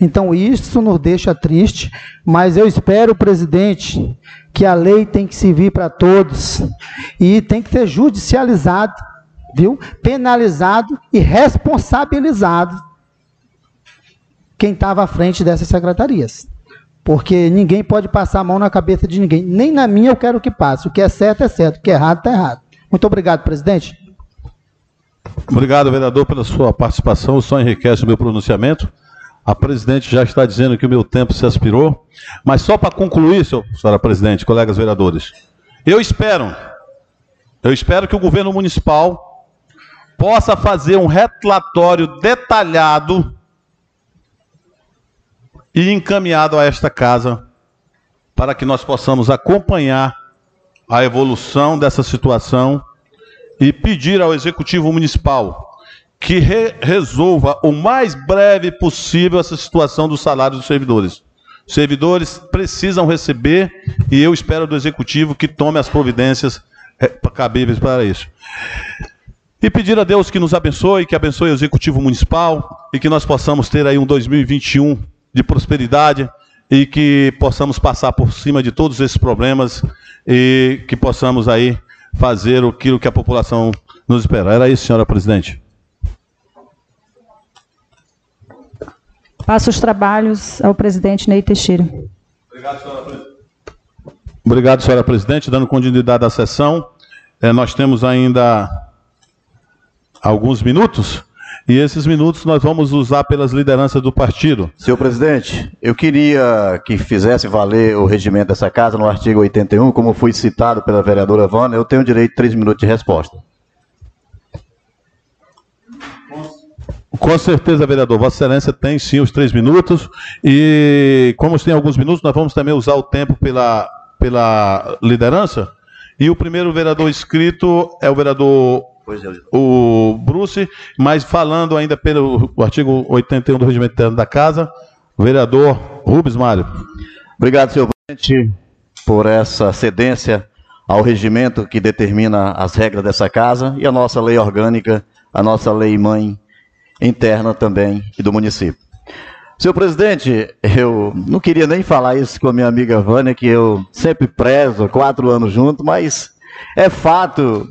Então isso nos deixa triste, mas eu espero, presidente, que a lei tem que servir para todos e tem que ser judicializado, viu? Penalizado e responsabilizado quem estava à frente dessas secretarias. Porque ninguém pode passar a mão na cabeça de ninguém. Nem na minha eu quero que passe. O que é certo é certo, o que é errado está errado. Muito obrigado, presidente. Obrigado, vereador, pela sua participação. Só enriquece o meu pronunciamento. A presidente já está dizendo que o meu tempo se aspirou. Mas só para concluir, senhora presidente, colegas vereadores, eu espero, eu espero que o governo municipal possa fazer um relatório detalhado e encaminhado a esta casa para que nós possamos acompanhar a evolução dessa situação e pedir ao Executivo Municipal que re resolva o mais breve possível essa situação do salário dos servidores. Os servidores precisam receber e eu espero do Executivo que tome as providências eh, cabíveis para isso. E pedir a Deus que nos abençoe, que abençoe o Executivo Municipal e que nós possamos ter aí um 2021 de prosperidade e que possamos passar por cima de todos esses problemas e que possamos aí fazer aquilo que a população nos espera. Era isso, senhora presidente. Passo os trabalhos ao presidente Ney Teixeira. Obrigado, senhora presidente. Obrigado, senhora presidente. Dando continuidade à sessão, eh, nós temos ainda alguns minutos e esses minutos nós vamos usar pelas lideranças do partido. Senhor presidente, eu queria que fizesse valer o regimento dessa casa no artigo 81, como foi citado pela vereadora Vana, eu tenho direito a três minutos de resposta. Com certeza, vereador. Vossa Excelência tem sim os três minutos. E como tem alguns minutos, nós vamos também usar o tempo pela, pela liderança. E o primeiro vereador inscrito é o vereador o Bruce, mas falando ainda pelo artigo 81 do Regimento Interno da Casa, o vereador Rubens Mário. Obrigado, senhor presidente, por essa cedência ao regimento que determina as regras dessa casa e a nossa lei orgânica, a nossa lei mãe interna também e do município. Senhor presidente, eu não queria nem falar isso com a minha amiga Vânia, que eu sempre prezo, quatro anos junto, mas é fato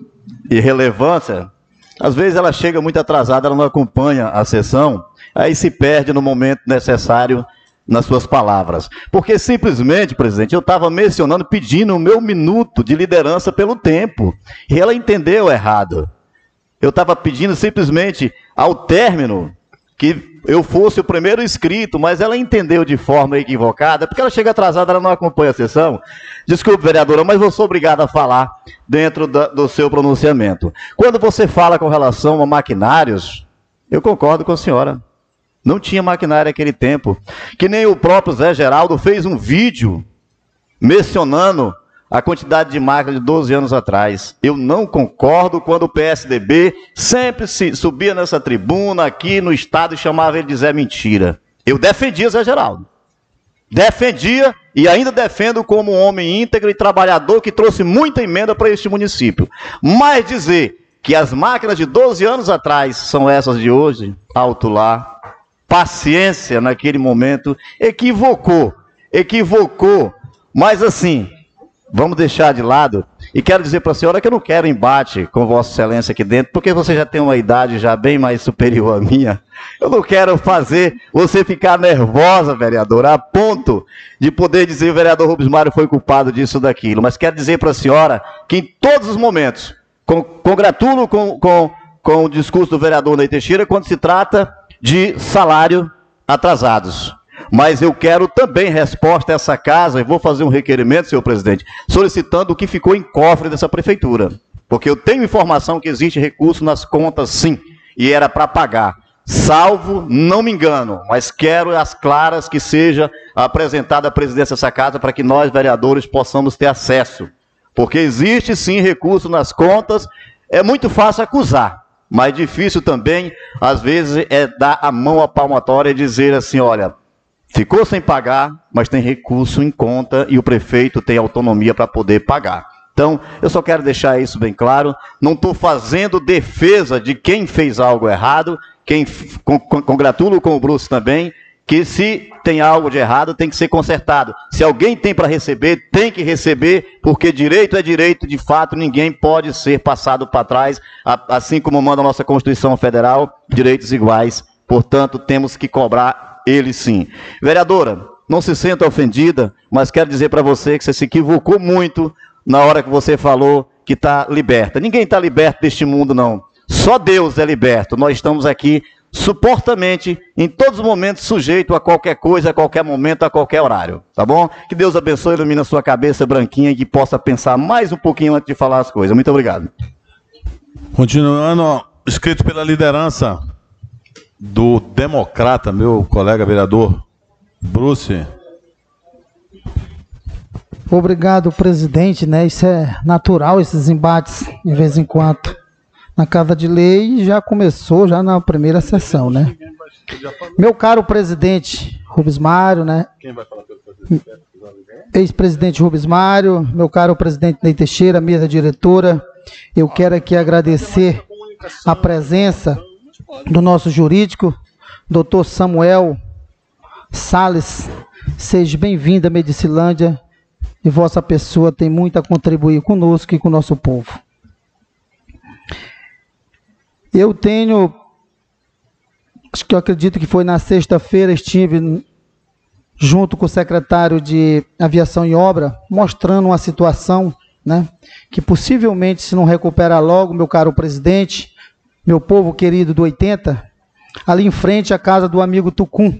e relevância, às vezes ela chega muito atrasada, ela não acompanha a sessão, aí se perde no momento necessário nas suas palavras. Porque simplesmente, presidente, eu estava mencionando, pedindo o meu minuto de liderança pelo tempo, e ela entendeu errado. Eu estava pedindo simplesmente ao término que eu fosse o primeiro inscrito, mas ela entendeu de forma equivocada, porque ela chega atrasada, ela não acompanha a sessão. Desculpe, vereadora, mas eu sou obrigado a falar dentro da, do seu pronunciamento. Quando você fala com relação a maquinários, eu concordo com a senhora. Não tinha maquinário naquele tempo. Que nem o próprio Zé Geraldo fez um vídeo mencionando a quantidade de máquinas de 12 anos atrás. Eu não concordo quando o PSDB sempre se subia nessa tribuna aqui no estado e chamava ele de Zé Mentira. Eu defendia Zé Geraldo. Defendia e ainda defendo como um homem íntegro e trabalhador que trouxe muita emenda para este município. Mas dizer que as máquinas de 12 anos atrás são essas de hoje, alto lá, paciência naquele momento, equivocou, equivocou. Mas assim, vamos deixar de lado. E quero dizer para a senhora que eu não quero embate com Vossa Excelência aqui dentro, porque você já tem uma idade já bem mais superior à minha. Eu não quero fazer você ficar nervosa, vereadora, a ponto de poder dizer o vereador Rubens Mário foi culpado disso daquilo. Mas quero dizer para a senhora que em todos os momentos, congratulo com, com, com o discurso do vereador Ney Teixeira quando se trata de salário atrasados. Mas eu quero também resposta a essa casa, e vou fazer um requerimento, senhor presidente, solicitando o que ficou em cofre dessa prefeitura. Porque eu tenho informação que existe recurso nas contas, sim, e era para pagar. salvo, não me engano, mas quero as claras que seja apresentada a presidência dessa casa para que nós, vereadores, possamos ter acesso. Porque existe sim recurso nas contas, é muito fácil acusar, mas difícil também, às vezes, é dar a mão à palmatória e dizer assim: olha, ficou sem pagar, mas tem recurso em conta e o prefeito tem autonomia para poder pagar. Então, eu só quero deixar isso bem claro. Não estou fazendo defesa de quem fez algo errado, quem congratulo com o Bruce também, que se tem algo de errado tem que ser consertado. Se alguém tem para receber, tem que receber, porque direito é direito, de fato, ninguém pode ser passado para trás, assim como manda a nossa Constituição Federal, direitos iguais. Portanto, temos que cobrar ele sim. Vereadora, não se sinta ofendida, mas quero dizer para você que você se equivocou muito na hora que você falou que está liberta. Ninguém está liberto deste mundo, não. Só Deus é liberto. Nós estamos aqui suportamente, em todos os momentos, sujeito a qualquer coisa, a qualquer momento, a qualquer horário. Tá bom? Que Deus abençoe, ilumine a sua cabeça branquinha e que possa pensar mais um pouquinho antes de falar as coisas. Muito obrigado. Continuando, escrito pela liderança do democrata, meu colega vereador, Bruce. Obrigado, presidente, né? Isso é natural, esses embates, de vez em quando na Casa de Lei já começou já na primeira sessão, né? Meu caro presidente Rubens Mário, né? Ex-presidente Rubens Mário, meu caro presidente Ney Teixeira, mesa diretora, eu quero aqui agradecer a presença do nosso jurídico, doutor Samuel Sales. Seja bem-vindo à Medicilândia e vossa pessoa tem muito a contribuir conosco e com o nosso povo. Eu tenho, acho que eu acredito que foi na sexta-feira, estive junto com o secretário de Aviação e Obra, mostrando uma situação, né, que possivelmente, se não recuperar logo, meu caro presidente, meu povo querido do 80, ali em frente à casa do amigo Tucum.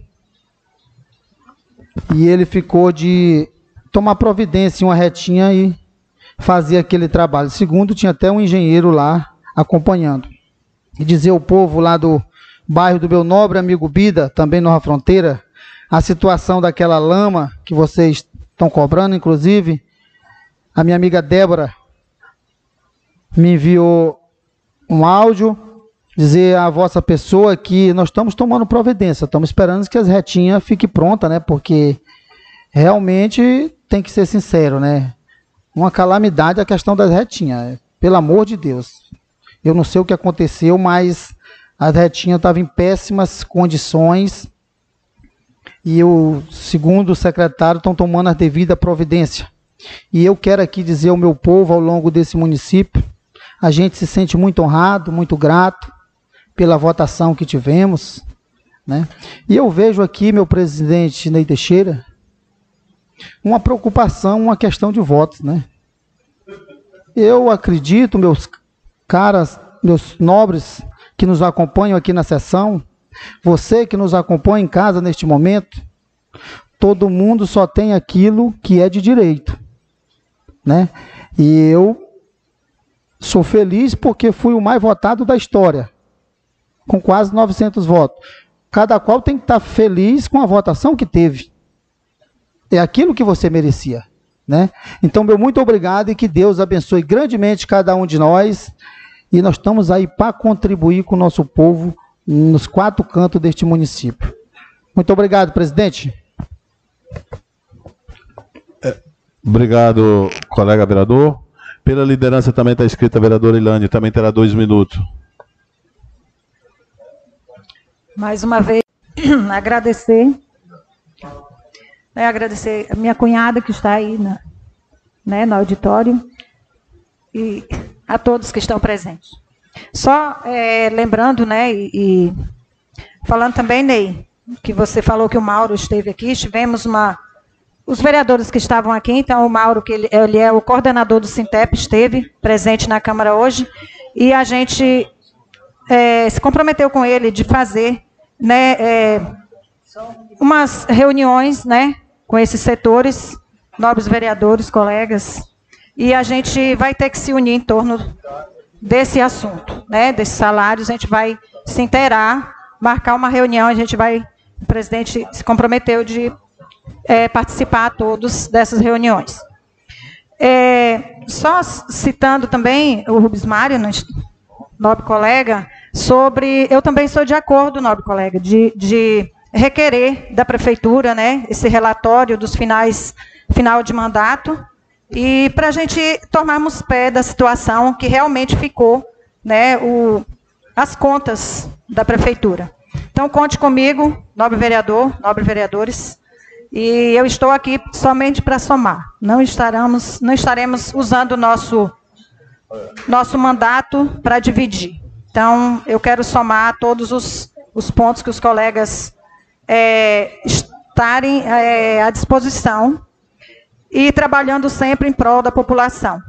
E ele ficou de tomar providência em uma retinha e fazer aquele trabalho. Segundo, tinha até um engenheiro lá acompanhando e dizer ao povo lá do bairro do meu nobre amigo Bida, também na fronteira, a situação daquela lama que vocês estão cobrando, inclusive, a minha amiga Débora me enviou um áudio dizer à vossa pessoa que nós estamos tomando providência, estamos esperando que as retinhas fiquem prontas, né? Porque realmente tem que ser sincero, né? Uma calamidade a questão das retinhas, pelo amor de Deus. Eu não sei o que aconteceu, mas a retinha estava em péssimas condições e o segundo secretário estão tomando a devida providência. E eu quero aqui dizer ao meu povo ao longo desse município, a gente se sente muito honrado, muito grato pela votação que tivemos, né? E eu vejo aqui meu presidente Ney Teixeira uma preocupação, uma questão de votos, né? Eu acredito, meus caras, meus nobres que nos acompanham aqui na sessão, você que nos acompanha em casa neste momento, todo mundo só tem aquilo que é de direito, né? E eu sou feliz porque fui o mais votado da história, com quase 900 votos. Cada qual tem que estar feliz com a votação que teve. É aquilo que você merecia, né? Então, meu muito obrigado e que Deus abençoe grandemente cada um de nós e nós estamos aí para contribuir com o nosso povo nos quatro cantos deste município. Muito obrigado, presidente. É, obrigado, colega vereador. Pela liderança também está escrita a vereadora Ilane, também terá dois minutos. Mais uma vez, agradecer. É, agradecer a minha cunhada que está aí na, né, no auditório. E a todos que estão presentes. Só é, lembrando, né, e, e, falando também, Ney, que você falou que o Mauro esteve aqui, tivemos uma. Os vereadores que estavam aqui, então o Mauro, que ele, ele é o coordenador do Sintep, esteve presente na Câmara hoje, e a gente é, se comprometeu com ele de fazer né, é, umas reuniões né, com esses setores, nobres vereadores, colegas, e a gente vai ter que se unir em torno desse assunto, né, desses salários, a gente vai se inteirar marcar uma reunião, a gente vai, o presidente se comprometeu de é, participar a todos dessas reuniões. É, só citando também o Rubens Mário, nobre colega, sobre. Eu também sou de acordo, nobre colega, de, de requerer da prefeitura né, esse relatório dos finais final de mandato e para a gente tomarmos pé da situação que realmente ficou né, o, as contas da prefeitura. Então, conte comigo, nobre vereador, nobres vereadores, e eu estou aqui somente para somar. Não estaremos, não estaremos usando o nosso, nosso mandato para dividir. Então, eu quero somar todos os, os pontos que os colegas é, estarem é, à disposição e trabalhando sempre em prol da população.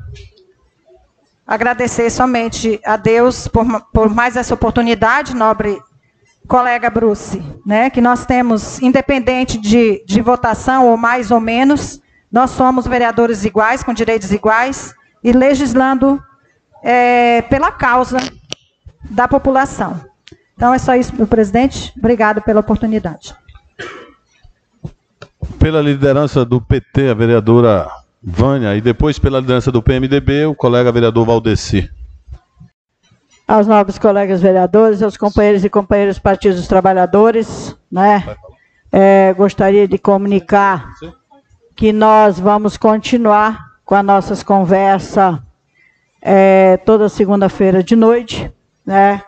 Agradecer somente a Deus por, por mais essa oportunidade, nobre colega Bruce, né, que nós temos, independente de, de votação ou mais ou menos, nós somos vereadores iguais, com direitos iguais, e legislando é, pela causa da população. Então é só isso, meu presidente. Obrigado pela oportunidade. Pela liderança do PT, a vereadora Vânia, e depois pela liderança do PMDB, o colega vereador Valdeci aos nobres colegas vereadores, aos companheiros e companheiras do Partido dos Trabalhadores, né? É, gostaria de comunicar que nós vamos continuar com as nossas conversas é, toda segunda-feira de noite, né?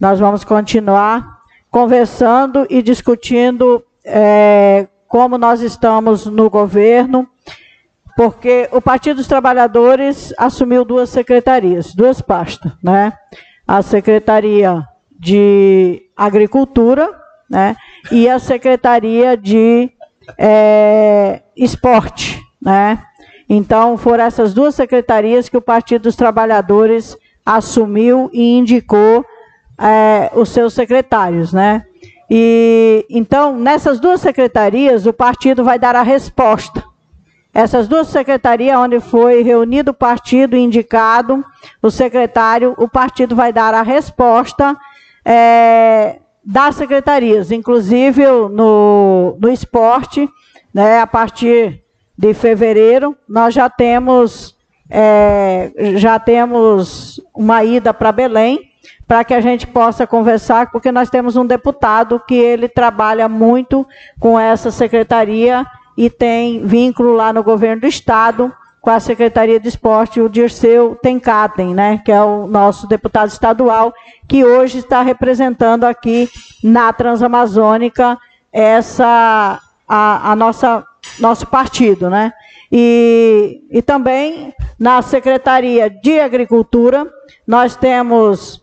Nós vamos continuar conversando e discutindo é, como nós estamos no governo, porque o Partido dos Trabalhadores assumiu duas secretarias, duas pastas, né? a Secretaria de Agricultura né, e a Secretaria de é, Esporte. Né? Então, foram essas duas secretarias que o Partido dos Trabalhadores assumiu e indicou é, os seus secretários. Né? E, então, nessas duas secretarias, o partido vai dar a resposta essas duas secretarias, onde foi reunido o partido indicado, o secretário, o partido vai dar a resposta é, das secretarias, inclusive no, no esporte, né, a partir de fevereiro, nós já temos, é, já temos uma ida para Belém, para que a gente possa conversar, porque nós temos um deputado que ele trabalha muito com essa secretaria e tem vínculo lá no governo do estado com a Secretaria de Esporte, o Dirceu Tenkaten, né, que é o nosso deputado estadual, que hoje está representando aqui na Transamazônica essa a, a nossa nosso partido, né? E, e também na Secretaria de Agricultura nós temos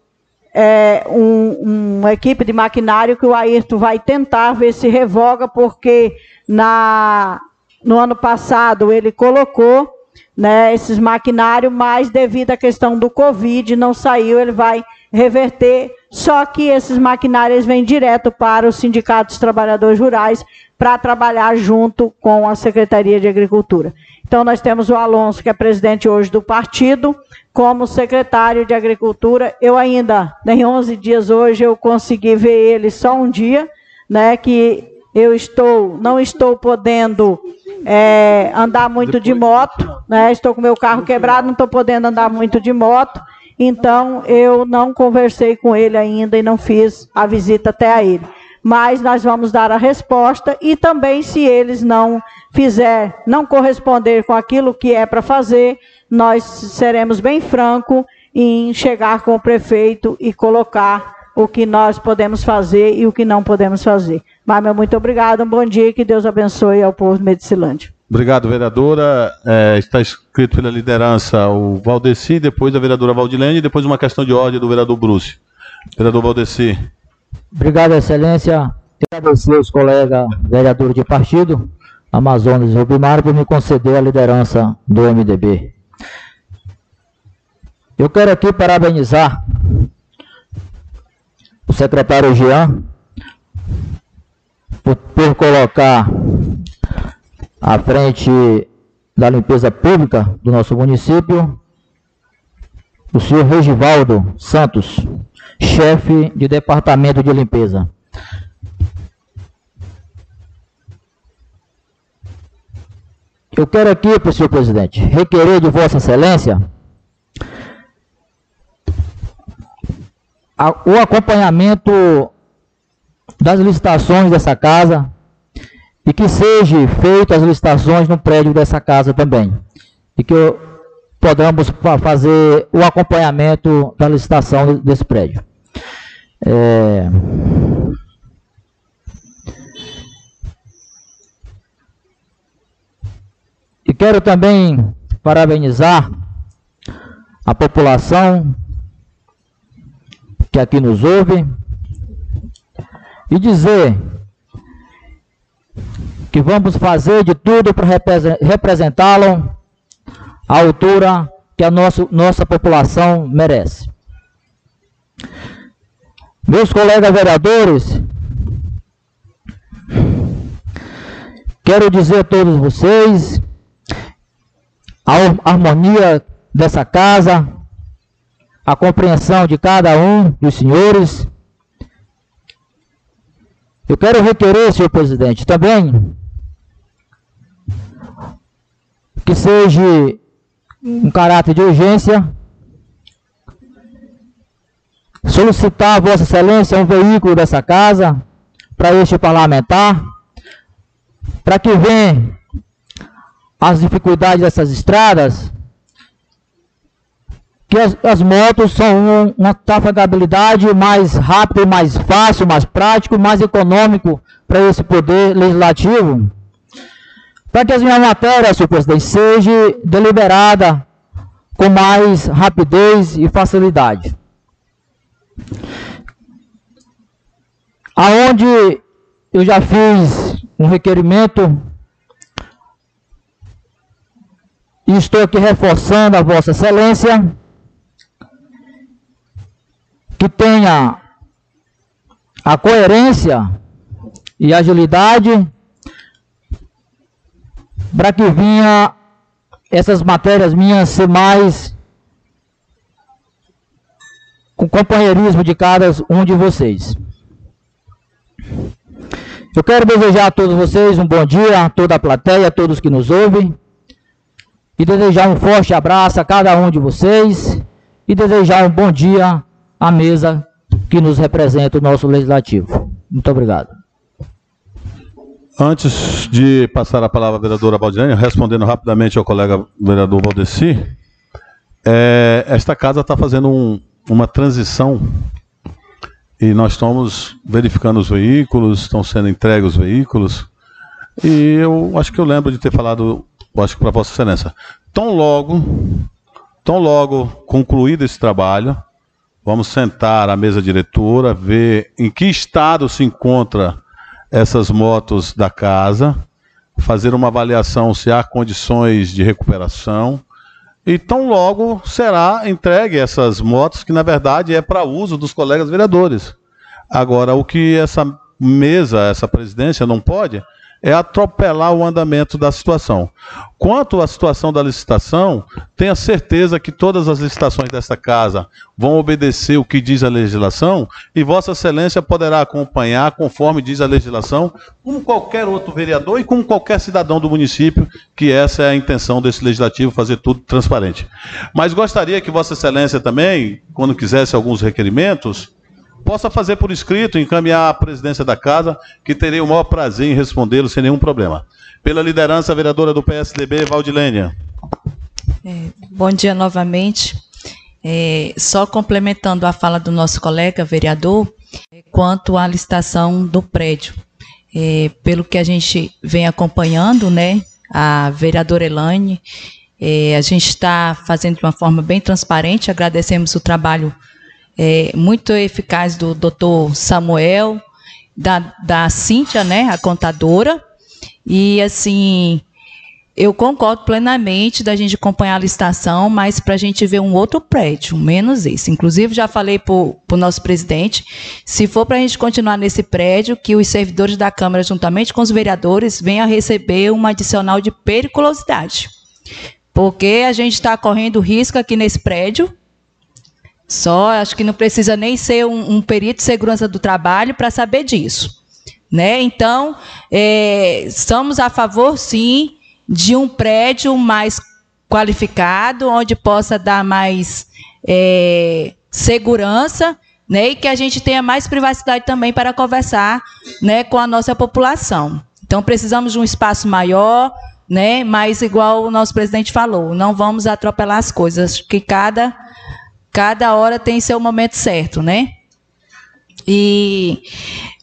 é, um, uma equipe de maquinário que o Ayrton vai tentar ver se revoga, porque na, no ano passado ele colocou né, esses maquinários, mas devido à questão do Covid não saiu, ele vai reverter. Só que esses maquinários vêm direto para os sindicatos trabalhadores rurais para trabalhar junto com a Secretaria de Agricultura. Então nós temos o Alonso, que é presidente hoje do partido, como secretário de Agricultura. Eu ainda, em 11 dias hoje, eu consegui ver ele só um dia, né, que eu estou, não estou podendo é, andar muito de moto, né? Estou com meu carro quebrado, não estou podendo andar muito de moto. Então eu não conversei com ele ainda e não fiz a visita até a ele. Mas nós vamos dar a resposta e também se eles não fizer, não corresponder com aquilo que é para fazer, nós seremos bem franco em chegar com o prefeito e colocar o que nós podemos fazer e o que não podemos fazer. Mas, muito obrigado, um bom dia que Deus abençoe ao povo de Medicilândia. Obrigado, vereadora. É, está escrito pela liderança o Valdeci, depois a vereadora Valdilene e depois uma questão de ordem do vereador Bruce. Vereador Valdeci. Obrigado, excelência. Agradecer aos colegas vereadores de partido, Amazonas Rubimar, por me conceder a liderança do MDB. Eu quero aqui parabenizar o secretário Jean por, por colocar à frente da limpeza pública do nosso município o senhor Regivaldo Santos, chefe de departamento de limpeza. Eu quero aqui, senhor presidente, requerer de Vossa Excelência o acompanhamento das licitações dessa casa e que seja feito as licitações no prédio dessa casa também. E que podamos fazer o acompanhamento da licitação desse prédio. É... E quero também parabenizar a população que aqui nos ouve e dizer que vamos fazer de tudo para representá-lo à altura que a nosso, nossa população merece. Meus colegas vereadores, quero dizer a todos vocês a harmonia dessa casa, a compreensão de cada um dos senhores. Eu quero requerer, senhor presidente, também que seja um caráter de urgência solicitar a Vossa Excelência um veículo dessa casa para este parlamentar, para que venha as dificuldades dessas estradas, que as, as motos são um, uma trafegabilidade mais rápida, mais fácil, mais prático, mais econômico para esse poder legislativo, para que as minhas matérias, senhor presidente, sejam deliberadas com mais rapidez e facilidade. Aonde eu já fiz um requerimento e estou aqui reforçando a Vossa Excelência que tenha a coerência e agilidade para que vinha essas matérias minhas ser mais com companheirismo de cada um de vocês. Eu quero desejar a todos vocês um bom dia, a toda a plateia, a todos que nos ouvem e desejar um forte abraço a cada um de vocês e desejar um bom dia à mesa que nos representa o nosso legislativo. Muito obrigado. Antes de passar a palavra à vereadora Baldirene, respondendo rapidamente ao colega vereador Valdeci, é, esta casa está fazendo um, uma transição e nós estamos verificando os veículos, estão sendo entregues os veículos, e eu acho que eu lembro de ter falado acho que para Vossa Excelência. Tão logo, tão logo concluído esse trabalho, vamos sentar à mesa diretora, ver em que estado se encontra essas motos da casa, fazer uma avaliação se há condições de recuperação. E tão logo será entregue essas motos, que na verdade é para uso dos colegas vereadores. Agora, o que essa mesa, essa presidência não pode é atropelar o andamento da situação. Quanto à situação da licitação, tenha certeza que todas as licitações desta casa vão obedecer o que diz a legislação e Vossa Excelência poderá acompanhar conforme diz a legislação, como qualquer outro vereador e como qualquer cidadão do município, que essa é a intenção desse legislativo, fazer tudo transparente. Mas gostaria que Vossa Excelência também, quando quisesse alguns requerimentos, possa fazer por escrito, encaminhar à presidência da casa, que terei o maior prazer em respondê-lo sem nenhum problema. Pela liderança, vereadora do PSDB, Valdilênia. É, bom dia novamente. É, só complementando a fala do nosso colega vereador, quanto à licitação do prédio. É, pelo que a gente vem acompanhando, né, a vereadora Elaine, é, a gente está fazendo de uma forma bem transparente, agradecemos o trabalho é, muito eficaz do doutor Samuel, da, da Cíntia, né, a contadora, e assim, eu concordo plenamente da gente acompanhar a licitação, mas para a gente ver um outro prédio, menos esse. Inclusive, já falei para o nosso presidente, se for para a gente continuar nesse prédio, que os servidores da Câmara, juntamente com os vereadores, venham receber uma adicional de periculosidade. Porque a gente está correndo risco aqui nesse prédio Só acho que não precisa nem ser um, um perito de segurança do trabalho para saber disso. Né? Então, é, estamos a favor, sim, de um prédio mais qualificado, onde possa dar mais é, segurança né, e que a gente tenha mais privacidade também para conversar né, com a nossa população. Então, precisamos de um espaço maior, né, mas igual o nosso presidente falou, não vamos atropelar as coisas, que cada, cada hora tem seu momento certo, né? E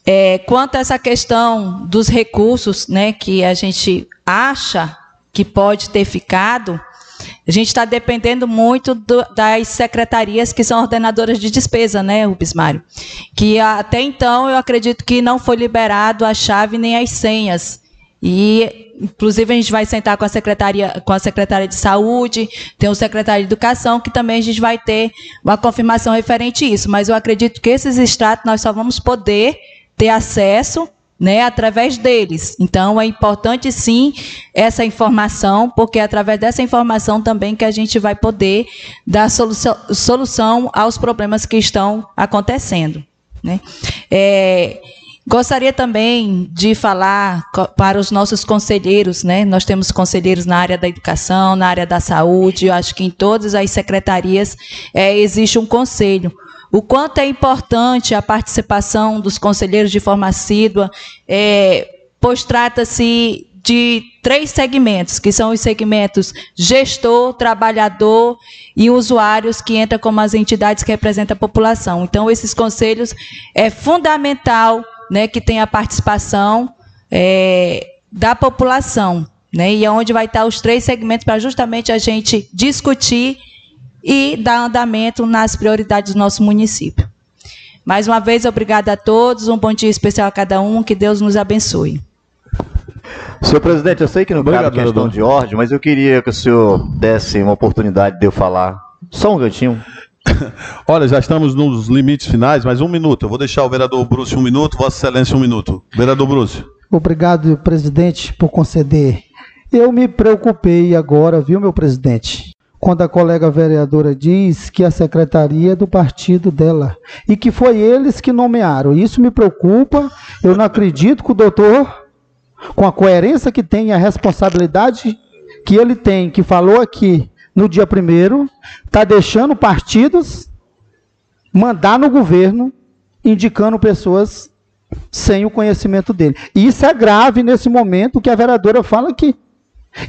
é, quanto a essa questão dos recursos, né, que a gente acha que pode ter ficado, a gente está dependendo muito do, das secretarias que são ordenadoras de despesa, né, Rubens Mário? Que até então eu acredito que não foi liberado a chave nem as senhas. E, inclusive, a gente vai sentar com a secretaria, com a secretária de saúde, tem o secretário de educação, que também a gente vai ter uma confirmação referente a isso. Mas eu acredito que esses extratos nós só vamos poder ter acesso né, através deles. Então, é importante sim essa informação, porque é através dessa informação também que a gente vai poder dar solução, solução aos problemas que estão acontecendo. Né? É, gostaria também de falar para os nossos conselheiros, né? Nós temos conselheiros na área da educação, na área da saúde, eu acho que em todas as secretarias é, existe um conselho o quanto é importante a participação dos conselheiros de forma assídua, é, pois trata-se de três segmentos, que são os segmentos gestor, trabalhador e usuários, que entram como as entidades que representam a população. Então, esses conselhos é fundamental né, que tenha a participação é, da população, né, e é onde vai estar os três segmentos para justamente a gente discutir e dar andamento nas prioridades do nosso município. Mais uma vez, obrigada a todos, um bom dia especial a cada um, que Deus nos abençoe. Senhor presidente, eu sei que não Obrigado, cabe questão de ordem, mas eu queria que o senhor desse uma oportunidade de eu falar. Só um gatinho. Olha, já estamos nos limites finais, mas um minuto. Eu vou deixar o vereador Bruce um minuto, Vossa Excelência um minuto. Vereador Bruce. Obrigado, presidente, por conceder. Eu me preocupei agora, viu, meu presidente? quando a colega vereadora diz que a secretaria é do partido dela e que foi eles que nomearam. Isso me preocupa. Eu não acredito que o doutor, com a coerência que tem a responsabilidade que ele tem, que falou aqui no dia primeiro, está deixando partidos mandar no governo, indicando pessoas sem o conhecimento dele. E isso é grave nesse momento que a vereadora fala aqui.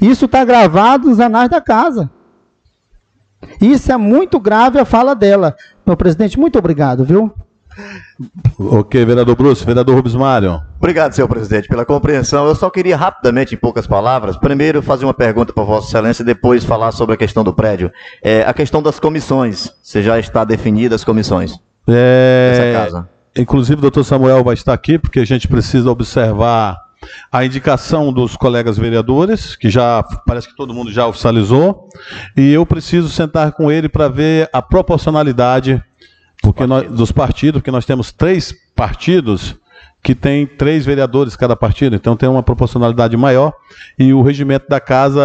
Isso está gravado nos anais da casa. Isso é muito grave a fala dela. Meu presidente, muito obrigado, viu? Ok, vereador Bruce, vereador Rubens Mário. Obrigado, senhor presidente, pela compreensão. Eu só queria rapidamente, em poucas palavras, primeiro fazer uma pergunta para Vossa Excelência e depois falar sobre a questão do prédio. É, a questão das comissões. Você já está definida as comissões é, casa? Inclusive, o doutor Samuel vai estar aqui, porque a gente precisa observar a indicação dos colegas vereadores, que já parece que todo mundo já oficializou, e eu preciso sentar com ele para ver a proporcionalidade porque nós, dos partidos, porque nós temos três partidos que tem três vereadores cada partido, então tem uma proporcionalidade maior, e o regimento da casa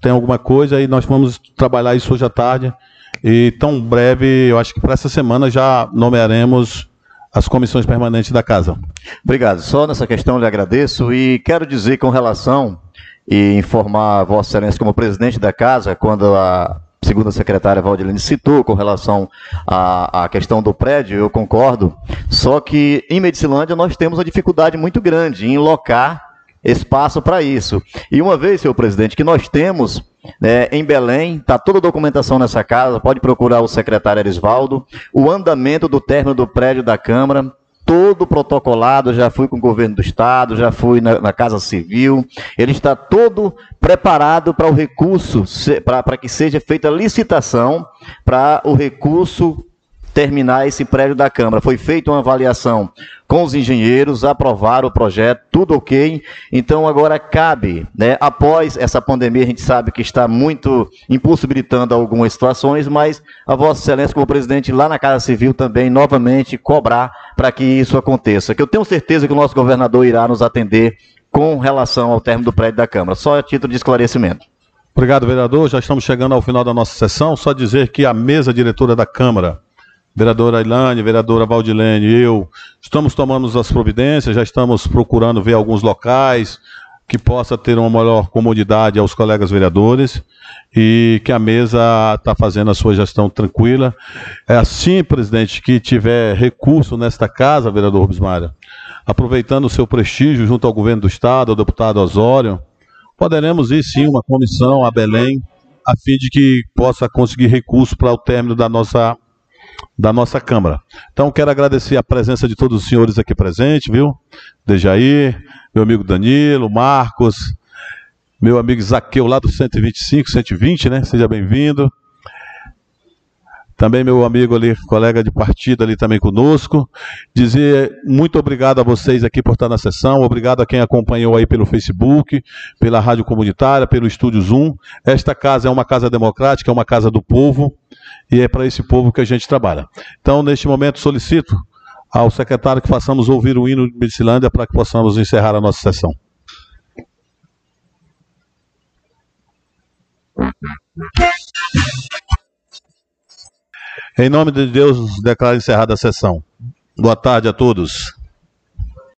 tem alguma coisa, e nós vamos trabalhar isso hoje à tarde, e tão breve, eu acho que para essa semana já nomearemos as comissões permanentes da casa. Obrigado. Só nessa questão lhe agradeço e quero dizer com relação e informar Vossa Excelência como presidente da casa, quando a segunda secretária Valdirene citou com relação à, à questão do prédio, eu concordo, só que em Medicilândia nós temos uma dificuldade muito grande em locar espaço para isso. E uma vez, senhor presidente, que nós temos né, em Belém, está toda a documentação nessa casa, pode procurar o secretário Erisvaldo, o andamento do término do prédio da Câmara, todo protocolado, já fui com o governo do estado, já fui na, na Casa Civil, ele está todo preparado para o recurso, para que seja feita licitação para o recurso terminar esse prédio da Câmara. Foi feita uma avaliação com os engenheiros, aprovaram o projeto, tudo ok. Então agora cabe, né, após essa pandemia, a gente sabe que está muito impossibilitando algumas situações, mas a Vossa Excelência, como presidente, lá na Casa Civil também, novamente, cobrar para que isso aconteça. Que eu tenho certeza que o nosso governador irá nos atender com relação ao término do prédio da Câmara. Só a título de esclarecimento. Obrigado, vereador. Já estamos chegando ao final da nossa sessão. Só dizer que a mesa diretora da Câmara vereadora Ilane, vereadora Valdilene e eu, estamos tomando as providências, já estamos procurando ver alguns locais que possa ter uma maior comodidade aos colegas vereadores e que a mesa está fazendo a sua gestão tranquila. É assim, presidente, que tiver recurso nesta casa, vereador Rubens aproveitando o seu prestígio junto ao governo do Estado, ao deputado Osório, poderemos ir sim uma comissão a Belém, a fim de que possa conseguir recurso para o término da nossa da nossa Câmara. Então, quero agradecer a presença de todos os senhores aqui presentes, viu? Dejaí, meu amigo Danilo, Marcos, meu amigo Zaqueu lá do 125, 120, né? Seja bem-vindo. Também meu amigo ali, colega de partido ali também conosco. Dizer muito obrigado a vocês aqui por estar na sessão, obrigado a quem acompanhou aí pelo Facebook, pela Rádio Comunitária, pelo Estúdio Zoom. Esta casa é uma casa democrática, é uma casa do povo e é para esse povo que a gente trabalha. Então, neste momento, solicito ao secretário que façamos ouvir o hino de Medicilândia para que possamos encerrar a nossa sessão. Em nome de Deus, declaro encerrada a sessão. Boa tarde a todos.